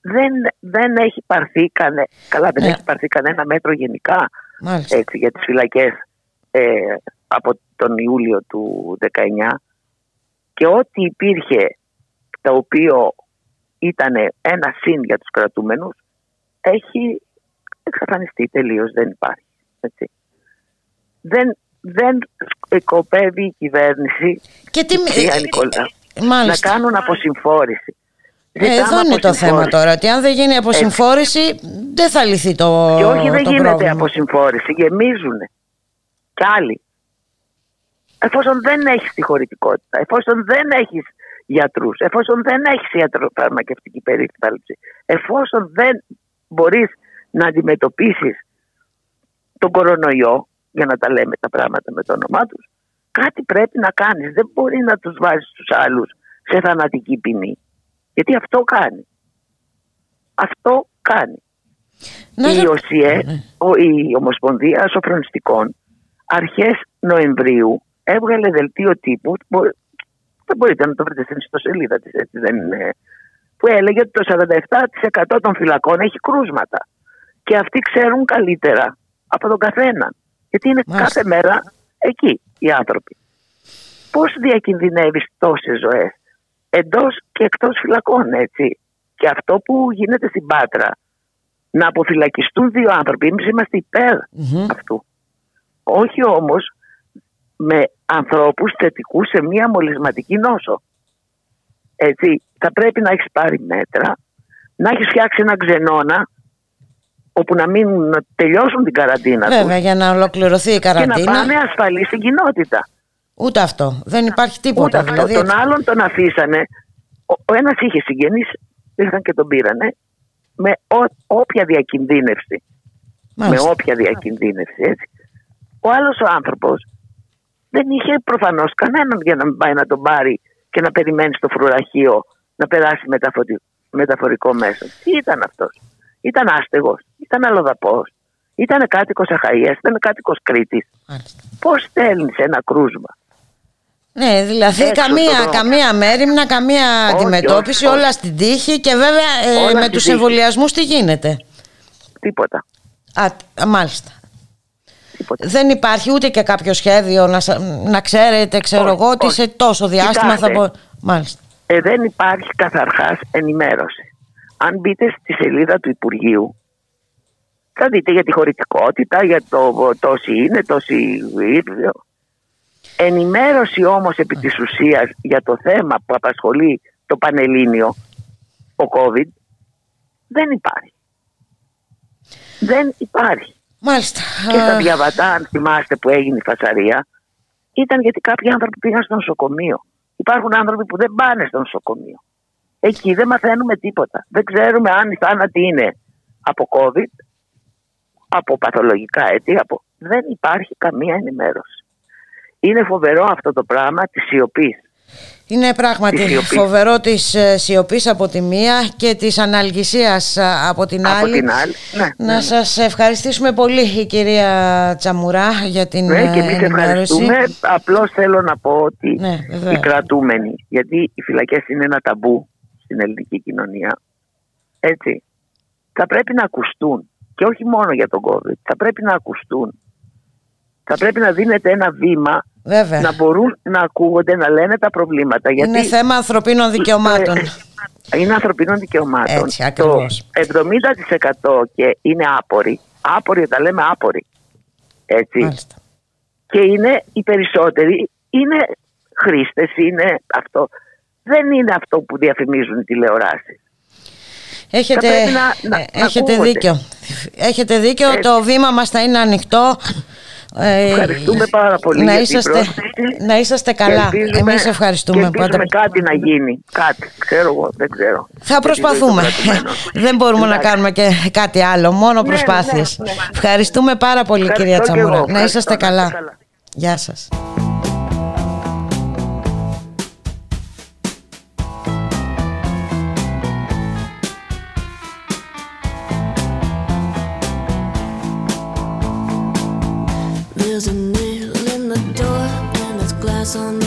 Δεν, δεν έχει πάρθει κανε, καλά δεν ναι. έχει πάρθει κανένα μέτρο γενικά έτσι, για τις φυλακές ε, από τον Ιούλιο του 19 και ό,τι υπήρχε το οποίο ήταν ένα συν για τους κρατούμενους έχει εξαφανιστεί τελείως, δεν υπάρχει. Έτσι. Δεν, δεν σκοπεύει η κυβέρνηση και τι... να κάνουν αποσυμφόρηση. Ε, εδώ είναι το θέμα τώρα, ότι αν δεν γίνει αποσυμφόρηση δεν θα λυθεί το Και όχι δεν γίνεται πρόβλημα. αποσυμφόρηση, γεμίζουν κι άλλοι. Εφόσον δεν έχεις τη χωρητικότητα, εφόσον δεν έχεις γιατρούς, εφόσον δεν έχεις ιατροφαρμακευτική περίθαλψη, εφόσον δεν μπορείς να αντιμετωπίσεις τον κορονοϊό, για να τα λέμε τα πράγματα με το όνομά τους. Κάτι πρέπει να κάνεις. Δεν μπορεί να τους βάζεις τους άλλους σε θανατική ποινή. Γιατί αυτό κάνει. Αυτό κάνει. Ναι, η ΟΣΙΕ, ναι. η Ομοσπονδία Σοφρονιστικών, αρχές Νοεμβρίου έβγαλε δελτίο τύπου, δεν μπορείτε να το βρείτε στην ιστοσελίδα της, έτσι δεν είναι, που έλεγε ότι το 47% των φυλακών έχει κρούσματα. Και αυτοί ξέρουν καλύτερα από τον καθένα. Γιατί είναι κάθε μέρα εκεί οι άνθρωποι. Πώς διακινδυνεύεις τόσες ζωές; Εντός και εκτός φυλακών έτσι. Και αυτό που γίνεται στην Πάτρα, να αποφυλακιστούν δύο άνθρωποι, εμείς είμαστε υπέρ αυτού. Όχι όμως με ανθρώπους θετικούς σε μία μολυσματική νόσο. Έτσι, θα πρέπει να έχεις πάρει μέτρα, να έχεις φτιάξει ένα ξενώνα όπου να μην να τελειώσουν την καραντίνα Βέβαια, για να ολοκληρωθεί η καραντίνα. Και να πάνε ασφαλή στην κοινότητα. Ούτε αυτό. Δεν υπάρχει τίποτα. Ούτε δηλαδή... αυτό. Τον άλλον τον αφήσανε. Ο, ο ένας είχε συγγενείς, ήρθαν και τον πήρανε με ό, όποια διακινδύνευση. Με όποια διακινδύνευση, έτσι. Ο άλλος ο άνθρωπος δεν είχε προφανώς κανέναν για να μην πάει να τον πάρει και να περιμένει στο φρουραχείο να περάσει μεταφορικό μέσο. Τι ήταν αυτός; Ήταν άστεγος, ήταν αλλοδαπός, ήταν κάτοικος Αχαΐας, ήταν κάτοικος Κρήτης. Πώς στέλνεις ένα κρούσμα; Ναι, δηλαδή καμία, καμία μέρημνα, καμία αντιμετώπιση, όλα στην τύχη και βέβαια ε, με τους εμβολιασμούς τι γίνεται; Τίποτα. Α, μάλιστα. Δεν υπάρχει ούτε και κάποιο σχέδιο να, να ξέρετε, ξέρω εγώ, ότι σε τόσο διάστημα θα μπορεί. Μάλιστα. Ε, δεν υπάρχει καθαρχάς ενημέρωση. Αν μπείτε στη σελίδα του Υπουργείου, θα δείτε για τη χωρητικότητα, για το τόση είναι, τόση ίδιο. Ενημέρωση όμως επί της ουσίας για το θέμα που απασχολεί το Πανελλήνιο, ο COVID, δεν υπάρχει. Δεν υπάρχει. Μάλιστα. Και στα διαβατά, αν θυμάστε που έγινε η φασαρία, ήταν γιατί κάποιοι άνθρωποι πήγαν στο νοσοκομείο. Υπάρχουν άνθρωποι που δεν πάνε στο νοσοκομείο. Εκεί δεν μαθαίνουμε τίποτα. Δεν ξέρουμε αν η θάνατη είναι από COVID, από παθολογικά αίτια. Από... Δεν υπάρχει καμία ενημέρωση. Είναι φοβερό αυτό το πράγμα της σιωπής. Είναι πράγματι φοβερό της ε, σιωπής από τη μία και της αναλγησίας ε, από την από άλλη. Την άλλη. Ναι, να ναι. σας ευχαριστήσουμε πολύ η κυρία Τσαμουρά για την ναι, και εμείς ενημέρωση. ευχαριστούμε. Απλώς θέλω να πω ότι ναι, οι κρατούμενοι, γιατί οι φυλακές είναι ένα ταμπού στην ελληνική κοινωνία, έτσι, θα πρέπει να ακουστούν. Και όχι μόνο για τον COVID, θα πρέπει να ακουστούν. Θα πρέπει να δίνεται ένα βήμα Βέβαια. να μπορούν να ακούγονται, να λένε τα προβλήματα. Γιατί είναι θέμα ανθρωπίνων δικαιωμάτων. Είναι ανθρωπίνων δικαιωμάτων. Έτσι, ακριβώς. Το 70% και είναι άποροι. Άποροι, τα λέμε άποροι. Έτσι. Μάλιστα. Και είναι οι περισσότεροι, είναι χρήστες, είναι αυτό. Δεν είναι αυτό που διαφημίζουν οι τηλεοράσεις. Έχετε, να, να, έχετε δίκιο. Έχετε δίκιο, Έτσι. το βήμα μας θα είναι ανοιχτό. Ευχαριστούμε πάρα πολύ να για είσαστε, την Να είσαστε καλά. Ελπίζουμε, Εμείς ευχαριστούμε. Και ελπίζουμε κάτι να γίνει. Κάτι. Ξέρω εγώ. Δεν ξέρω. Θα προσπαθούμε. δεν μπορούμε να κάνουμε και κάτι άλλο. Μόνο ναι, προσπάθειες. Ναι, ναι, Ευχαριστούμε πάρα πολύ Ευχαριστώ κυρία Τσαμούρα. Εγώ, να είσαστε καλά. καλά. Γεια σας. corazón.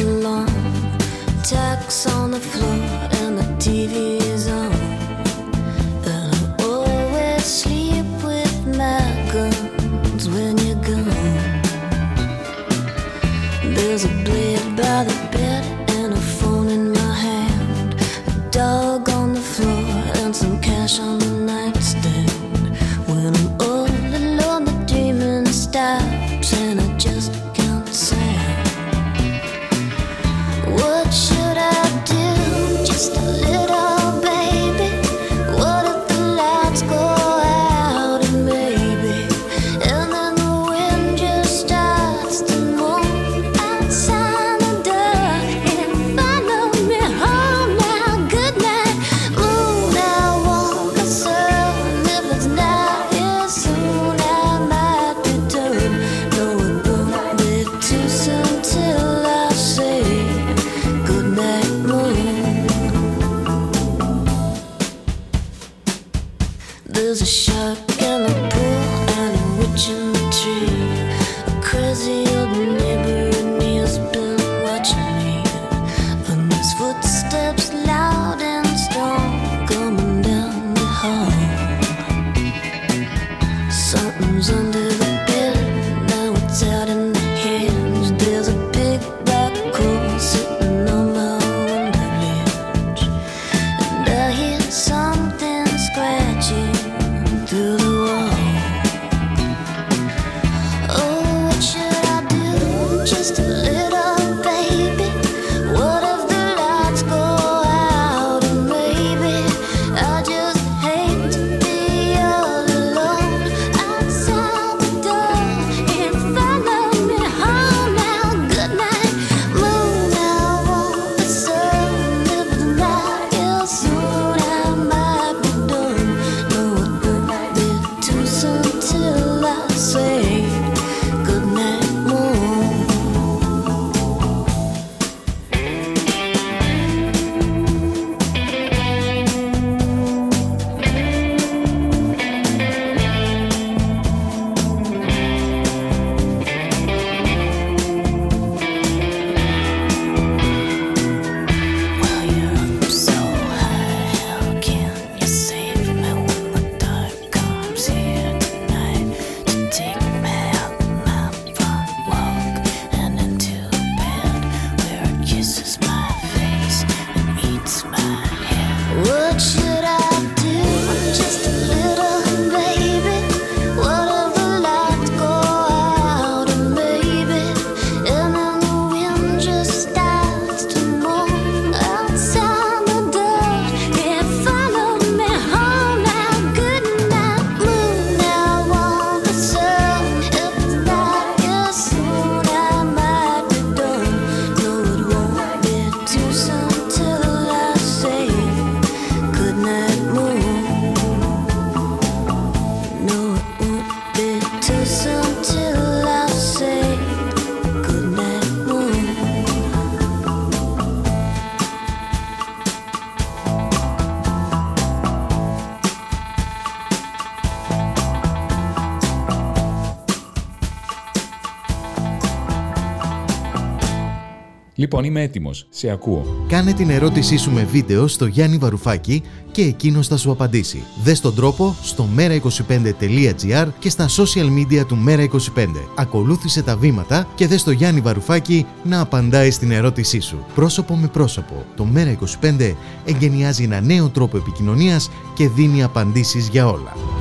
Λοιπόν, είμαι έτοιμος. Σε ακούω. Κάνε την ερώτησή σου με βίντεο στο Γιάννη Βαρουφάκη και εκείνος θα σου απαντήσει. Δες τον τρόπο στο mera25.gr και στα social media του Mera25. Ακολούθησε τα βήματα και δες το Γιάννη Βαρουφάκη να απαντάει στην ερώτησή σου. Πρόσωπο με πρόσωπο. Το Mera25 εγκαινιάζει ένα νέο τρόπο επικοινωνίας και δίνει απαντήσεις για όλα.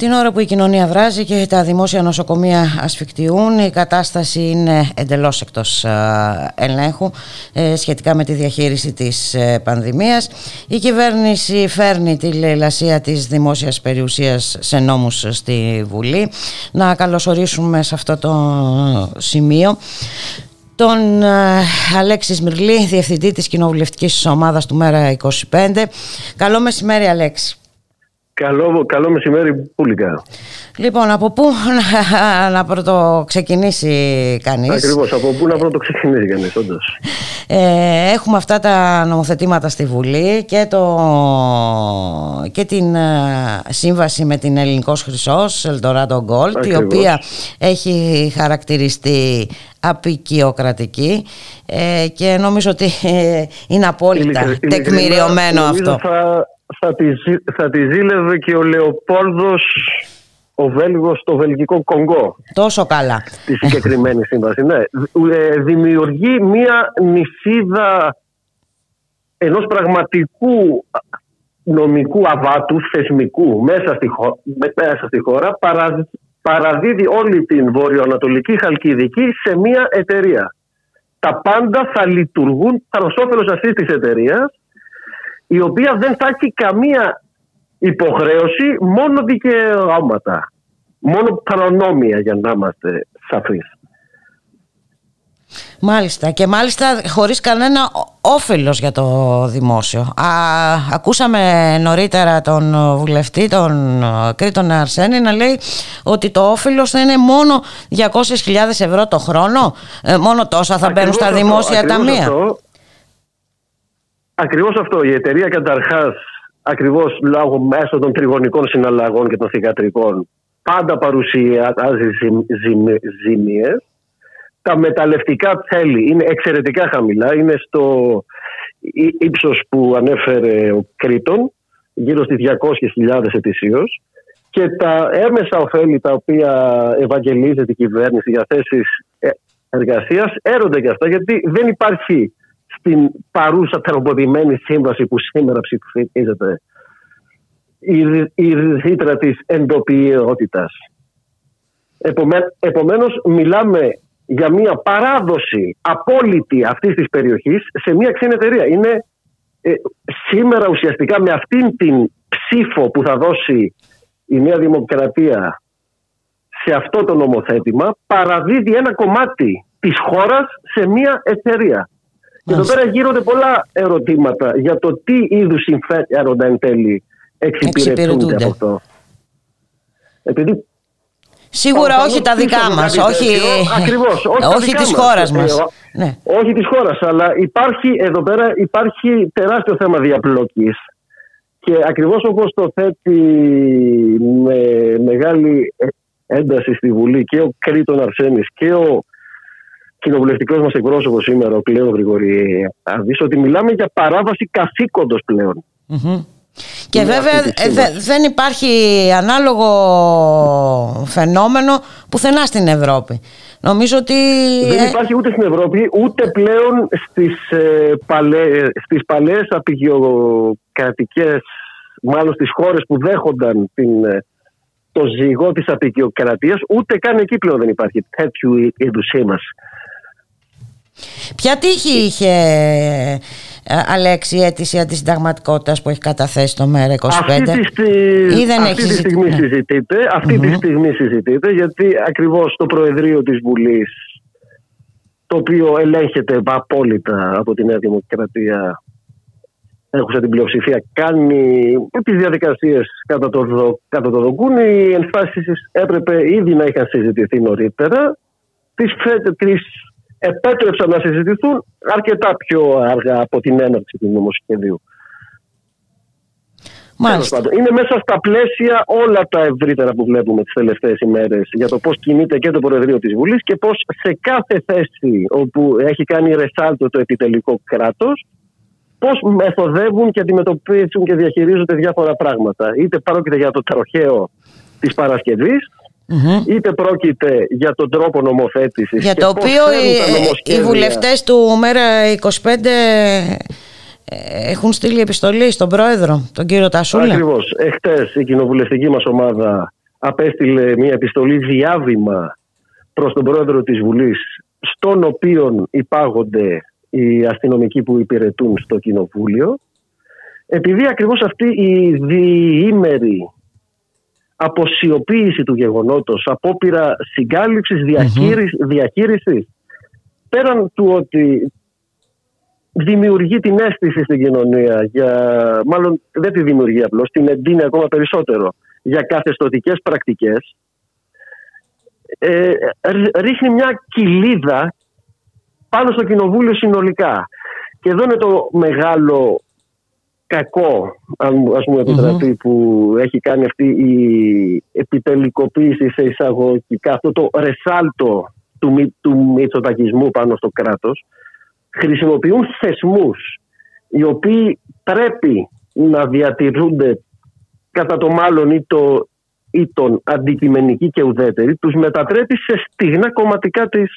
Την ώρα που η κοινωνία βράζει και τα δημόσια νοσοκομεία ασφικτιούν, η κατάσταση είναι εντελώς εκτός ελέγχου ε, σχετικά με τη διαχείριση της ε, πανδημίας. Η κυβέρνηση φέρνει τη λαϊλασία της δημόσιας περιουσίας σε νόμους στη Βουλή. Να καλωσορίσουμε σε αυτό το σημείο τον ε, Αλέξης Σμυρλή, Διευθυντή της Κοινοβουλευτικής Ομάδας του Μέρα 25. Καλό μεσημέρι Αλέξη. Καλό, καλό μεσημέρι, πουλικά. Λοιπόν, από πού να, να πρώτο ξεκινήσει κανείς; Ακριβώς, από πού να πρώτο ξεκινήσει κανείς, όντως. Ε, έχουμε αυτά τα νομοθετήματα στη Βουλή και, το, και την ε, σύμβαση με την Ελληνικός Χρυσός, Eldorado Gold, η οποία έχει χαρακτηριστεί απεικιοκρατική ε, και νομίζω ότι ε, είναι απόλυτα τεκμηριωμένο αυτό θα τη, θα τη ζήλευε και ο Λεοπόλδος ο Βέλγος στο Βελγικό Κονγκό. Τόσο καλά. Τη συγκεκριμένη σύμβαση. Ναι. Ε, δημιουργεί μία νησίδα ενός πραγματικού νομικού αβάτου θεσμικού μέσα στη, μέσα στη χώρα παραδίδει όλη την βορειοανατολική Χαλκιδική σε μία εταιρεία. Τα πάντα θα λειτουργούν προς όφελος αυτής της εταιρείας η οποία δεν θα έχει καμία υποχρέωση, μόνο δικαιώματα. Μόνο προνόμια για να είμαστε σαφείς. Μάλιστα και μάλιστα χωρίς κανένα όφελος για το δημόσιο. Α, ακούσαμε νωρίτερα τον βουλευτή, τον Κρήτον Αρσένη να λέει ότι το όφελος θα είναι μόνο 200.000 ευρώ το χρόνο. Ε, μόνο τόσα θα μπαίνουν στα δημόσια ταμεία. Αυτό, Ακριβώς αυτό. Η εταιρεία καταρχάς, ακριβώς λόγω μέσω των τριγωνικών συναλλαγών και των θηγατρικών, πάντα παρουσιάζει ζημίες. Τα μεταλλευτικά θέλει είναι εξαιρετικά χαμηλά. Είναι στο ύψος που ανέφερε ο Κρήτον, γύρω στις 200.000 ετησίως. Και τα έμεσα ωφέλη τα οποία ευαγγελίζεται η κυβέρνηση για θέσεις εργασίας έρονται και αυτά γιατί δεν υπάρχει στην παρούσα τροποποιημένη σύμβαση που σήμερα ψηφίζεται η, η ρήτρα της εντοπιότητας. Επομέ, επομένως μιλάμε για μια παράδοση απόλυτη αυτής της περιοχής σε μια ξένη εταιρεία. Είναι ε, σήμερα ουσιαστικά με αυτήν την ψήφο που θα δώσει η Νέα Δημοκρατία σε αυτό το νομοθέτημα παραδίδει ένα κομμάτι της χώρας σε μια εταιρεία. Και εδώ πέρα γίνονται πολλά ερωτήματα για το τι είδους συμφέροντα εν τέλει εξυπηρετούνται από αυτό. Επειδή Σίγουρα όχι τα δικά μας, όχι, Ακριβώς, όχι, όχι της χώρας μας. Ε, ναι. Όχι της χώρας, αλλά υπάρχει εδώ πέρα υπάρχει τεράστιο θέμα διαπλοκής. Και ακριβώς όπως το θέτει με μεγάλη ένταση στη Βουλή και ο Κρήτον Αρσένης και ο κοινοβουλευτικός μας εκπρόσωπος σήμερα, ο Κλέο Γρηγοριάδη, ότι μιλάμε για παράβαση καθήκοντος Και βέβαια ε, δεν υπάρχει ανάλογο φαινόμενο πουθενά στην Ευρώπη. Νομίζω ότι... Δεν υπάρχει ούτε στην Ευρώπη, ούτε πλέον στις, ε, παλέ, στις παλαιές απεικιοκρατικές, μάλλον στις χώρες που δέχονταν την, ε, το ζυγό της απεικιοκρατίας, ούτε καν εκεί πλέον δεν υπάρχει τέτοιου είδους σήμαση. Ποια τύχη είχε ε, Αλέξη η αίτηση αντισυνταγματικότητας που έχει καταθέσει το ΜΕΡΑ25 αυτή τη, ή δεν αυτή τη στιγμή ναι. συζητείται αυτή τη στιγμή συζητείται γιατί ακριβώς το Προεδρείο της Βουλής το οποίο ελέγχεται απόλυτα από τη Νέα Δημοκρατία έχω την πλειοψηφία κάνει τις διαδικασίες κατά το, κατά το δοκούν οι ενστάσεις έπρεπε ήδη να είχαν συζητηθεί νωρίτερα τις, τις επέτρεψαν να συζητηθούν αρκετά πιο αργά από την έναρξη του νομοσχεδίου. Μάλιστα. Είναι μέσα στα πλαίσια όλα τα ευρύτερα που βλέπουμε τις τελευταίες ημέρες για το πώς κινείται και το Προεδρείο της Βουλής και πώς σε κάθε θέση όπου έχει κάνει ρεσάλτο το επιτελικό κράτος πώς μεθοδεύουν και αντιμετωπίζουν και διαχειρίζονται διάφορα πράγματα. Είτε πρόκειται για το τροχαίο της Παρασκευής, Mm-hmm. είτε πρόκειται για τον τρόπο νομοθέτησης για το οποίο οι, οι βουλευτές του ΜΕΡΑ25 έχουν στείλει επιστολή στον πρόεδρο, τον κύριο Τασούλα. Ακριβώς. Εχθές η κοινοβουλευτική μας ομάδα απέστειλε μια επιστολή διάβημα προς τον πρόεδρο της Βουλής στον οποίο υπάγονται οι αστυνομικοί που υπηρετούν στο κοινοβούλιο επειδή ακριβώς αυτή η διήμερη αποσιοποίηση του γεγονότος, απόπειρα συγκάλυψης, διαχείρισης, πέραν του ότι δημιουργεί την αίσθηση στην κοινωνία, για, μάλλον δεν τη δημιουργεί απλώς, την εντείνει ακόμα περισσότερο για καθεστωτικές πρακτικές, ε, ρίχνει μια κοιλίδα πάνω στο κοινοβούλιο συνολικά. Και εδώ είναι το μεγάλο κακό, αν ας μου επιτραπει που έχει κάνει αυτή η επιτελικοποίηση σε εισαγωγικά, αυτό το ρεσάλτο του, του μητσοτακισμού πάνω στο κράτος, χρησιμοποιούν θεσμούς οι οποίοι πρέπει να διατηρούνται κατά το μάλλον ή, το, ή τον αντικειμενική και ουδέτερη, τους μετατρέπει σε στιγνά κομματικά της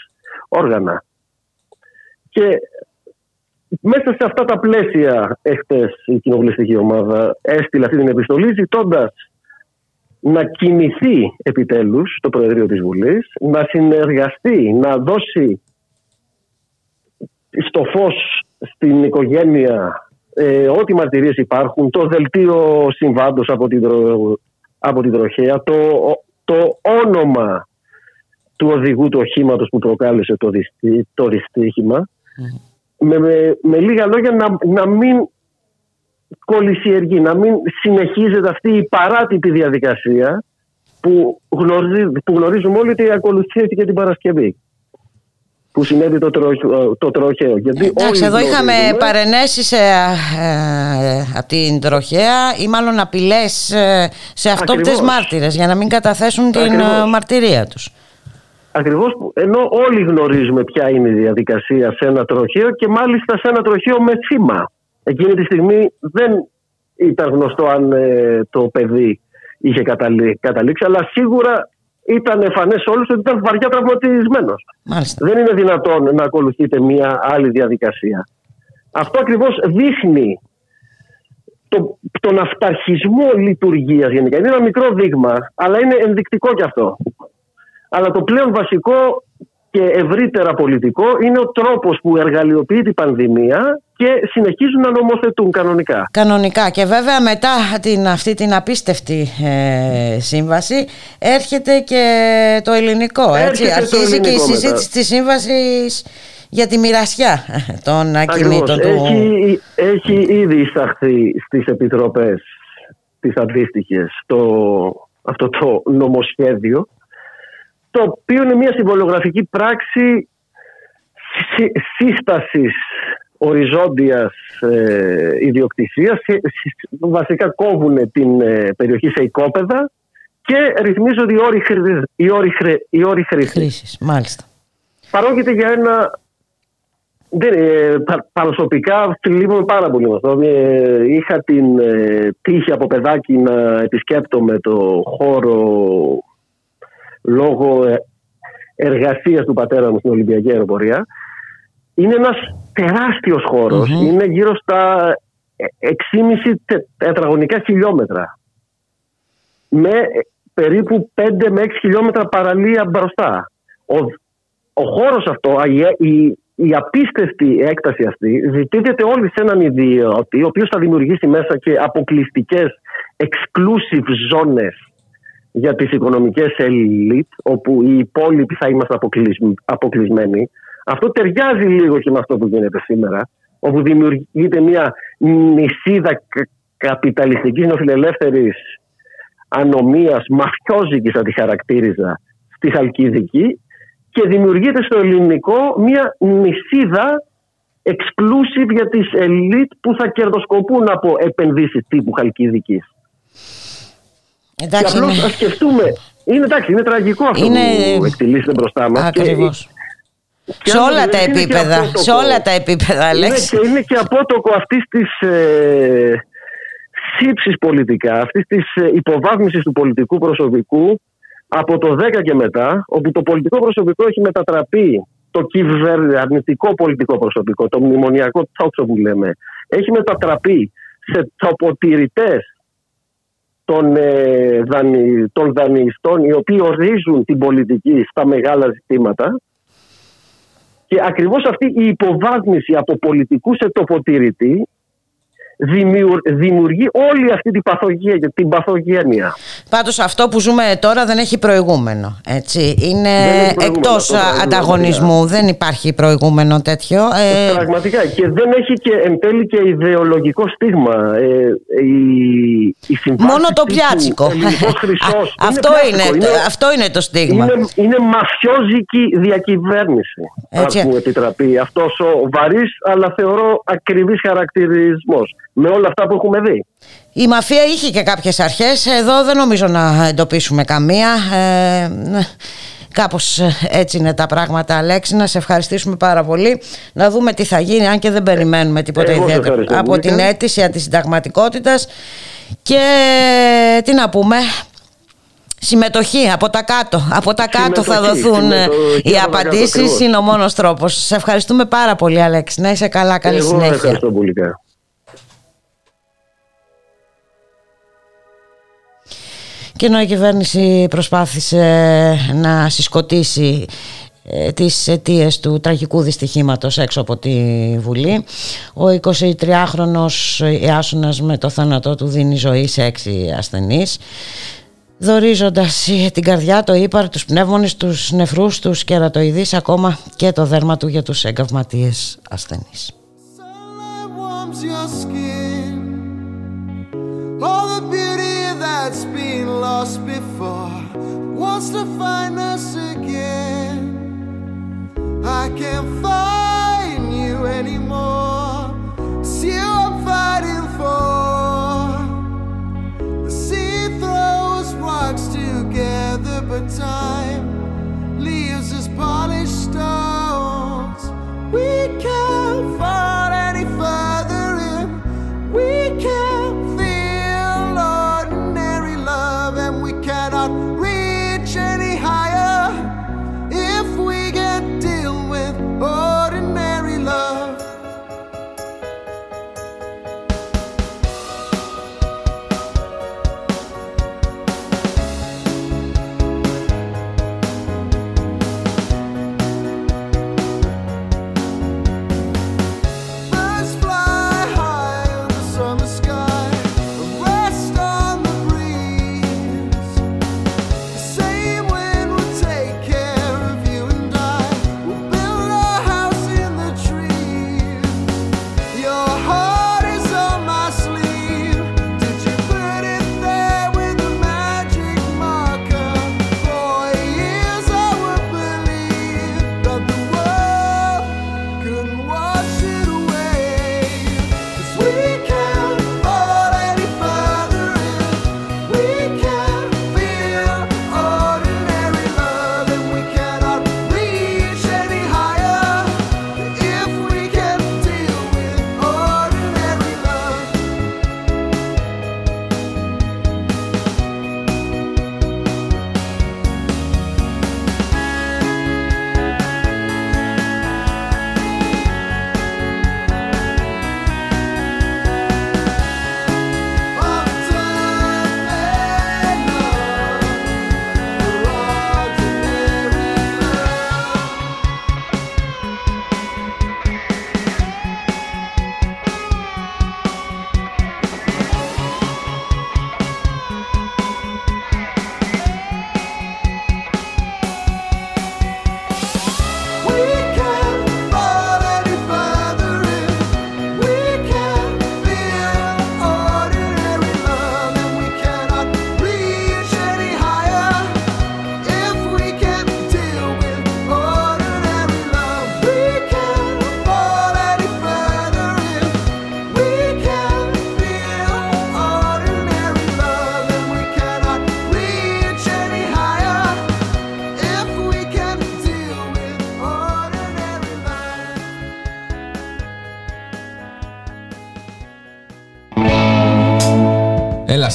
όργανα. Και μέσα σε αυτά τα πλαίσια εχθές η κοινοβουλευτική ομάδα έστειλε αυτή την επιστολή ζητώντας να κινηθεί επιτέλους το Προεδρείο της Βουλής, να συνεργαστεί, να δώσει στο φως στην οικογένεια ε, ό,τι μαρτυρίες υπάρχουν, το δελτίο συμβάντος από την, από την τροχέα, το, το όνομα του οδηγού του οχήματος που προκάλεσε το, το δυστύχημα με, με, λίγα λόγια να, να μην κολλησιεργεί, να μην συνεχίζεται αυτή η παράτυπη διαδικασία που, γνωρίζει, που γνωρίζουμε όλοι ότι ακολουθήθηκε την Παρασκευή που συνέβη το, τρο, το τροχαίο. Γιατί Εντάξει, εδώ είχαμε παρενέσεις ε, ε, από την τροχέα ή μάλλον απειλές ε, σε αυτόπτες μάρτυρες για να μην καταθέσουν την ε, μαρτυρία τους. Ακριβώς ενώ όλοι γνωρίζουμε ποια είναι η διαδικασία σε ένα τροχείο και μάλιστα σε ένα τροχείο με θύμα. Εκείνη τη στιγμή δεν ήταν γνωστό αν ε, το παιδί είχε καταλήξει, αλλά σίγουρα ήταν εμφανέ σε όλους ότι ήταν βαριά τραυματισμένος. Δεν είναι δυνατόν να ακολουθείτε μια άλλη διαδικασία. Αυτό ακριβώς δείχνει το, τον αυταρχισμό λειτουργίας γενικά. Είναι ένα μικρό δείγμα, αλλά είναι ενδεικτικό κι αυτό. Αλλά το πλέον βασικό και ευρύτερα πολιτικό είναι ο τρόπος που εργαλειοποιεί την πανδημία και συνεχίζουν να νομοθετούν κανονικά. Κανονικά και βέβαια μετά την, αυτή την απίστευτη ε, σύμβαση έρχεται και το ελληνικό. Έτσι. Αρχίζει και η συζήτηση της σύμβασης για τη μοιρασιά των ακινήτων του. Έχει, έχει ήδη εισαχθεί στις επιτροπές τις αντίστοιχες αυτό το νομοσχέδιο το οποίο είναι μια συμβολογραφική πράξη σύστασης οριζόντιας ε, ιδιοκτησίας βασικά κόβουν την ε, περιοχή σε οικόπεδα και ρυθμίζονται οι όροι, οι όροι, οι όροι χρήσης. Μάλιστα. Παρόκειται για ένα δεν, ε, προσωπικά θλίβομαι πάρα πολύ με αυτό. Ε, είχα την ε, τύχη από παιδάκι να επισκέπτομαι το χώρο λόγω ε, εργασίας του πατέρα μου στην Ολυμπιακή Αεροπορία. Είναι ένας τεράστιος Είναι γύρω στα 6,5 τετραγωνικά χιλιόμετρα. Με περίπου 5 με 6 χιλιόμετρα παραλία μπροστά. Ο, ο χώρος αυτό, η, η απίστευτη έκταση αυτή ζητείται όλοι σε έναν ιδιώτη ο οποίος θα δημιουργήσει μέσα και αποκλειστικές exclusive ζώνες για τις οικονομικές ελίτ όπου οι υπόλοιποι θα είμαστε αποκλεισμένοι. Αυτό ταιριάζει λίγο και με αυτό που γίνεται σήμερα όπου δημιουργείται μια νησίδα καπιταλιστικής νοφιλελεύθερης ανομίας, μαφιόζικης θα τη χαρακτήριζα, στη Χαλκιδική και δημιουργείται στο ελληνικό μια νησίδα exclusive για τις ελίτ που θα κερδοσκοπούν από επενδύσεις τύπου Χαλκιδικής. Εντάξει, και απλώς είναι... σκεφτούμε, είναι, εντάξει, είναι τραγικό αυτό είναι... που εκτελήσεται μπροστά μας. Ακριβώς. Και, σε όλα τα επίπεδα, σε όλα τα επίπεδα, Αλέξ. Είναι και, είναι και απότοκο αυτής της ε, σύψης πολιτικά, αυτής της ε, υποβάθμισης του πολιτικού προσωπικού από το 10 και μετά, όπου το πολιτικό προσωπικό έχει μετατραπεί, το κυβερνητικό πολιτικό προσωπικό, το μνημονιακό τόξο που λέμε, έχει μετατραπεί σε τοποτηρητές των, ε, των δανειστών οι οποίοι ορίζουν την πολιτική στα μεγάλα ζητήματα. Και ακριβώς αυτή η υποβάθμιση από πολιτικούς σε τοποτηρητή δημιουργεί όλη αυτή την παθογένεια. Την παθογένεια. Πάντως αυτό που ζούμε τώρα δεν έχει προηγούμενο. Έτσι. Είναι εκτός ανταγωνισμού. Δεν υπάρχει προηγούμενο τέτοιο. Ε... Πραγματικά. Και δεν έχει και εν τέλει και ιδεολογικό στίγμα. Ε, η, η Μόνο το πιάτσικο. Χρυσός, αυτό, είναι, είναι, αυτό είναι το στίγμα. Είναι, είναι μαφιόζικη διακυβέρνηση. Έτσι. Αν μου επιτραπεί αυτός ο βαρύς αλλά θεωρώ ακριβής χαρακτηρισμός με όλα αυτά που έχουμε δει. Η μαφία είχε και κάποιες αρχές, εδώ δεν νομίζω να εντοπίσουμε καμία. Ε, κάπως έτσι είναι τα πράγματα Αλέξη, να σε ευχαριστήσουμε πάρα πολύ. Να δούμε τι θα γίνει, αν και δεν περιμένουμε τίποτα ιδιαίτερο από την αίτηση αντισυνταγματικότητας. Και τι να πούμε, Συμμετοχή από τα κάτω. Από τα κάτω θα δοθούν οι απαντήσεις. Είναι ο μόνος τρόπος. Σε ευχαριστούμε πάρα πολύ, Αλέξη. Να είσαι καλά. Καλή Εγώ συνέχεια. Ευχαριστώ πολύ. Και ενώ η κυβέρνηση προσπάθησε να συσκοτήσει ε, τις αιτίες του τραγικού δυστυχήματος έξω από τη Βουλή. Ο 23χρονος Ιάσονας με το θάνατό του δίνει ζωή σε έξι ασθενείς δορίζοντας την καρδιά, το ύπαρ, τους πνεύμονες, τους νεφρούς, τους κερατοειδείς, ακόμα και το δέρμα του για τους εγκαυματίες ασθενείς. That's been lost before wants to find us again. I can't find you anymore. It's you I'm fighting for. The sea throws rocks together, but time leaves us polished stones. We can't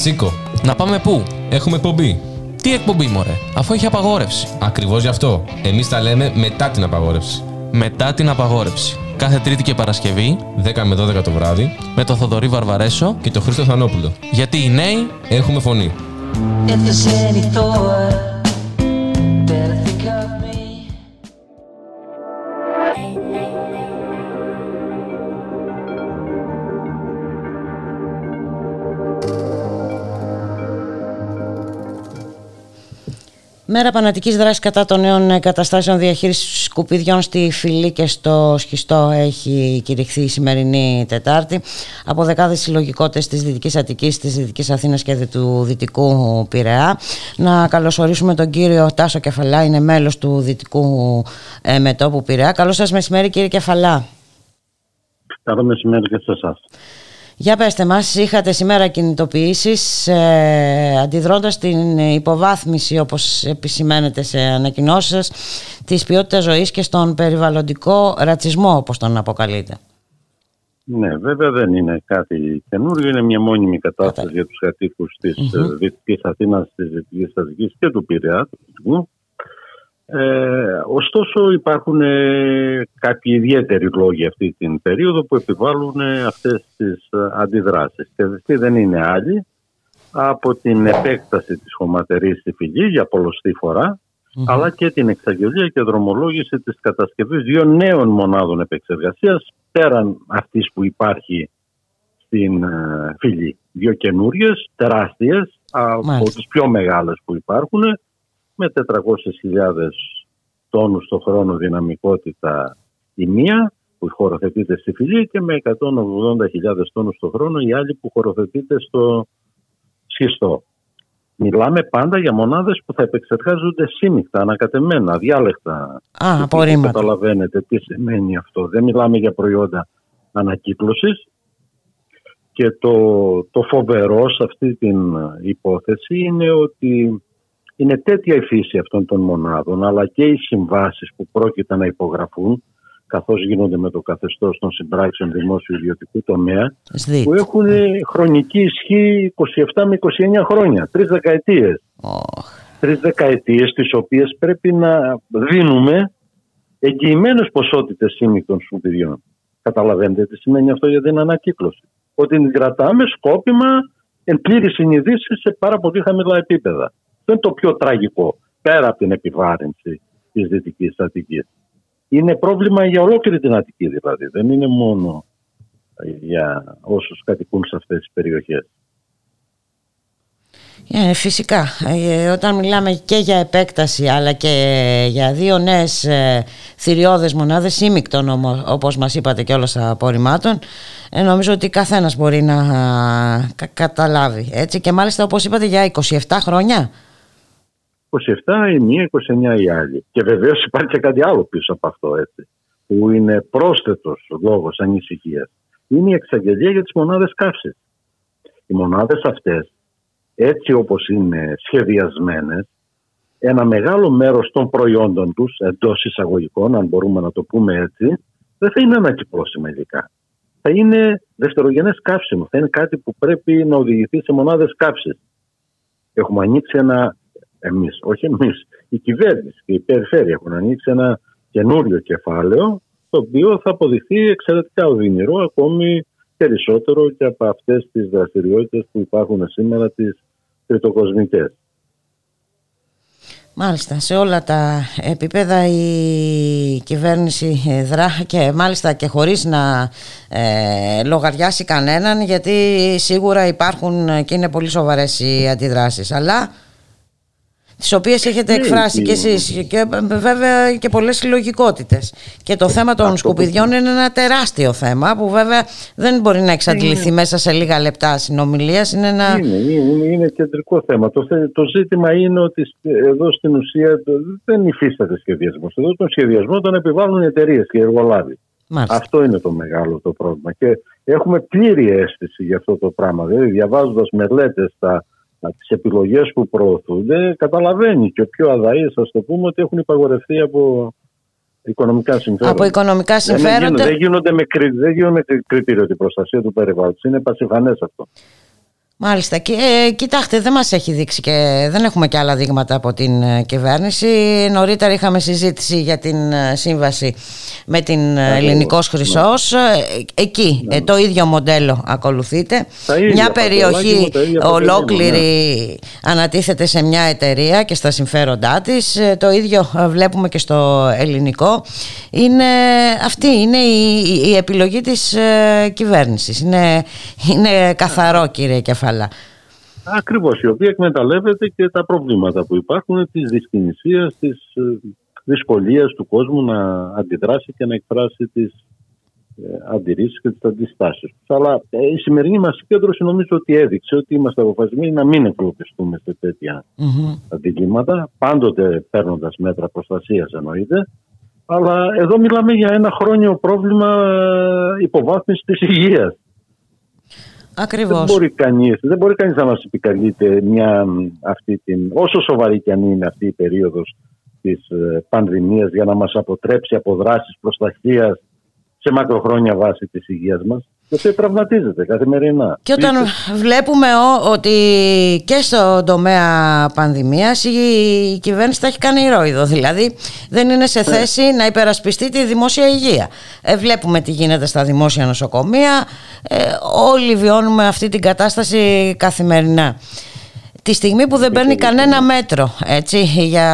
Έλα, σήκω. Να πάμε πού; Έχουμε εκπομπή. Τι εκπομπή, μωρέ, αφού έχει απαγόρευση. Ακριβώς γι' αυτό. Εμείς τα λέμε μετά την απαγόρευση. Μετά την απαγόρευση. Κάθε Τρίτη και Παρασκευή, 10 με 12 το βράδυ, με το Θοδωρή Βαρβαρέσο και το Χρήστο Θανόπουλο. Γιατί οι νέοι έχουμε φωνή. Μέρα Πανατικής Δράσης κατά των νέων εγκαταστάσεων διαχείρισης σκουπιδιών στη Φυλή και στο Σχιστό έχει κηρυχθεί η σημερινή Τετάρτη από δεκάδες συλλογικότητες της Δυτικής Αττικής, της Δυτικής Αθήνας και του Δυτικού Πειραιά. Να καλωσορίσουμε τον κύριο Τάσο Κεφαλά, είναι μέλος του Δυτικού ε, Μετώπου Πειραιά. Καλώς σας μεσημέρι κύριε Κεφαλά. Καλό μεσημέρι και σε εσάς. Για πέστε μας, είχατε σήμερα κινητοποιήσεις ε, αντιδρώντας την υποβάθμιση όπως επισημαίνεται σε ανακοινώσεις σας της ποιότητας ζωής και στον περιβαλλοντικό ρατσισμό όπως τον αποκαλείτε. Ναι, βέβαια δεν είναι κάτι καινούριο, είναι μια μόνιμη κατάσταση για τους κατοίκους της mm-hmm. Δυτικής Αθήνας, της Δυτικής Αττικής και του Πειραιά, του ε, ωστόσο υπάρχουν ε, κάποιοι ιδιαίτεροι λόγοι αυτή την περίοδο που επιβάλλουν ε, αυτές τις ε, αντιδράσεις. Και αυτοί δεν είναι άλλοι από την επέκταση της χωματερής στη φυγή για πολλωστή αλλά και την εξαγγελία και δρομολόγηση της κατασκευής δύο νέων μονάδων επεξεργασίας πέραν αυτής που υπάρχει στην ε, φυλή. Δύο καινούριες, τεράστιες, από τις πιο μεγάλες που υπάρχουν με 400.000 τόνους το χρόνο δυναμικότητα η μία που χωροθετείται στη φυλή και με 180.000 τόνους το χρόνο η άλλη που χωροθετείται στο σχιστό. Μιλάμε πάντα για μονάδες που θα επεξεργάζονται σύμμυχτα, ανακατεμένα, αδιάλεκτα. Α, απορρίμματα. Καταλαβαίνετε τι σημαίνει αυτό. Δεν μιλάμε για προϊόντα ανακύκλωσης. Και το, το φοβερό σε αυτή την υπόθεση είναι ότι είναι τέτοια η φύση αυτών των μονάδων, αλλά και οι συμβάσεις που πρόκειται να υπογραφούν, καθώς γίνονται με το καθεστώς των συμπράξεων δημόσιου ιδιωτικού τομέα, που έχουν χρονική ισχύ 27 με 29 χρόνια, τρεις δεκαετίες. Oh. Τρεις δεκαετίες, τις οποίες πρέπει να δίνουμε εγγυημένες ποσότητες σύμμυκτων σκουπιδιών. Καταλαβαίνετε τι σημαίνει αυτό για την ανακύκλωση. Ότι την κρατάμε σκόπιμα εν πλήρης συνειδήση σε πάρα πολύ χαμηλά επίπεδα. Αυτό είναι το πιο τραγικό, πέρα από την επιβάρυνση της Δυτικής Αττικής. Είναι πρόβλημα για ολόκληρη την Αττική δηλαδή. Δεν είναι μόνο για όσους κατοικούν σε αυτές τις περιοχές. Ε, φυσικά, ε, όταν μιλάμε και για επέκταση αλλά και για δύο νέες ε, θηριώδες μονάδες σύμμικτων όπως μας είπατε και όλων απορριμμάτων ε, νομίζω ότι καθένας μπορεί να καταλάβει έτσι και μάλιστα όπως είπατε για 27 χρόνια 27 η μία, 29 η άλλη. Και βεβαίως υπάρχει και κάτι άλλο πίσω από αυτό έτσι, που είναι πρόσθετος λόγος ανησυχίας. Είναι η εξαγγελία για τις μονάδες καύσης. Οι μονάδες αυτές, έτσι όπως είναι σχεδιασμένες, ένα μεγάλο μέρος των προϊόντων τους, εντός εισαγωγικών, αν μπορούμε να το πούμε έτσι, δεν θα είναι ανακυκλώσιμα υλικά. Θα είναι δευτερογενές καύσιμο. Θα είναι κάτι που πρέπει να οδηγηθεί σε μονάδες καύσης. Έχουμε ανοίξει ένα εμείς, όχι εμείς, η κυβέρνηση και η περιφέρεια έχουν ανοίξει ένα καινούριο κεφάλαιο το οποίο θα αποδειχθεί εξαιρετικά οδυνηρό ακόμη περισσότερο και από αυτές τις δραστηριότητες που υπάρχουν σήμερα τις τριτοκοσμικές. Μάλιστα, σε όλα τα επίπεδα η κυβέρνηση δρά και μάλιστα και χωρίς να ε, λογαριάσει κανέναν γιατί σίγουρα υπάρχουν και είναι πολύ σοβαρές οι αντιδράσεις. Αλλά τις οποίες έχετε ναι, εκφράσει και εσείς και βέβαια και πολλές συλλογικότητες. Και το θέμα των σκουπιδιών είναι ένα τεράστιο θέμα που βέβαια δεν μπορεί να εξαντληθεί μέσα σε λίγα λεπτά συνομιλίας. Είναι, ένα... είναι, είναι, είναι κεντρικό θέμα. Το, το ζήτημα είναι ότι εδώ στην ουσία δεν υφίσταται σχεδιασμός. Εδώ τον σχεδιασμό τον επιβάλλουν οι εταιρείες και οι εργολάβοι. Αυτό είναι το μεγάλο το πρόβλημα. Και έχουμε πλήρη αίσθηση για αυτό το πράγμα. Δηλαδή, διαβάζοντας μελέτες στα τις επιλογές που προωθούνται, καταλαβαίνει και ο πιο αδαή, ας το πούμε, ότι έχουν υπαγορευτεί από οικονομικά συμφέροντα. Από οικονομικά συμφέροντα. Δεν, γίνονται, με, δεν γίνονται με κριτήριο την προστασία του περιβάλλοντος. Είναι πασιφανές αυτό. Μάλιστα. Και, ε, κοιτάξτε, δεν μας έχει δείξει και δεν έχουμε και άλλα δείγματα από την ε, κυβέρνηση. Νωρίτερα είχαμε συζήτηση για την ε, σύμβαση με την ε, Ελληνικός Χρυσός. Ε, Εκεί ε, το ίδιο μοντέλο ακολουθείτε. Τα ίδια, μια Παντελάκη περιοχή μου, τα ίδια το ολόκληρη ανατίθεται σε μια εταιρεία και στα συμφέροντά της. Ε, Το ίδιο ε, βλέπουμε και στο ελληνικό. Είναι, αυτή είναι η, η- η επιλογή της ε, κυβέρνησης. Είναι, είναι καθαρό κύριε Κεφαλά. Ακριβώς, η οποία εκμεταλλεύεται και τα προβλήματα που υπάρχουν της δυσκινησίας, της ε, δυσκολίας του κόσμου να αντιδράσει και να εκφράσει τις ε, αντιρρήσεις και τις αντιστάσεις τους. Αλλά ε, η σημερινή μας συγκέντρωση νομίζω ότι έδειξε ότι είμαστε αποφασισμένοι να μην εκλογιστούμε σε τέτοια αντιλήμματα, πάντοτε παίρνοντας μέτρα προστασίας εννοείται, αλλά εδώ μιλάμε για ένα χρόνιο πρόβλημα ε, υποβάθμισης της υγείας. Δεν Ακριβώς. μπορεί κανείς, δεν μπορεί κανείς να μας επικαλείται μια, μ, αυτή την, όσο σοβαρή και αν είναι αυτή η περίοδος της ε, πανδημίας για να μας αποτρέψει από δράσεις προστασίας σε μακροχρόνια βάση της υγείας μας η οποία τραυματίζεται καθημερινά. Και όταν βλέπουμε ο- ότι και στον τομέα πανδημίας η, η κυβέρνηση τα έχει κάνει ηρώιδο, δηλαδή δεν είναι σε θέση να υπερασπιστεί τη δημόσια υγεία. Ε, βλέπουμε τι γίνεται στα δημόσια νοσοκομεία, ε, όλοι βιώνουμε αυτή την κατάσταση καθημερινά. Τη στιγμή που δεν παίρνει κανένα μέτρο έτσι, για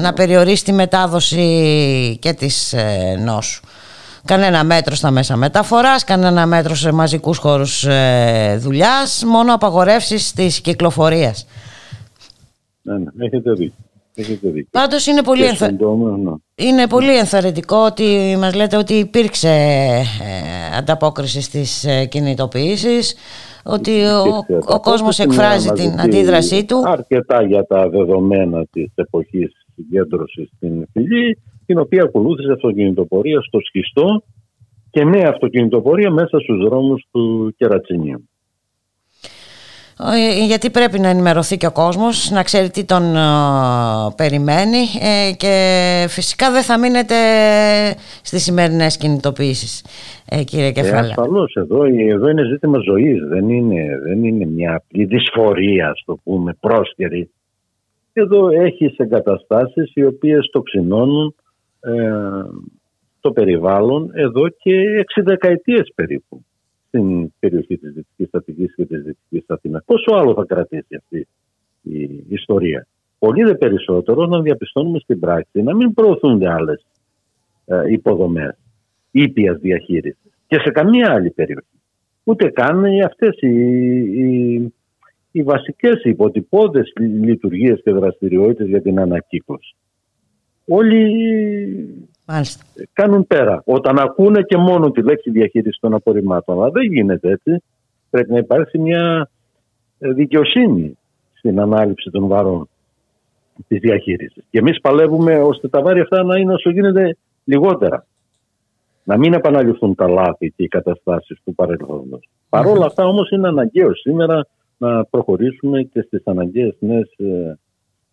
να περιορίσει τη μετάδοση και της ε, νόσου. Κανένα μέτρο στα μέσα μεταφοράς, κανένα μέτρο σε μαζικούς χώρους ε, δουλειάς, μόνο απαγορεύσεις της κυκλοφορίας. Ναι, ναι, έχετε δίκιο. Έχετε δίκιο. Πάντως είναι πολύ, Και ενθα... στον τομέα, ναι. είναι πολύ ενθαρρυντικό ότι μας λέτε ότι υπήρξε ε, ανταπόκριση στις ε, κινητοποιήσεις, ότι ο, Υπήρξε ο κόσμος απόκριση, εκφράζει μια την μαζική- αντίδρασή του. Αρκετά για τα δεδομένα της εποχής συγκέντρωσης στην φυλή, την οποία ακολούθησε αυτοκινητοπορία στο Σχιστό και με αυτοκινητοπορία μέσα στους δρόμους του Κερατσινίου. Ε, γιατί πρέπει να ενημερωθεί και ο κόσμος, να ξέρει τι τον ε, περιμένει ε, και φυσικά δεν θα μείνετε στις σημερινές κινητοποιήσεις, ε, κύριε Ε, Κεφάλα. ασφαλώς εδώ, εδώ είναι ζήτημα ζωής, δεν είναι, δεν είναι μια απλή δυσφορία, ας το πούμε, πρόσκαιρη. Εδώ έχεις εγκαταστάσεις οι οποίες το ξυνώνουν ε, το περιβάλλον εδώ και έξι δεκαετίες περίπου στην περιοχή της Δυτικής Αττικής και της Δυτικής Αθήνας. Πόσο άλλο θα κρατήσει αυτή η ιστορία; Πολύ δε περισσότερο να διαπιστώνουμε στην πράξη να μην προωθούνται άλλες ε, υποδομές ήπιας διαχείρισης και σε καμία άλλη περιοχή. Ούτε καν οι αυτές οι, οι, οι βασικές υποτυπώδες λειτουργίες και δραστηριότητες για την ανακύκλωση. Όλοι Μάλιστα. κάνουν πέρα. Όταν ακούνε και μόνο τη λέξη διαχείριση των απορριμμάτων. Αλλά δεν γίνεται έτσι. Πρέπει να υπάρξει μια ε, δικαιοσύνη στην ανάληψη των βαρών της διαχείρισης. Και εμείς παλεύουμε ώστε τα βάρη αυτά να είναι όσο γίνεται λιγότερα. Να μην επαναληφθούν τα λάθη και οι καταστάσεις του παρελθόντος. Παρ' όλα αυτά όμως είναι αναγκαίο σήμερα να προχωρήσουμε και στις αναγκαίες νέες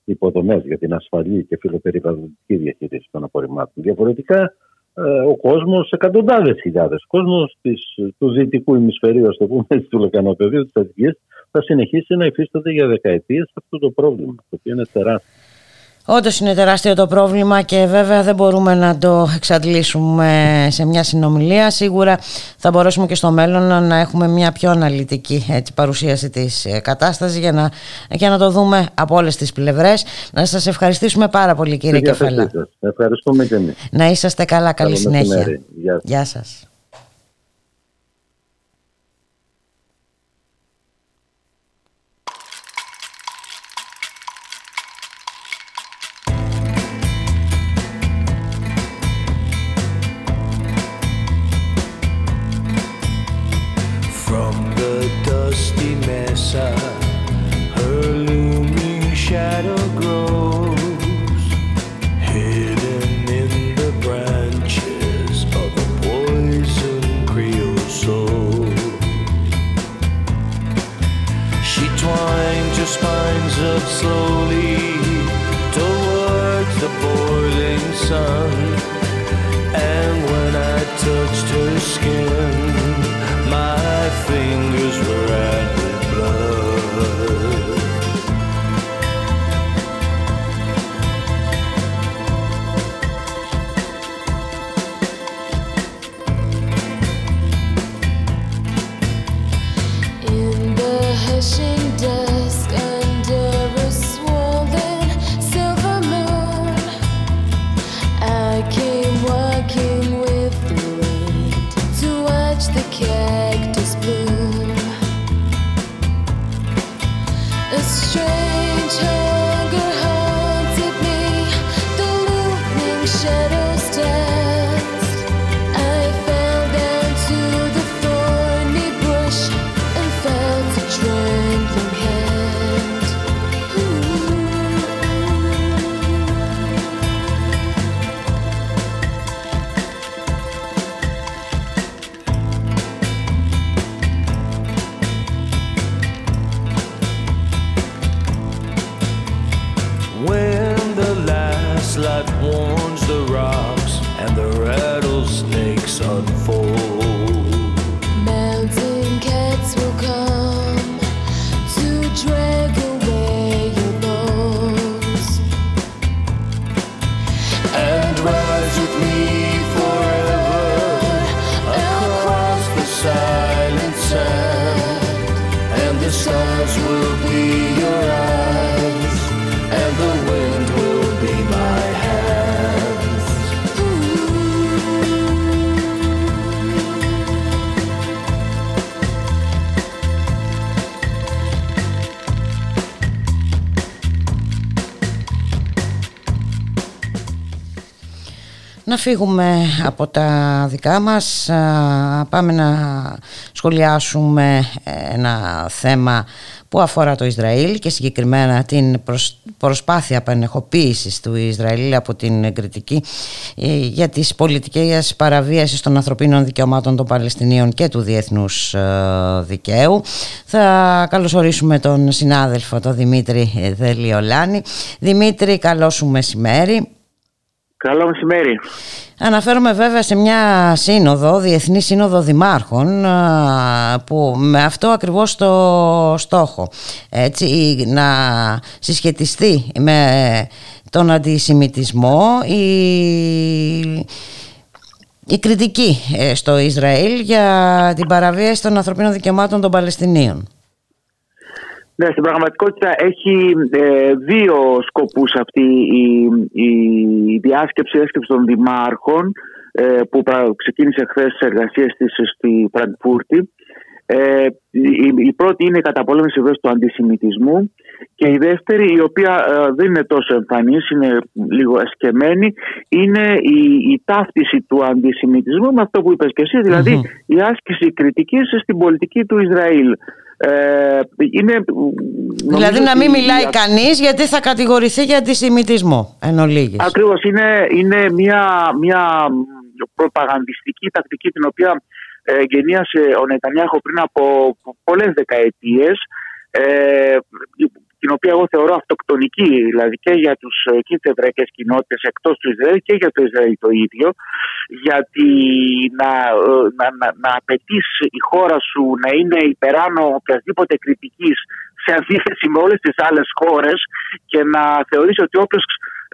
ε, υποδομές για την ασφαλή και φιλοπεριβαλλοντική διαχείριση των απορριμμάτων. Διαφορετικά ε, ο κόσμος, εκατοντάδες χιλιάδες κόσμος της, του δυτικού ημισφαιρίου, ας το πούμε, έτσι, του λεκανοπεδίου της Αττικής, θα συνεχίσει να υφίσταται για δεκαετίες αυτό το πρόβλημα, το οποίο είναι τεράστιο. Όντως είναι τεράστιο το πρόβλημα και βέβαια δεν μπορούμε να το εξαντλήσουμε σε μια συνομιλία. Σίγουρα θα μπορέσουμε και στο μέλλον να- να έχουμε μια πιο αναλυτική έτσι, παρουσίαση της ε, κατάστασης για να, για να το δούμε από όλες τις πλευρές. Να σας ευχαριστήσουμε πάρα πολύ κύριε Στη διάθεσή Κεφαλά. σας. Ευχαριστούμε και εμείς. Να είσαστε καλά, καλή Καλό συνέχεια. μεσημέρι. Γεια σας. Γεια σας. Φύγουμε από τα δικά μας, α, πάμε να σχολιάσουμε ένα θέμα που αφορά το Ισραήλ και συγκεκριμένα την προσ- προσπάθεια επανεχοποίησης του Ισραήλ από την κριτική ε, για τις πολιτικές παραβίασεις των ανθρωπίνων δικαιωμάτων των Παλαιστινίων και του διεθνούς ε, δικαίου. Θα καλωσορίσουμε τον συνάδελφο, τον Δημήτρη Δελιολάνη. Δημήτρη, καλό σου μεσημέρι. Καλό μεσημέρι. Αναφέρομαι βέβαια σε μια σύνοδο, Διεθνή Σύνοδο Δημάρχων, α, που με αυτό ακριβώς το στόχο, έτσι, να συσχετιστεί με τον αντισημιτισμό, η, η κριτική ε, στο Ισραήλ για την παραβίαση των ανθρωπίνων δικαιωμάτων των Παλαιστινίων. Ναι, στην πραγματικότητα έχει ε, δύο σκοπούς αυτή η, η, διάσκεψη, η διάσκεψη των δημάρχων ε, που πρα- ξεκίνησε χθες τις εργασίες της στη Φραγκφούρτη. Ε, η, η πρώτη είναι η καταπολέμηση βέβαια του αντισημιτισμού και η δεύτερη η οποία ε, δεν είναι τόσο εμφανής, είναι λίγο εσκεμμένη είναι η, η ταύτιση του αντισημιτισμού με αυτό που είπες και εσύ, δηλαδη η άσκηση κριτικής στην πολιτική του Ισραήλ. Ε, είναι, Δηλαδή νομίζω να μην ότι μιλάει η- κανείς γιατί θα κατηγορηθεί για αντισημιτισμό εν ολίγης. Ακριβώς είναι, είναι μια, μια προπαγανδιστική τακτική την οποία ε, γενίασε ο Νετανιάχο πριν από πολλές δεκαετίες ε, την οποία εγώ θεωρώ αυτοκτονική δηλαδή και για τους ε, και τις εβραϊκές κοινότητες εκτός του Ισραήλ και για το Ισραήλ το ίδιο γιατί να, ε, να, να, να απαιτείς η χώρα σου να είναι υπεράνω οποιασδήποτε κριτικής σε αντίθεση με όλες τις άλλες χώρες και να θεωρείς ότι όποιος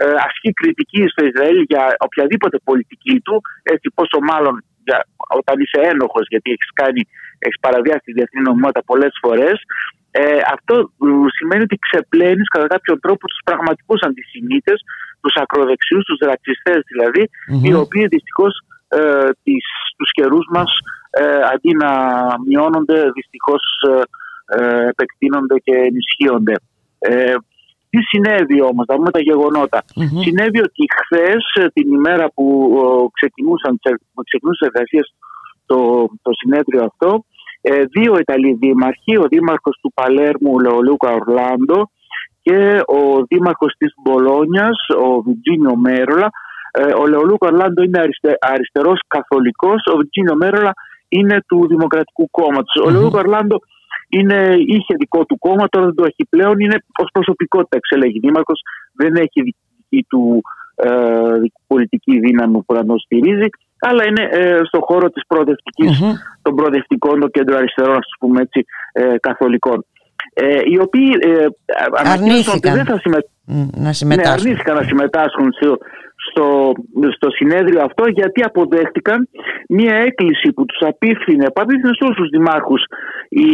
ε, ασκεί κριτική στο Ισραήλ για οποιαδήποτε πολιτική του, έτσι πόσο μάλλον για, όταν είσαι ένοχος γιατί έχεις κάνει, έχεις παραβιάσει τη διεθνή νομιμότητα πολλές φορές, ε, αυτό ε, σημαίνει ότι ξεπλένεις κατά κάποιον τρόπο τους πραγματικούς αντισημίτες, τους ακροδεξιούς, τους ρατσιστές δηλαδή, οι οποίοι δυστυχώς ε, τις, τους καιρούς μας ε, αντί να μειώνονται δυστυχώς ε, ε, επεκτείνονται και ενισχύονται. Ε, τι συνέβη όμως, θα δούμε τα γεγονότα. Συνέβη ότι χθες, την ημέρα που ο, ξεκινούσαν, που ξεκινούσαν τις εργασίες το, το συνέδριο αυτό, ε, δύο Ιταλοί δήμαρχοι, ο δήμαρχος του Παλέρμου Λεολούκα Ορλάντο και ο δήμαρχος της Μπολόνιας, ο Βιτζίνιο Μέρολα. Ε, ο Λεολούκα Ορλάντο είναι αριστε, αριστερός καθολικός, ο Βιτζίνιο Μέρολα είναι του Δημοκρατικού Κόμματος. Ο Λεολούκα Ορλάντο είναι, είχε δικό του κόμμα, τώρα δεν το έχει πλέον, είναι ως προσωπικότητα εξελέγει δήμαρχος, δεν έχει δική του ε, πολιτική δύναμη που να τον στηρίζει, αλλά είναι ε, στον χώρο της προοδευτικης των προοδευτικών, των κέντρων αριστερών, ας πούμε έτσι, ε, καθολικών. Ε, οι οποίοι ε, ανακοίνωσαν ότι Αρνήθηκαν δεν θα συμμε... Μ, να ναι, συμμετάσχουν. αρνήθηκαν να συμμετάσχουν στο, στο, στο συνέδριο αυτό γιατί αποδέχτηκαν μια έκκληση που τους απίφθινε, που απίφθινε σε όλους τους δημάρχους η,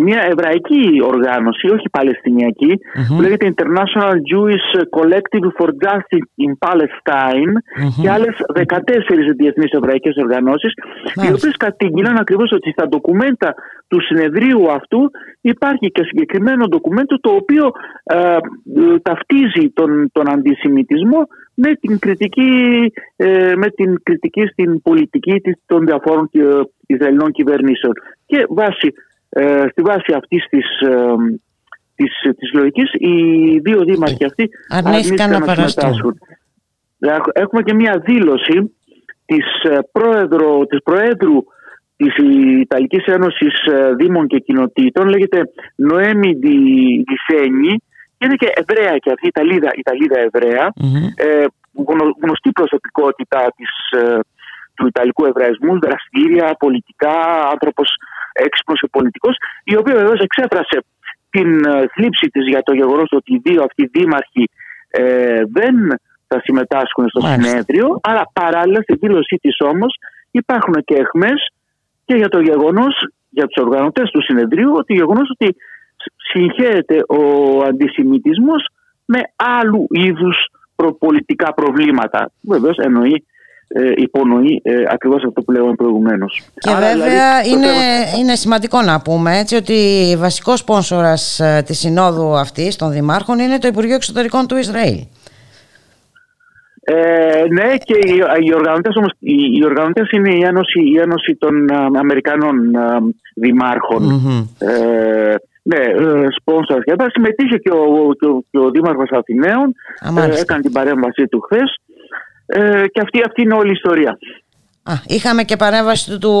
μια εβραϊκή οργάνωση, όχι παλαιστινιακή, που λέγεται International Jewish Collective for Justice in Palestine και άλλες 14 διεθνείς εβραϊκές οργανώσεις οι οποίες κατήγγειλαν ακριβώς ότι στα ντοκουμέντα του συνεδρίου αυτού υπάρχει και συγκεκριμένο ντοκουμέντο το οποίο ε, ε, ταυτίζει τον, τον αντισημιτισμό με την κριτική, ε, με την κριτική στην πολιτική της- των διαφόρων ε, Ισραηλινών κυβερνήσεων. Και βάση, ε, στη βάση αυτής της, ε, της, της λογικής οι δύο δήμαρχοι αυτοί αρνήθηκαν να παραστούν. συμμετάσχουν. Έχ- Έχουμε και μια δήλωση της, ε, πρόεδρο, της Προέδρου της Ιταλικής Ένωσης ε, Δήμων και Κοινοτήτων λέγεται Νοέμι Ντισένι και είναι και Εβραία και αυτή, Ιταλίδα, Ιταλίδα Εβραία ε, γνω- γνωστή προσωπικότητα της, ε, του Ιταλικού Εβραϊσμού, δραστήρια, πολιτικά, άνθρωπος έξυπνος και πολιτικός, η οποία βεβαίως εξέφρασε την ε, θλίψη της για το γεγονός ότι οι δύο αυτοί δήμαρχοι ε, δεν θα συμμετάσχουν στο Μάλιστα. συνέδριο, αλλά παράλληλα στη δήλωσή της όμως υπάρχουν και εχμές και για το γεγονός, για τους οργανωτές του συνεδρίου, ότι το γεγονός ότι συγχαίρεται ο αντισημιτισμός με άλλου είδους προπολιτικά προβλήματα. Βεβαίως εννοεί, ε, υπονοεί ε, ακριβώς αυτό που λέγαμε προηγουμένως. Και Άρα, βέβαια δηλαδή, το είναι, θέμα- είναι σημαντικό να πούμε έτσι ότι βασικός σπόνσορας ε, της συνόδου αυτής των δημάρχων είναι το Υπουργείο Εξωτερικών του Ισραήλ. Ε, ναι, και οι, οι οργανωτές όμως, οι, οι οργανωτές είναι η Ένωση, η Ένωση των α, Αμερικανών α, δημάρχων. Ε, ναι, ε, σπόνσορας και αυτά. Συμμετείχε και ο, και ο, και ο Δήμαρχος Αθηναίων, Α, μάλιστα. ε, έκανε την παρέμβασή του χθες. Ε, και αυτή, αυτή είναι όλη η ιστορία. Α, είχαμε και παρέμβαση του, του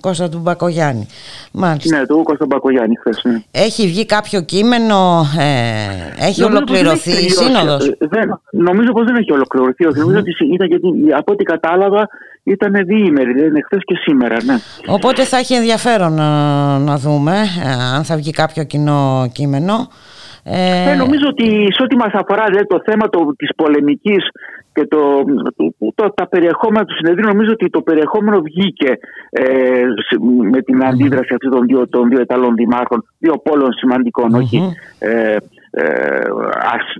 Κώστα του Μπακογιάννη. Μάλιστα. Ναι, του Κώστα Μπακογιάννη χθες. Ναι. Έχει βγει κάποιο κείμενο, ε, έχει Νομίζω πως ολοκληρωθεί δεν η έχει τελειώσει. σύνοδος; Ε, δεν- νομίζω πως δεν έχει ολοκληρωθεί. όχι. Νομίζω ότι ήταν γιατί, από ό,τι κατάλαβα ήταν διήμερη, δηλαδή είναι χθες και σήμερα. Ναι. Οπότε θα έχει ενδιαφέρον να, να δούμε ε, αν θα βγει κάποιο κοινό κείμενο. Ε, Ε, νομίζω ότι σε ό,τι μας αφορά δηλαδή, το θέμα το, της πολεμικής και το, το, το- τα περιεχόμενα του συνεδρίου νομίζω ότι το περιεχόμενο βγήκε ε, σε- με την αντίδραση αυτή των δύο, των δύο Ιταλών δημάρχων, δύο πόλων σημαντικών, όχι ε, ε, ας-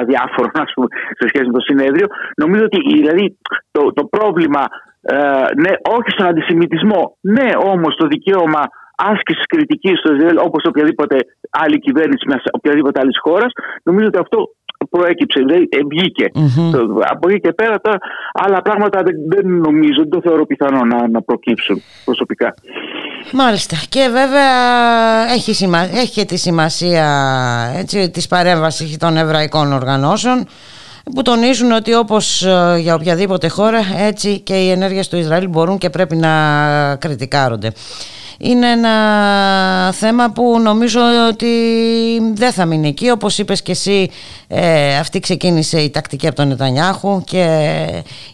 αδιάφορων ας πούμε, σε σχέση με το συνέδριο. Νομίζω ότι δηλαδή, το, το πρόβλημα, ε, ναι, όχι στον αντισημιτισμό, ναι όμως το δικαίωμα άσκησης κριτικής στο Ισραήλ όπως οποιαδήποτε άλλη κυβέρνηση μιας οποιαδήποτε άλλης χώρας, νομίζω ότι αυτό προέκυψε, δηλαδή ε, βγήκε. Το- από εκεί και πέρα τα άλλα πράγματα δεν, δεν νομίζω, δεν το θεωρώ πιθανό να, να προκύψουν προσωπικά. Μάλιστα. Και βέβαια έχει, σημα... έχει και τη σημασία έτσι, της παρέμβασης των εβραϊκών οργανώσεων που τονίζουν ότι όπως ε, για οποιαδήποτε χώρα έτσι και οι ενέργειες του Ισραήλ μπορούν και πρέπει να κριτικάρονται. Είναι ένα θέμα που νομίζω ότι δεν θα μείνει εκεί. Όπως είπες και εσύ, ε, αυτή ξεκίνησε η τακτική από τον Νετανιάχου και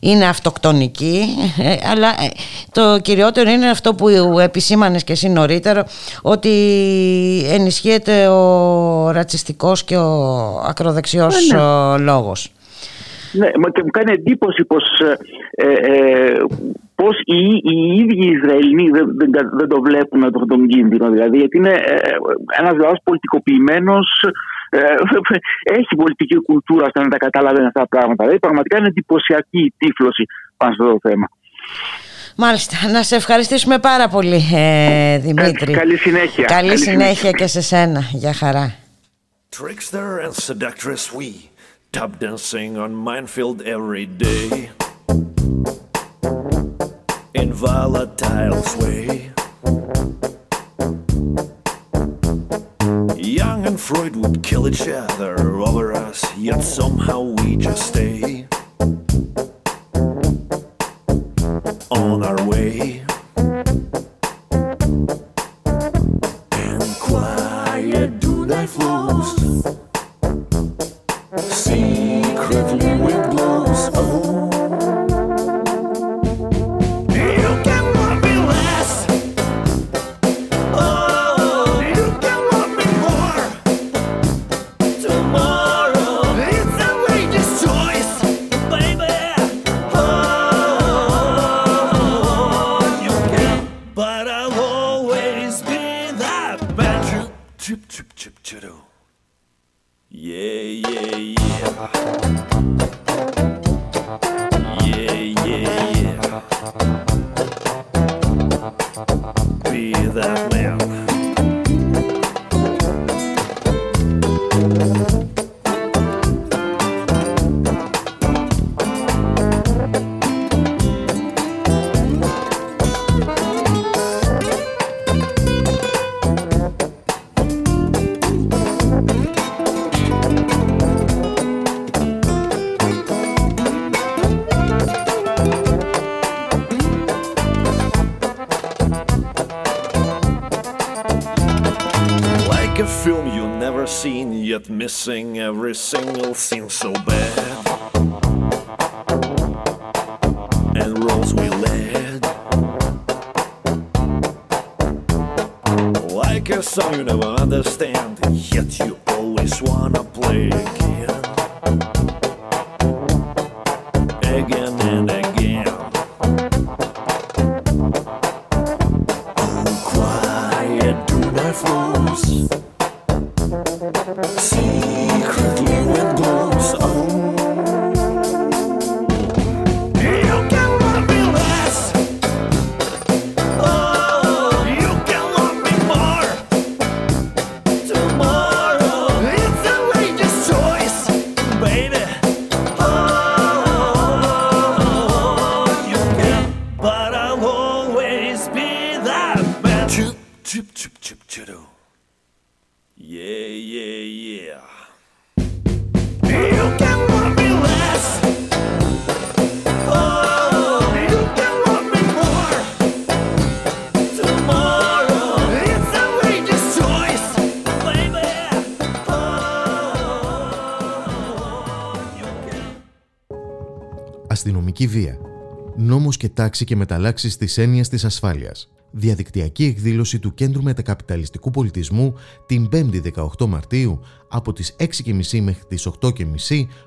είναι αυτοκτονική. Ε, αλλά ε, το κυριότερο είναι αυτό που επισήμανες και εσύ νωρίτερα, ότι ενισχύεται ο ρατσιστικός και ο ακροδεξιός Ε, ναι. ο λόγος. Ναι, μα και μου κάνει εντύπωση πως, ε, ε, πως οι, οι ίδιοι οι Ισραηλοί δεν, δεν, κα- δεν το βλέπουν αυτόν τον κίνδυνο. Δηλαδή, γιατί είναι ε, ένας λαός πολιτικοποιημένος, ε, έχει πολιτική κουλτούρα ώστε να τα καταλαβαίνει αυτά τα πράγματα. Δηλαδή, πραγματικά είναι εντυπωσιακή η τύφλωση πάνω σε αυτό το θέμα. Μάλιστα, να σε ευχαριστήσουμε πάρα πολύ ε, Δημήτρη. καλή συνέχεια. Καλή, Καλή συνέχεια συνέχεια. και σε σένα. Γεια χαρά. Trickster and seductress we tap dancing on minefield every day in volatile sway. Young and Freud would kill each other over us, yet somehow we just stay on our way. And quiet do thy flows secretly missing every single scene so bad. And roles we led. Like a song you never understand, yet you αστυνομική βία. Νόμος και τάξη και μεταλλάξεις της έννοιας της ασφάλειας. Διαδικτυακή εκδήλωση του Κέντρου Μετακαπιταλιστικού Πολιτισμού την 5η 18 Μαρτίου από τις 6.30 μέχρι τις 8.30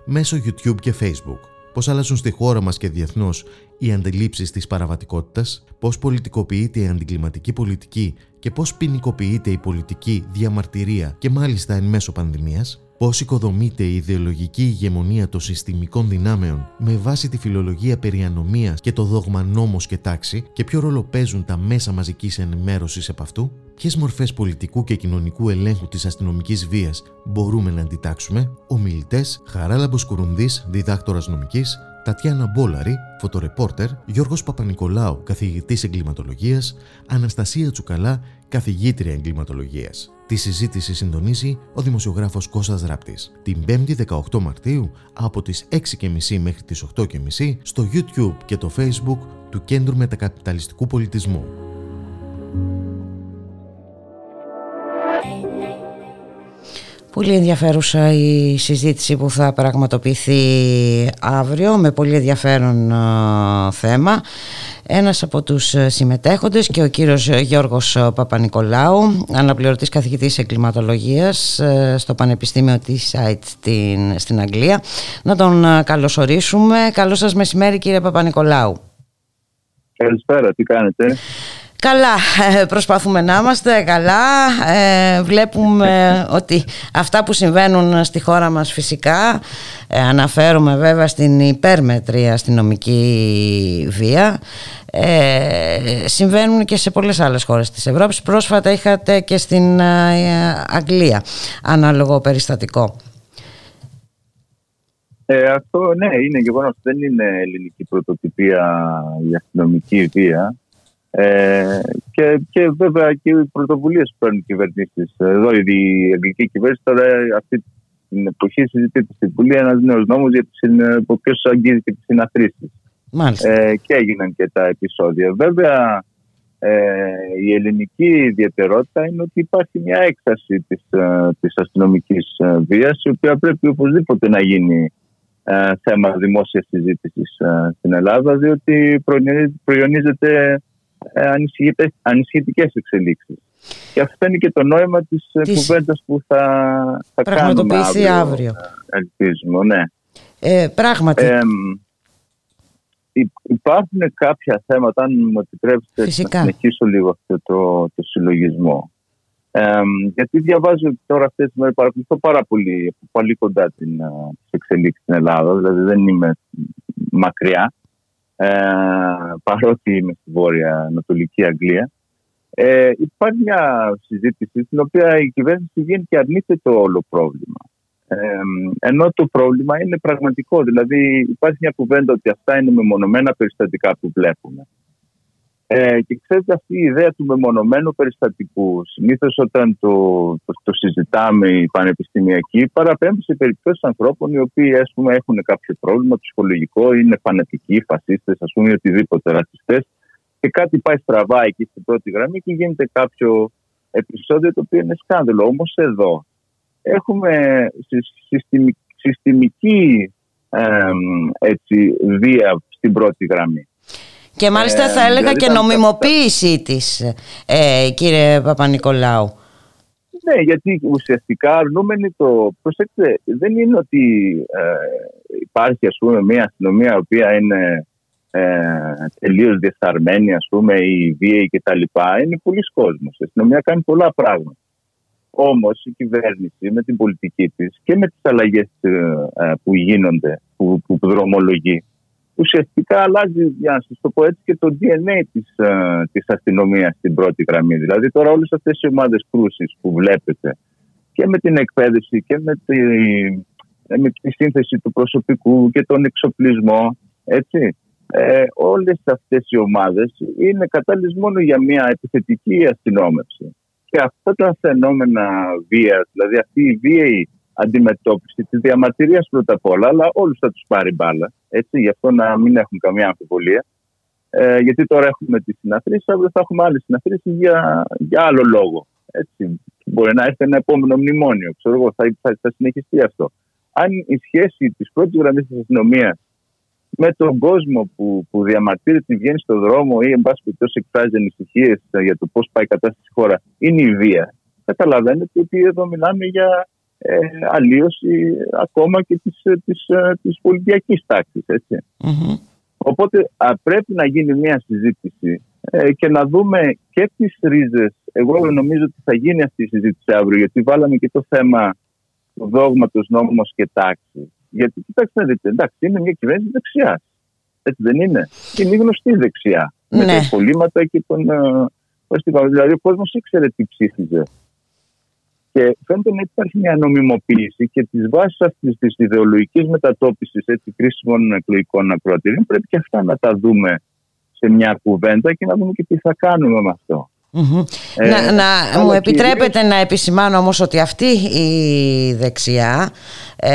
μέσω YouTube και Facebook. Πώς αλλάζουν στη χώρα μας και διεθνώς οι αντιλήψεις της παραβατικότητας, πώς πολιτικοποιείται η αντικλιματική πολιτική και πώς ποινικοποιείται η πολιτική διαμαρτυρία και μάλιστα εν μέσω πανδημίας, πώς οικοδομείται η ιδεολογική ηγεμονία των συστημικών δυνάμεων με βάση τη φιλολογία περί ανομίας και το δόγμα νόμος και τάξη και ποιο ρόλο παίζουν τα μέσα μαζικής ενημέρωσης επ' αυτού, ποιες μορφές πολιτικού και κοινωνικού ελέγχου της αστυνομικής βίας μπορούμε να αντιτάξουμε, ομιλητές Χαράλαμπος Κουρουνδής, διδάκτορας νομικής, Τατιάνα Μπόλαρη, φωτορεπόρτερ, Γιώργος Παπα-Νικολάου, καθηγητής εγκληματολογίας, Αναστασία Τσουκαλά, καθηγήτρια εγκληματολογίας. Τη συζήτηση συντονίζει ο δημοσιογράφος Κώστας Ράπτης. Την 5η 18 Μαρτίου από τις 6.30 μέχρι τις 8.30 στο YouTube και το Facebook του Κέντρου Μετακαπιταλιστικού Πολιτισμού. Πολύ ενδιαφέρουσα η συζήτηση που θα πραγματοποιηθεί αύριο με πολύ ενδιαφέρον α, θέμα. Ένας από τους συμμετέχοντες και ο κύριος Γιώργος Παπα-Νικολάου, αναπληρωτής καθηγητής εγκληματολογίας ε, στο Πανεπιστήμιο της ΑΙΤ στην, στην Αγγλία. Να τον α, καλωσορίσουμε. Καλό σας μεσημέρι κύριε Παπα-Νικολάου. Καλησπέρα, τι κάνετε; Καλά, ε, προσπαθούμε να είμαστε καλά. Ε, βλέπουμε ότι αυτά που συμβαίνουν στη χώρα μας φυσικά, ε, αναφέρομαι βέβαια στην υπέρμετρη αστυνομική βία, ε, συμβαίνουν και σε πολλές άλλες χώρες της Ευρώπης. Πρόσφατα είχατε και στην ε, Αγγλία ανάλογο περιστατικό. Ε, αυτό ναι, είναι γεγονός. Δεν είναι ελληνική πρωτοτυπία η αστυνομική βία. Ε, και, και βέβαια και οι πρωτοβουλίες που παίρνουν οι κυβερνήσεις. Εδώ η αγγλική κυβέρνηση τώρα αυτή την εποχή συζητείται στην Βουλή ένας νέος νόμος για τις, ο οποίο αγγίζει και τις συναθρήσεις. Ε, και έγιναν και τα επεισόδια. Βέβαια, ε, η ελληνική ιδιαιτερότητα είναι ότι υπάρχει μια έκταση της, ε, της αστυνομικής ε, βίας η οποία πρέπει οπωσδήποτε να γίνει ε, θέμα δημόσιας συζήτησης ε, στην Ελλάδα διότι προϊονίζεται ε, ανησυχητικές εξελίξεις. Και αυτό είναι και το νόημα της, της... κουβέντας που θα, θα κάνουμε αύριο. αύριο. Ελπίζουμε, ναι. Ε, πράγματι. Ε, υπάρχουν κάποια θέματα, αν μου επιτρέψετε Φυσικά. να συνεχίσω λίγο αυτό το, το συλλογισμό. Ε, γιατί διαβάζω τώρα αυτές τις μέρες, παρακολουθώ πάρα πολύ, πολύ κοντά την, τις εξελίξεις στην Ελλάδα, δηλαδή δεν είμαι μακριά, ε, παρότι είμαι στη Βόρεια Ανατολική Αγγλία. Ε, υπάρχει μια συζήτηση στην οποία η κυβέρνηση βγαίνει και αρνείται το όλο πρόβλημα. Ε, ενώ το πρόβλημα είναι πραγματικό. Δηλαδή υπάρχει μια κουβέντα ότι αυτά είναι μεμονωμένα περιστατικά που βλέπουμε. Ε, και ξέρετε αυτή η ιδέα του μεμονωμένου περιστατικού συνήθως όταν το, το, το, συζητάμε οι πανεπιστημιακοί παραπέμπει σε περιπτώσεις ανθρώπων οι οποίοι ας πούμε, έχουν κάποιο πρόβλημα ψυχολογικό, είναι φανατικοί, φασίστες, ας πούμε, οτιδήποτε ρατσιστές. Και κάτι πάει στραβά εκεί στην πρώτη γραμμή και γίνεται κάποιο επεισόδιο το οποίο είναι σκάνδαλο. Όμως εδώ έχουμε συστημική, συστημική έτσι, βία στην πρώτη γραμμή. Και μάλιστα θα Ε, έλεγα δηλαδή και τα- νομιμοποίησή της, ε, κύριε Παπα-Νικολάου. Ναι, γιατί ουσιαστικά αρνούμενοι το. Προσέξτε, δεν είναι ότι ε, υπάρχει ας πούμε, μια αστυνομία η οποία είναι ε, τελείως διεφθαρμένη, ας πούμε, ή βίαιη κτλ. Είναι πολλοί κόσμος. Η αστυνομία κάνει πολλά πράγματα. Όμως η κυβέρνηση με την πολιτική της και με τις αλλαγές που γίνονται, που, που δρομολογεί, ουσιαστικά αλλάζει, για να σας το πω έτσι, και το DNA της της αστυνομίας στην πρώτη γραμμή. Δηλαδή, τώρα όλες αυτές οι ομάδες κρούσης που βλέπετε και με την εκπαίδευση και με τη, με τη σύνθεση του προσωπικού και τον εξοπλισμό, έτσι. Ε, όλες αυτές οι ομάδες είναι κατάλληλες μόνο για μια επιθετική αστυνόμευση. Και αυτά τα φαινόμενα βίας, δηλαδή αυτή η βίαιη αντιμετώπιση της διαμαρτυρίας πρώτα απ' όλα, αλλά όλους θα τους πάρει μπάλα. Έτσι, γι' αυτό να μην έχουν καμία αμφιβολία. Ε, γιατί τώρα έχουμε τις συναθρήσεις, αύριο θα έχουμε άλλε συναθρήσει για, για άλλο λόγο. Έτσι. Μπορεί να έρθει ένα επόμενο μνημόνιο. Ξέρω εγώ, θα, θα, θα συνεχιστεί αυτό. Αν η σχέση της πρώτης γραμμής της αστυνομίας με τον κόσμο που, που διαμαρτύρεται, βγαίνει στον δρόμο ή εν πάση περιπτώσει εκφράζει ανησυχίες για το πώς πάει η κατάσταση στη χώρα, είναι η βία. Καταλαβαίνετε ότι εδώ μιλάμε για ε, αλλίωση ακόμα και της, ε, της, ε, της πολιτιακής τάξης. Έτσι. Οπότε α, πρέπει να γίνει μια συζήτηση ε, και να δούμε και τις ρίζες. Εγώ νομίζω ότι θα γίνει αυτή η συζήτηση αύριο γιατί βάλαμε και το θέμα του δόγματος νόμος και τάξης. Γιατί κοιτάξτε να δείτε, εντάξει, είναι μια κυβέρνηση δεξιά. Έτσι δεν είναι. Και είναι γνωστή δεξιά. Με τα υπολείμματα και τον. ε, πώς τη βάλω, Δηλαδή ο κόσμος ήξερε τι ψήφιζε. Και φαίνεται να υπάρχει μια νομιμοποίηση και τις βάσεις αυτής της ιδεολογικής μετατόπισης κρίσιμων εκλογικών ακροατηρίων πρέπει και αυτά να τα δούμε σε μια κουβέντα και να δούμε και τι θα κάνουμε με αυτό. Μμμ. Ε, να, να αλλά μου κυρίως- επιτρέπετε να επισημάνω όμως ότι αυτή η δεξιά ε,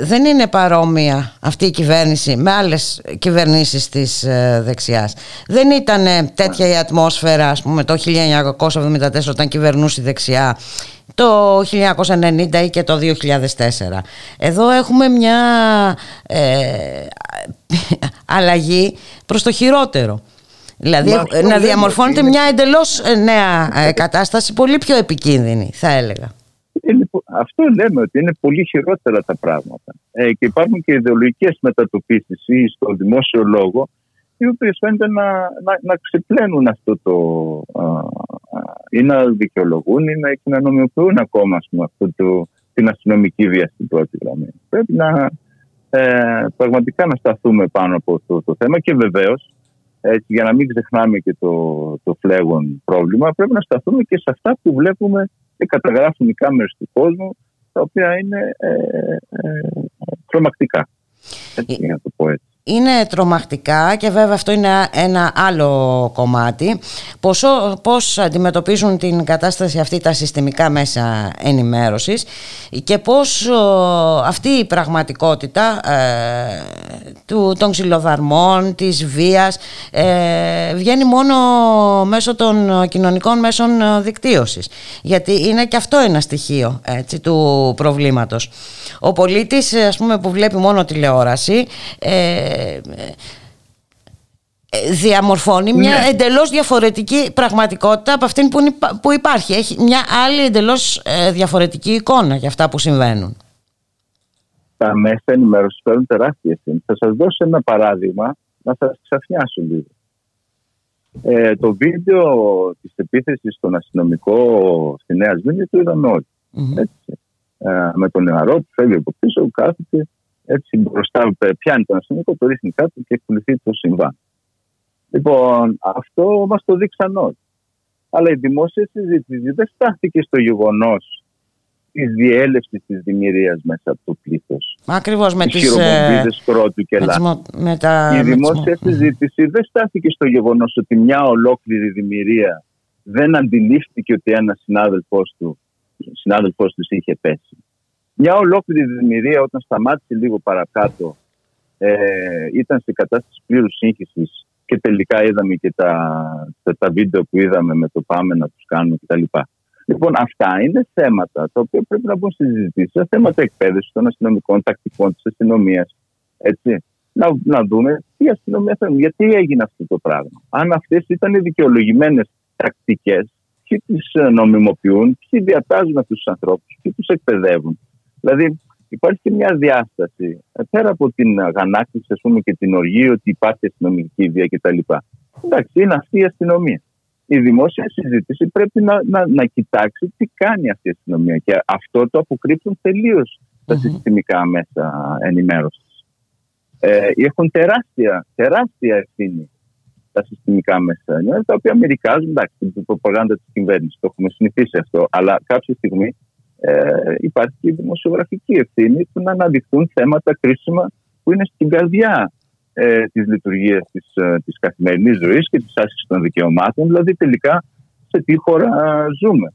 δεν είναι παρόμοια αυτή η κυβέρνηση με άλλες κυβερνήσεις της ε, δεξιάς. Δεν ήταν ε, τέτοια η ατμόσφαιρα ας πούμε το 1974 όταν κυβερνούσε η δεξιά το 1990 ή και το 2004. Εδώ έχουμε μια ε, αλλαγή προς το χειρότερο. Δηλαδή Μα αυτό να λέμε διαμορφώνεται ότι είναι- μια εντελώς ε, νέα ε, κατάσταση, πολύ πιο επικίνδυνη θα έλεγα. Είναι πο- αυτό λέμε ότι είναι πολύ χειρότερα τα πράγματα. Ε, και υπάρχουν και ιδεολογικές μετατοπίσεις ή στο δημόσιο λόγο οι οποίες φαίνεται να, να, να ξεπλένουν αυτό το. Α, α, ή να δικαιολογούν ή να, και να νομιμοποιούν ακόμα ας πούμε, αυτό το, την αστυνομική βία στην πρώτη γραμμή. Πρέπει να ε, πραγματικά να σταθούμε πάνω από αυτό το θέμα και βεβαίως, για να μην ξεχνάμε και το, το φλέγον πρόβλημα, πρέπει να σταθούμε και σε αυτά που βλέπουμε και καταγράφουν οι κάμερες του κόσμου, τα οποία είναι ε, ε, τρομακτικά. Έτσι, για να το πω έτσι. Είναι τρομακτικά και βέβαια αυτό είναι ένα άλλο κομμάτι. Πώς, πώς αντιμετωπίζουν την κατάσταση αυτή τα συστημικά μέσα ενημέρωσης και πώς ο, αυτή η πραγματικότητα ε, του, των ξυλοδαρμών, της βίας ε, βγαίνει μόνο μέσω των κοινωνικών μέσων δικτύωσης. Γιατί είναι και αυτό ένα στοιχείο έτσι, του προβλήματος. Ο πολίτης ας πούμε, που βλέπει μόνο τηλεόραση ε, ε, διαμορφώνει μια Ναι. εντελώς διαφορετική πραγματικότητα από αυτήν που, είναι- που υπάρχει. Έχει μια άλλη εντελώς ε, διαφορετική εικόνα για αυτά που συμβαίνουν. Τα μέσα ενημέρωσης παίρνουν τεράστια ευθύνη. Θα σας δώσω ένα παράδειγμα να σας ξαφνιάσω λίγο. Ε, το βίντεο της επίθεσης στον αστυνομικό στη Νέα Σμύρνη το είδαμε όλοι. Έτσι. Ε, με τον νεαρό που φεύγει από πίσω, κάθεται έτσι μπροστά, ε, πιάνει τον αστυνομικό, το ρίχνει κάτω και ακολουθεί το συμβάν. Λοιπόν, αυτό μας το δείξαν όλοι. Αλλά η δημόσια συζήτηση δεν στάθηκε στο γεγονός της διέλευσης της δημιουργίας μέσα από το πλήθος. Ακριβώς με τις. χειροβομβίδες κρότου και λάθη. Με τα... Η δημόσια συζήτηση δεν στάθηκε στο γεγονός ότι μια ολόκληρη δημιουργία δεν αντιλήφθηκε ότι ένας συνάδελφός του συνάδελφός τους είχε πέσει. Μια ολόκληρη δημιουργία όταν σταμάτησε λίγο παρακάτω ε, ήταν σε κατάσταση πλήρους σύγχυσης και τελικά είδαμε και τα, τα, τα, βίντεο που είδαμε με το πάμε να τους κάνουμε κτλ. Λοιπόν, αυτά είναι θέματα τα οποία πρέπει να μπουν στη συζήτηση. Θέματα εκπαίδευσης των αστυνομικών τακτικών της αστυνομίας. Έτσι. Να, να δούμε τι αστυνομία θέλουμε, γιατί έγινε αυτό το πράγμα. Αν αυτές ήταν δικαιολογημένες τακτικές, ποιοι τις ε, νομιμοποιούν, ποιοι διατάζουν αυτούς τους ανθρώπους, ποιοι τους εκπαιδεύουν. Δηλαδή, υπάρχει και μια διάσταση ε, πέρα από την αγανάκτηση και την οργή ότι υπάρχει αστυνομική βία κτλ. Εντάξει, είναι αυτή η αστυνομία η δημόσια συζήτηση πρέπει να, να, να κοιτάξει τι κάνει αυτή η αστυνομία. Και αυτό το αποκρύπτουν τελείως τα συστημικά μέσα ενημέρωσης. Ε, έχουν τεράστια, τεράστια ευθύνη τα συστημικά μέσα ενημέρωση, τα οποία μερικάζουν εντάξει, την προπαγάνδα της κυβέρνησης. Το έχουμε συνηθίσει αυτό. Αλλά κάποια στιγμή ε, υπάρχει και η δημοσιογραφική ευθύνη που να αναδειχθούν θέματα κρίσιμα που είναι στην καρδιά ε, της λειτουργίας της, ε, της καθημερινής ζωής και της άσκησης των δικαιωμάτων, δηλαδή τελικά σε τι χώρα ζούμε.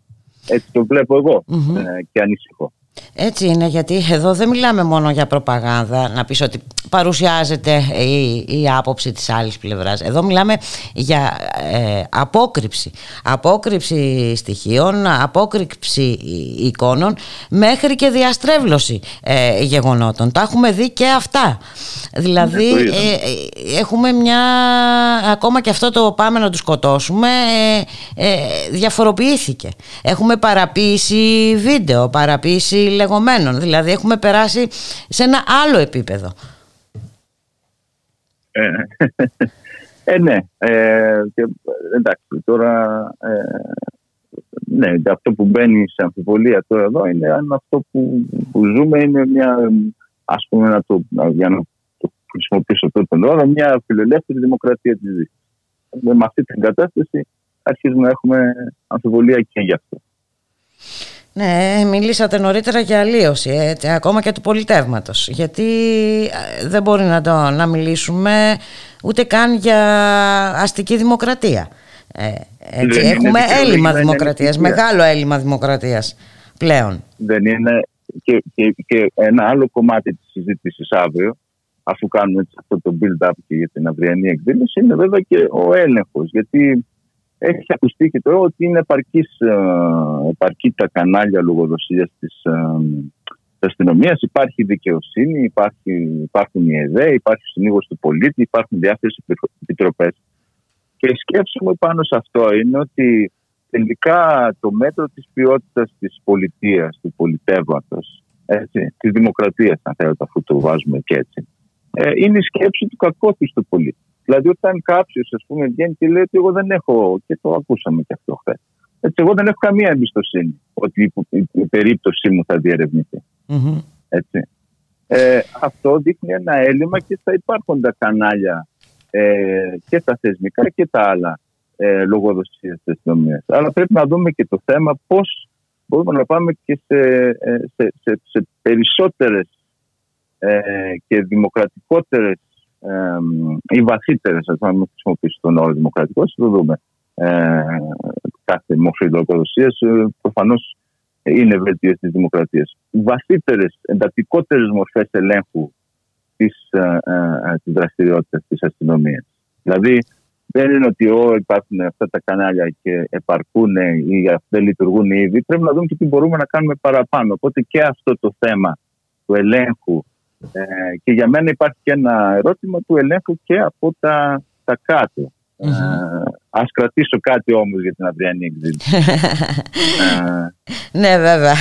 Έτσι το βλέπω εγώ ε, και ανησυχώ. Έτσι είναι γιατί εδώ δεν μιλάμε μόνο για προπαγάνδα να πεις ότι παρουσιάζεται η, η άποψη της άλλης πλευράς. Εδώ μιλάμε για ε, απόκρυψη. Απόκρυψη στοιχείων απόκρυψη εικόνων μέχρι και διαστρέβλωση ε, γεγονότων. Τα έχουμε δει και αυτά. Δηλαδή ε, ε, έχουμε μια ακόμα και αυτό το πάμε να τους σκοτώσουμε διαφοροποιήθηκε. Έχουμε παραποίηση βίντεο παραποίηση λεγόμενων. Δηλαδή έχουμε περάσει σε ένα άλλο επίπεδο. Ε, ε ναι. Ε, και, εντάξει, τώρα... Ε, ναι, αυτό που μπαίνει σε αμφιβολία τώρα εδώ είναι αν αυτό που, που ζούμε είναι μια, ας πούμε, να το, για να το χρησιμοποιήσω τότε τον όρο, μια φιλελεύθερη δημοκρατία της Δύσης. Με αυτή την κατάσταση αρχίζουμε να έχουμε αμφιβολία και γι' αυτό. Ναι, μιλήσατε νωρίτερα για αλλίωση, έτσι, ακόμα και του πολιτεύματος. Γιατί ε, δεν μπορεί να, το, να μιλήσουμε ούτε καν για αστική δημοκρατία. Ε, έτσι, έχουμε έλλειμμα δημοκρατίας, μεγάλο έλλειμμα δημοκρατίας πλέον. Δεν είναι και, και, και ένα άλλο κομμάτι της συζήτησης αύριο, αφού κάνουμε αυτό το build-up και για την αυριανή εκδήλωση, είναι βέβαια και ο έλεγχος. Γιατί έχεις ακουστεί και τώρα ότι είναι επαρκής, ε, επαρκή τα κανάλια λογοδοσίας της, ε, της αστυνομίας. Υπάρχει δικαιοσύνη, υπάρχει, υπάρχουν οι ΕΔΕ, υπάρχει ο συνήγος του πολίτη, υπάρχουν διάφορες επιτροπές. Και η σκέψη μου πάνω σε αυτό είναι ότι τελικά το μέτρο της ποιότητας της πολιτείας, του πολιτεύματος, έτσι, της δημοκρατίας, αν θέλετε, αφού το βάζουμε και έτσι, ε, είναι η σκέψη του κακόθιστου πολίτη. Δηλαδή, όταν κάποιος βγαίνει και λέει ότι εγώ δεν έχω, και το ακούσαμε και αυτό χθες. Έτσι, εγώ δεν έχω καμία εμπιστοσύνη ότι η, περίπτωσή μου θα διερευνηθει Έτσι. Ε, αυτό δείχνει ένα έλλειμμα και στα υπάρχοντα κανάλια ε, και τα θεσμικά και τα άλλα ε, λογοδοσίας της αστυνομία. Αλλά πρέπει να δούμε και το θέμα πώς μπορούμε να πάμε και σε, ε, σε, σε, σε περισσότερες ε, και δημοκρατικότερες οι βαθύτερες, ας μην χρησιμοποιήσω τον όρο δημοκρατικός, το δούμε. Ε, κάθε μορφή λογοδοσίας ε, προφανώς είναι βελτίωση της δημοκρατίας. Βαθύτερες, εντατικότερες μορφές ελέγχου της ε, ε, της δραστηριότητας της αστυνομίας. Δηλαδή, δεν είναι ότι ό, υπάρχουν αυτά τα κανάλια και επαρκούν ή δεν λειτουργούν ήδη. Πρέπει να δούμε και τι μπορούμε να κάνουμε παραπάνω. Οπότε και αυτό το θέμα του ελέγχου ε, και για μένα υπάρχει και ένα ερώτημα του ελέγχου και από τα, τα κάτω. Ε, ας κρατήσω κάτι όμως για την αυριανή εκδήλωση. Ε, Ναι βέβαια.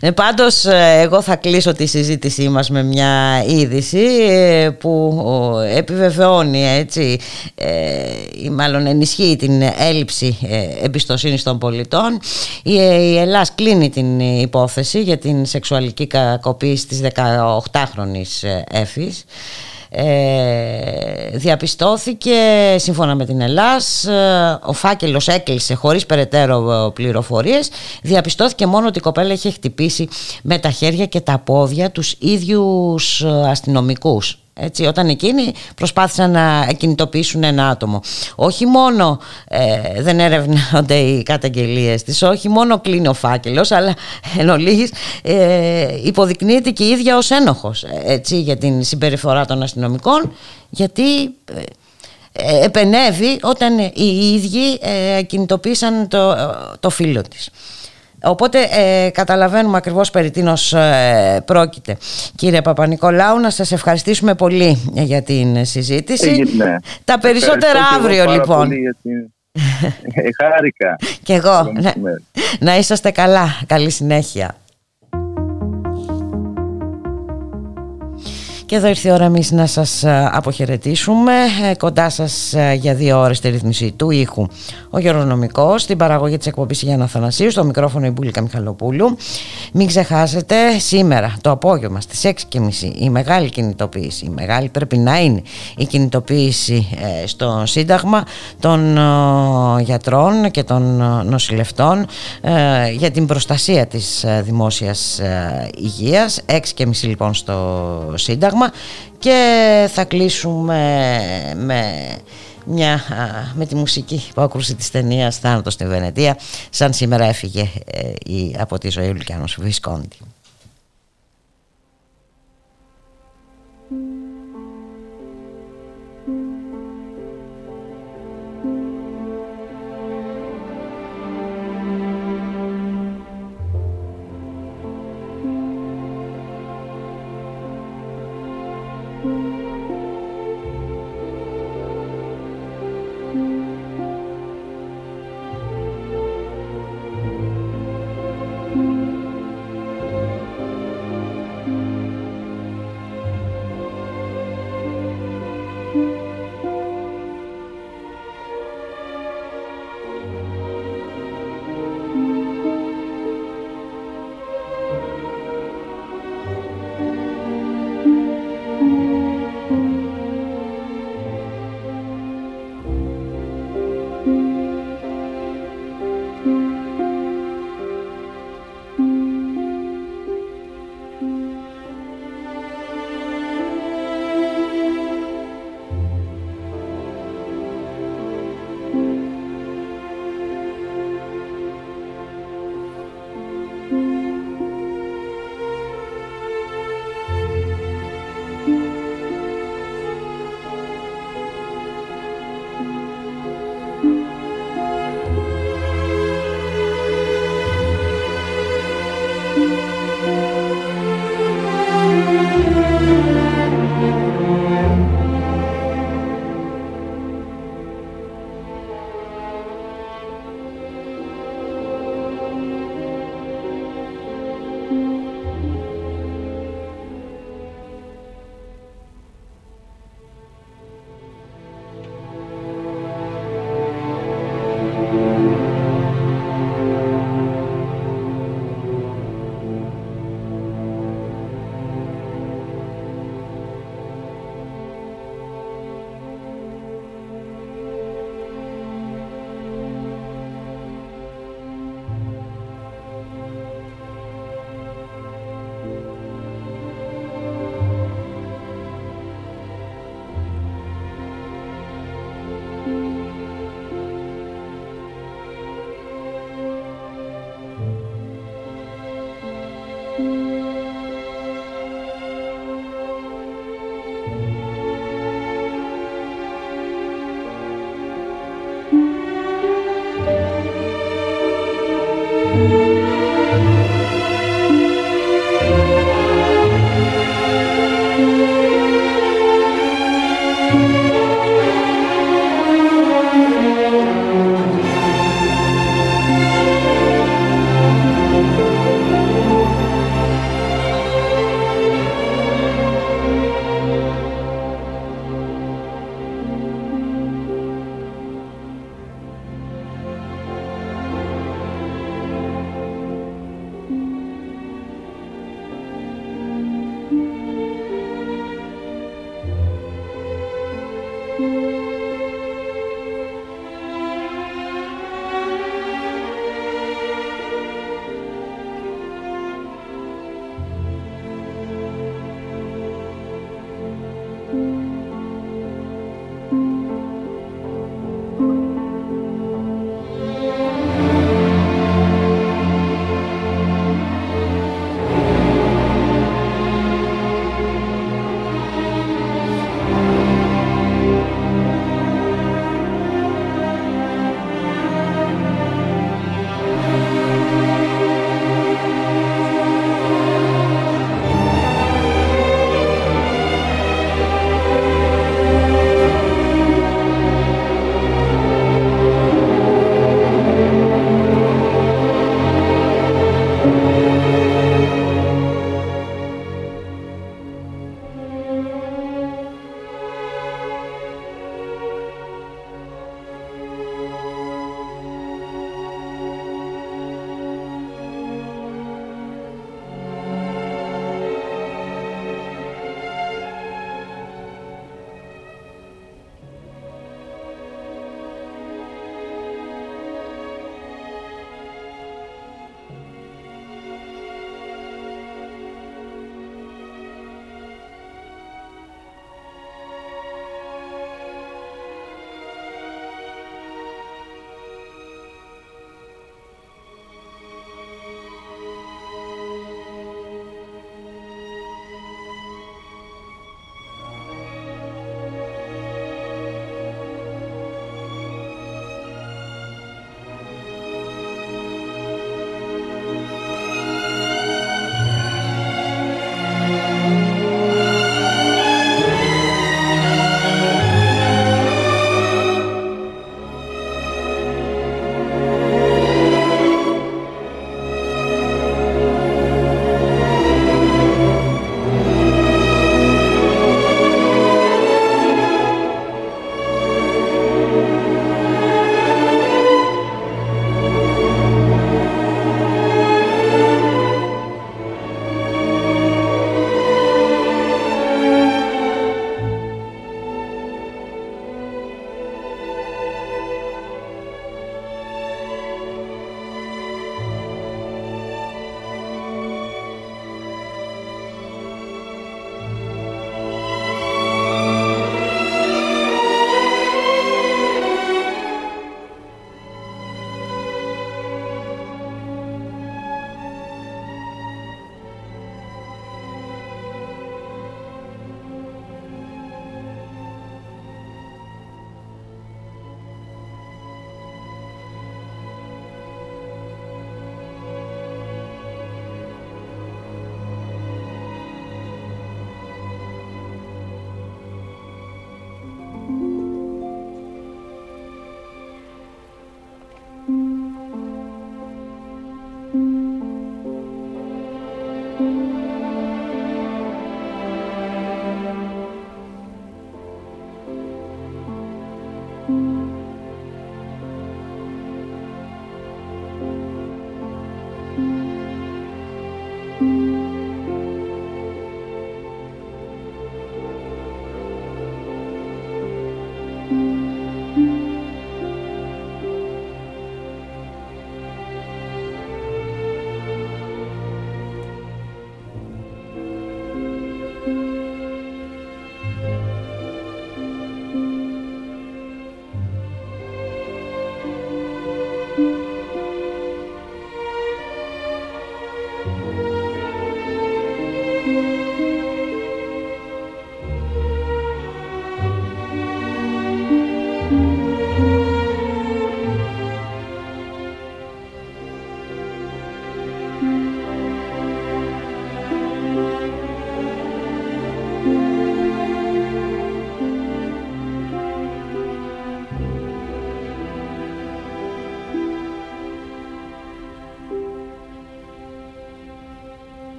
Ε, Πάντως ε, εγώ θα κλείσω τη συζήτησή μας με μια είδηση ε, που ο, επιβεβαιώνει έτσι ε, ή μάλλον ενισχύει την έλλειψη ε, εμπιστοσύνης των πολιτών. Η, η Ελλάς κλείνει την υπόθεση για την σεξουαλική κακοποίηση της 18χρονης ε, έφης. Ε, διαπιστώθηκε σύμφωνα με την Ελλάς ε, ο φάκελος έκλεισε χωρίς περαιτέρω ε, πληροφορίες. Διαπιστώθηκε μόνο ότι η κοπέλα είχε χτυπήσει με τα χέρια και τα πόδια τους ίδιους ε, αστυνομικούς έτσι, όταν εκείνοι προσπάθησαν να κινητοποιήσουν ένα άτομο. Όχι μόνο ε, δεν έρευνονται οι καταγγελίες της, όχι μόνο κλείνει ο φάκελος, αλλά εν ολίγης, ε, υποδεικνύεται και η ίδια ως ένοχος έτσι, για την συμπεριφορά των αστυνομικών, γιατί ε, ε, επενεύει όταν οι ίδιοι ε, κινητοποίησαν το, το φίλο της. Οπότε ε, καταλαβαίνουμε ακριβώς περί τίνος ε, πρόκειται. Κύριε Παπα-Νικολάου, να σας ευχαριστήσουμε πολύ για την συζήτηση. Έγινε. Τα περισσότερα Ευχαριστώ και εγώ αύριο πάρα λοιπόν. πολύ για την- Ε, Χάρηκα. Και εγώ. Καλό Ναι. μεσημέρι. Να είσαστε καλά. Καλή συνέχεια. Και εδώ ήρθε η ώρα εμείς να σας ε, αποχαιρετήσουμε. Ε, Κοντά σας ε, για δύο ώρες τη ρύθμιση του ήχου ο Γερονομικός, στην παραγωγή της εκπομπής Γιάννα Θανασίου, στο μικρόφωνο η Μπούλικα Μιχαλοπούλου. Μην ξεχάσετε σήμερα το απόγευμα στις 6.30 η μεγάλη κινητοποίηση, η μεγάλη πρέπει να είναι η κινητοποίηση ε, στο Σύνταγμα των ε, γιατρών και των ε, νοσηλευτών ε, για την προστασία της ε, δημόσιας ε, υγείας 6.30 λοιπόν στο Σύνταγμα και θα κλείσουμε με μια, α, με τη μουσική που άκουσε της ταινίας «Θάνατος στη Βενετία» σαν σήμερα έφυγε ε, η, από τη ζωή ο Λουκιάνος Βισκόντι.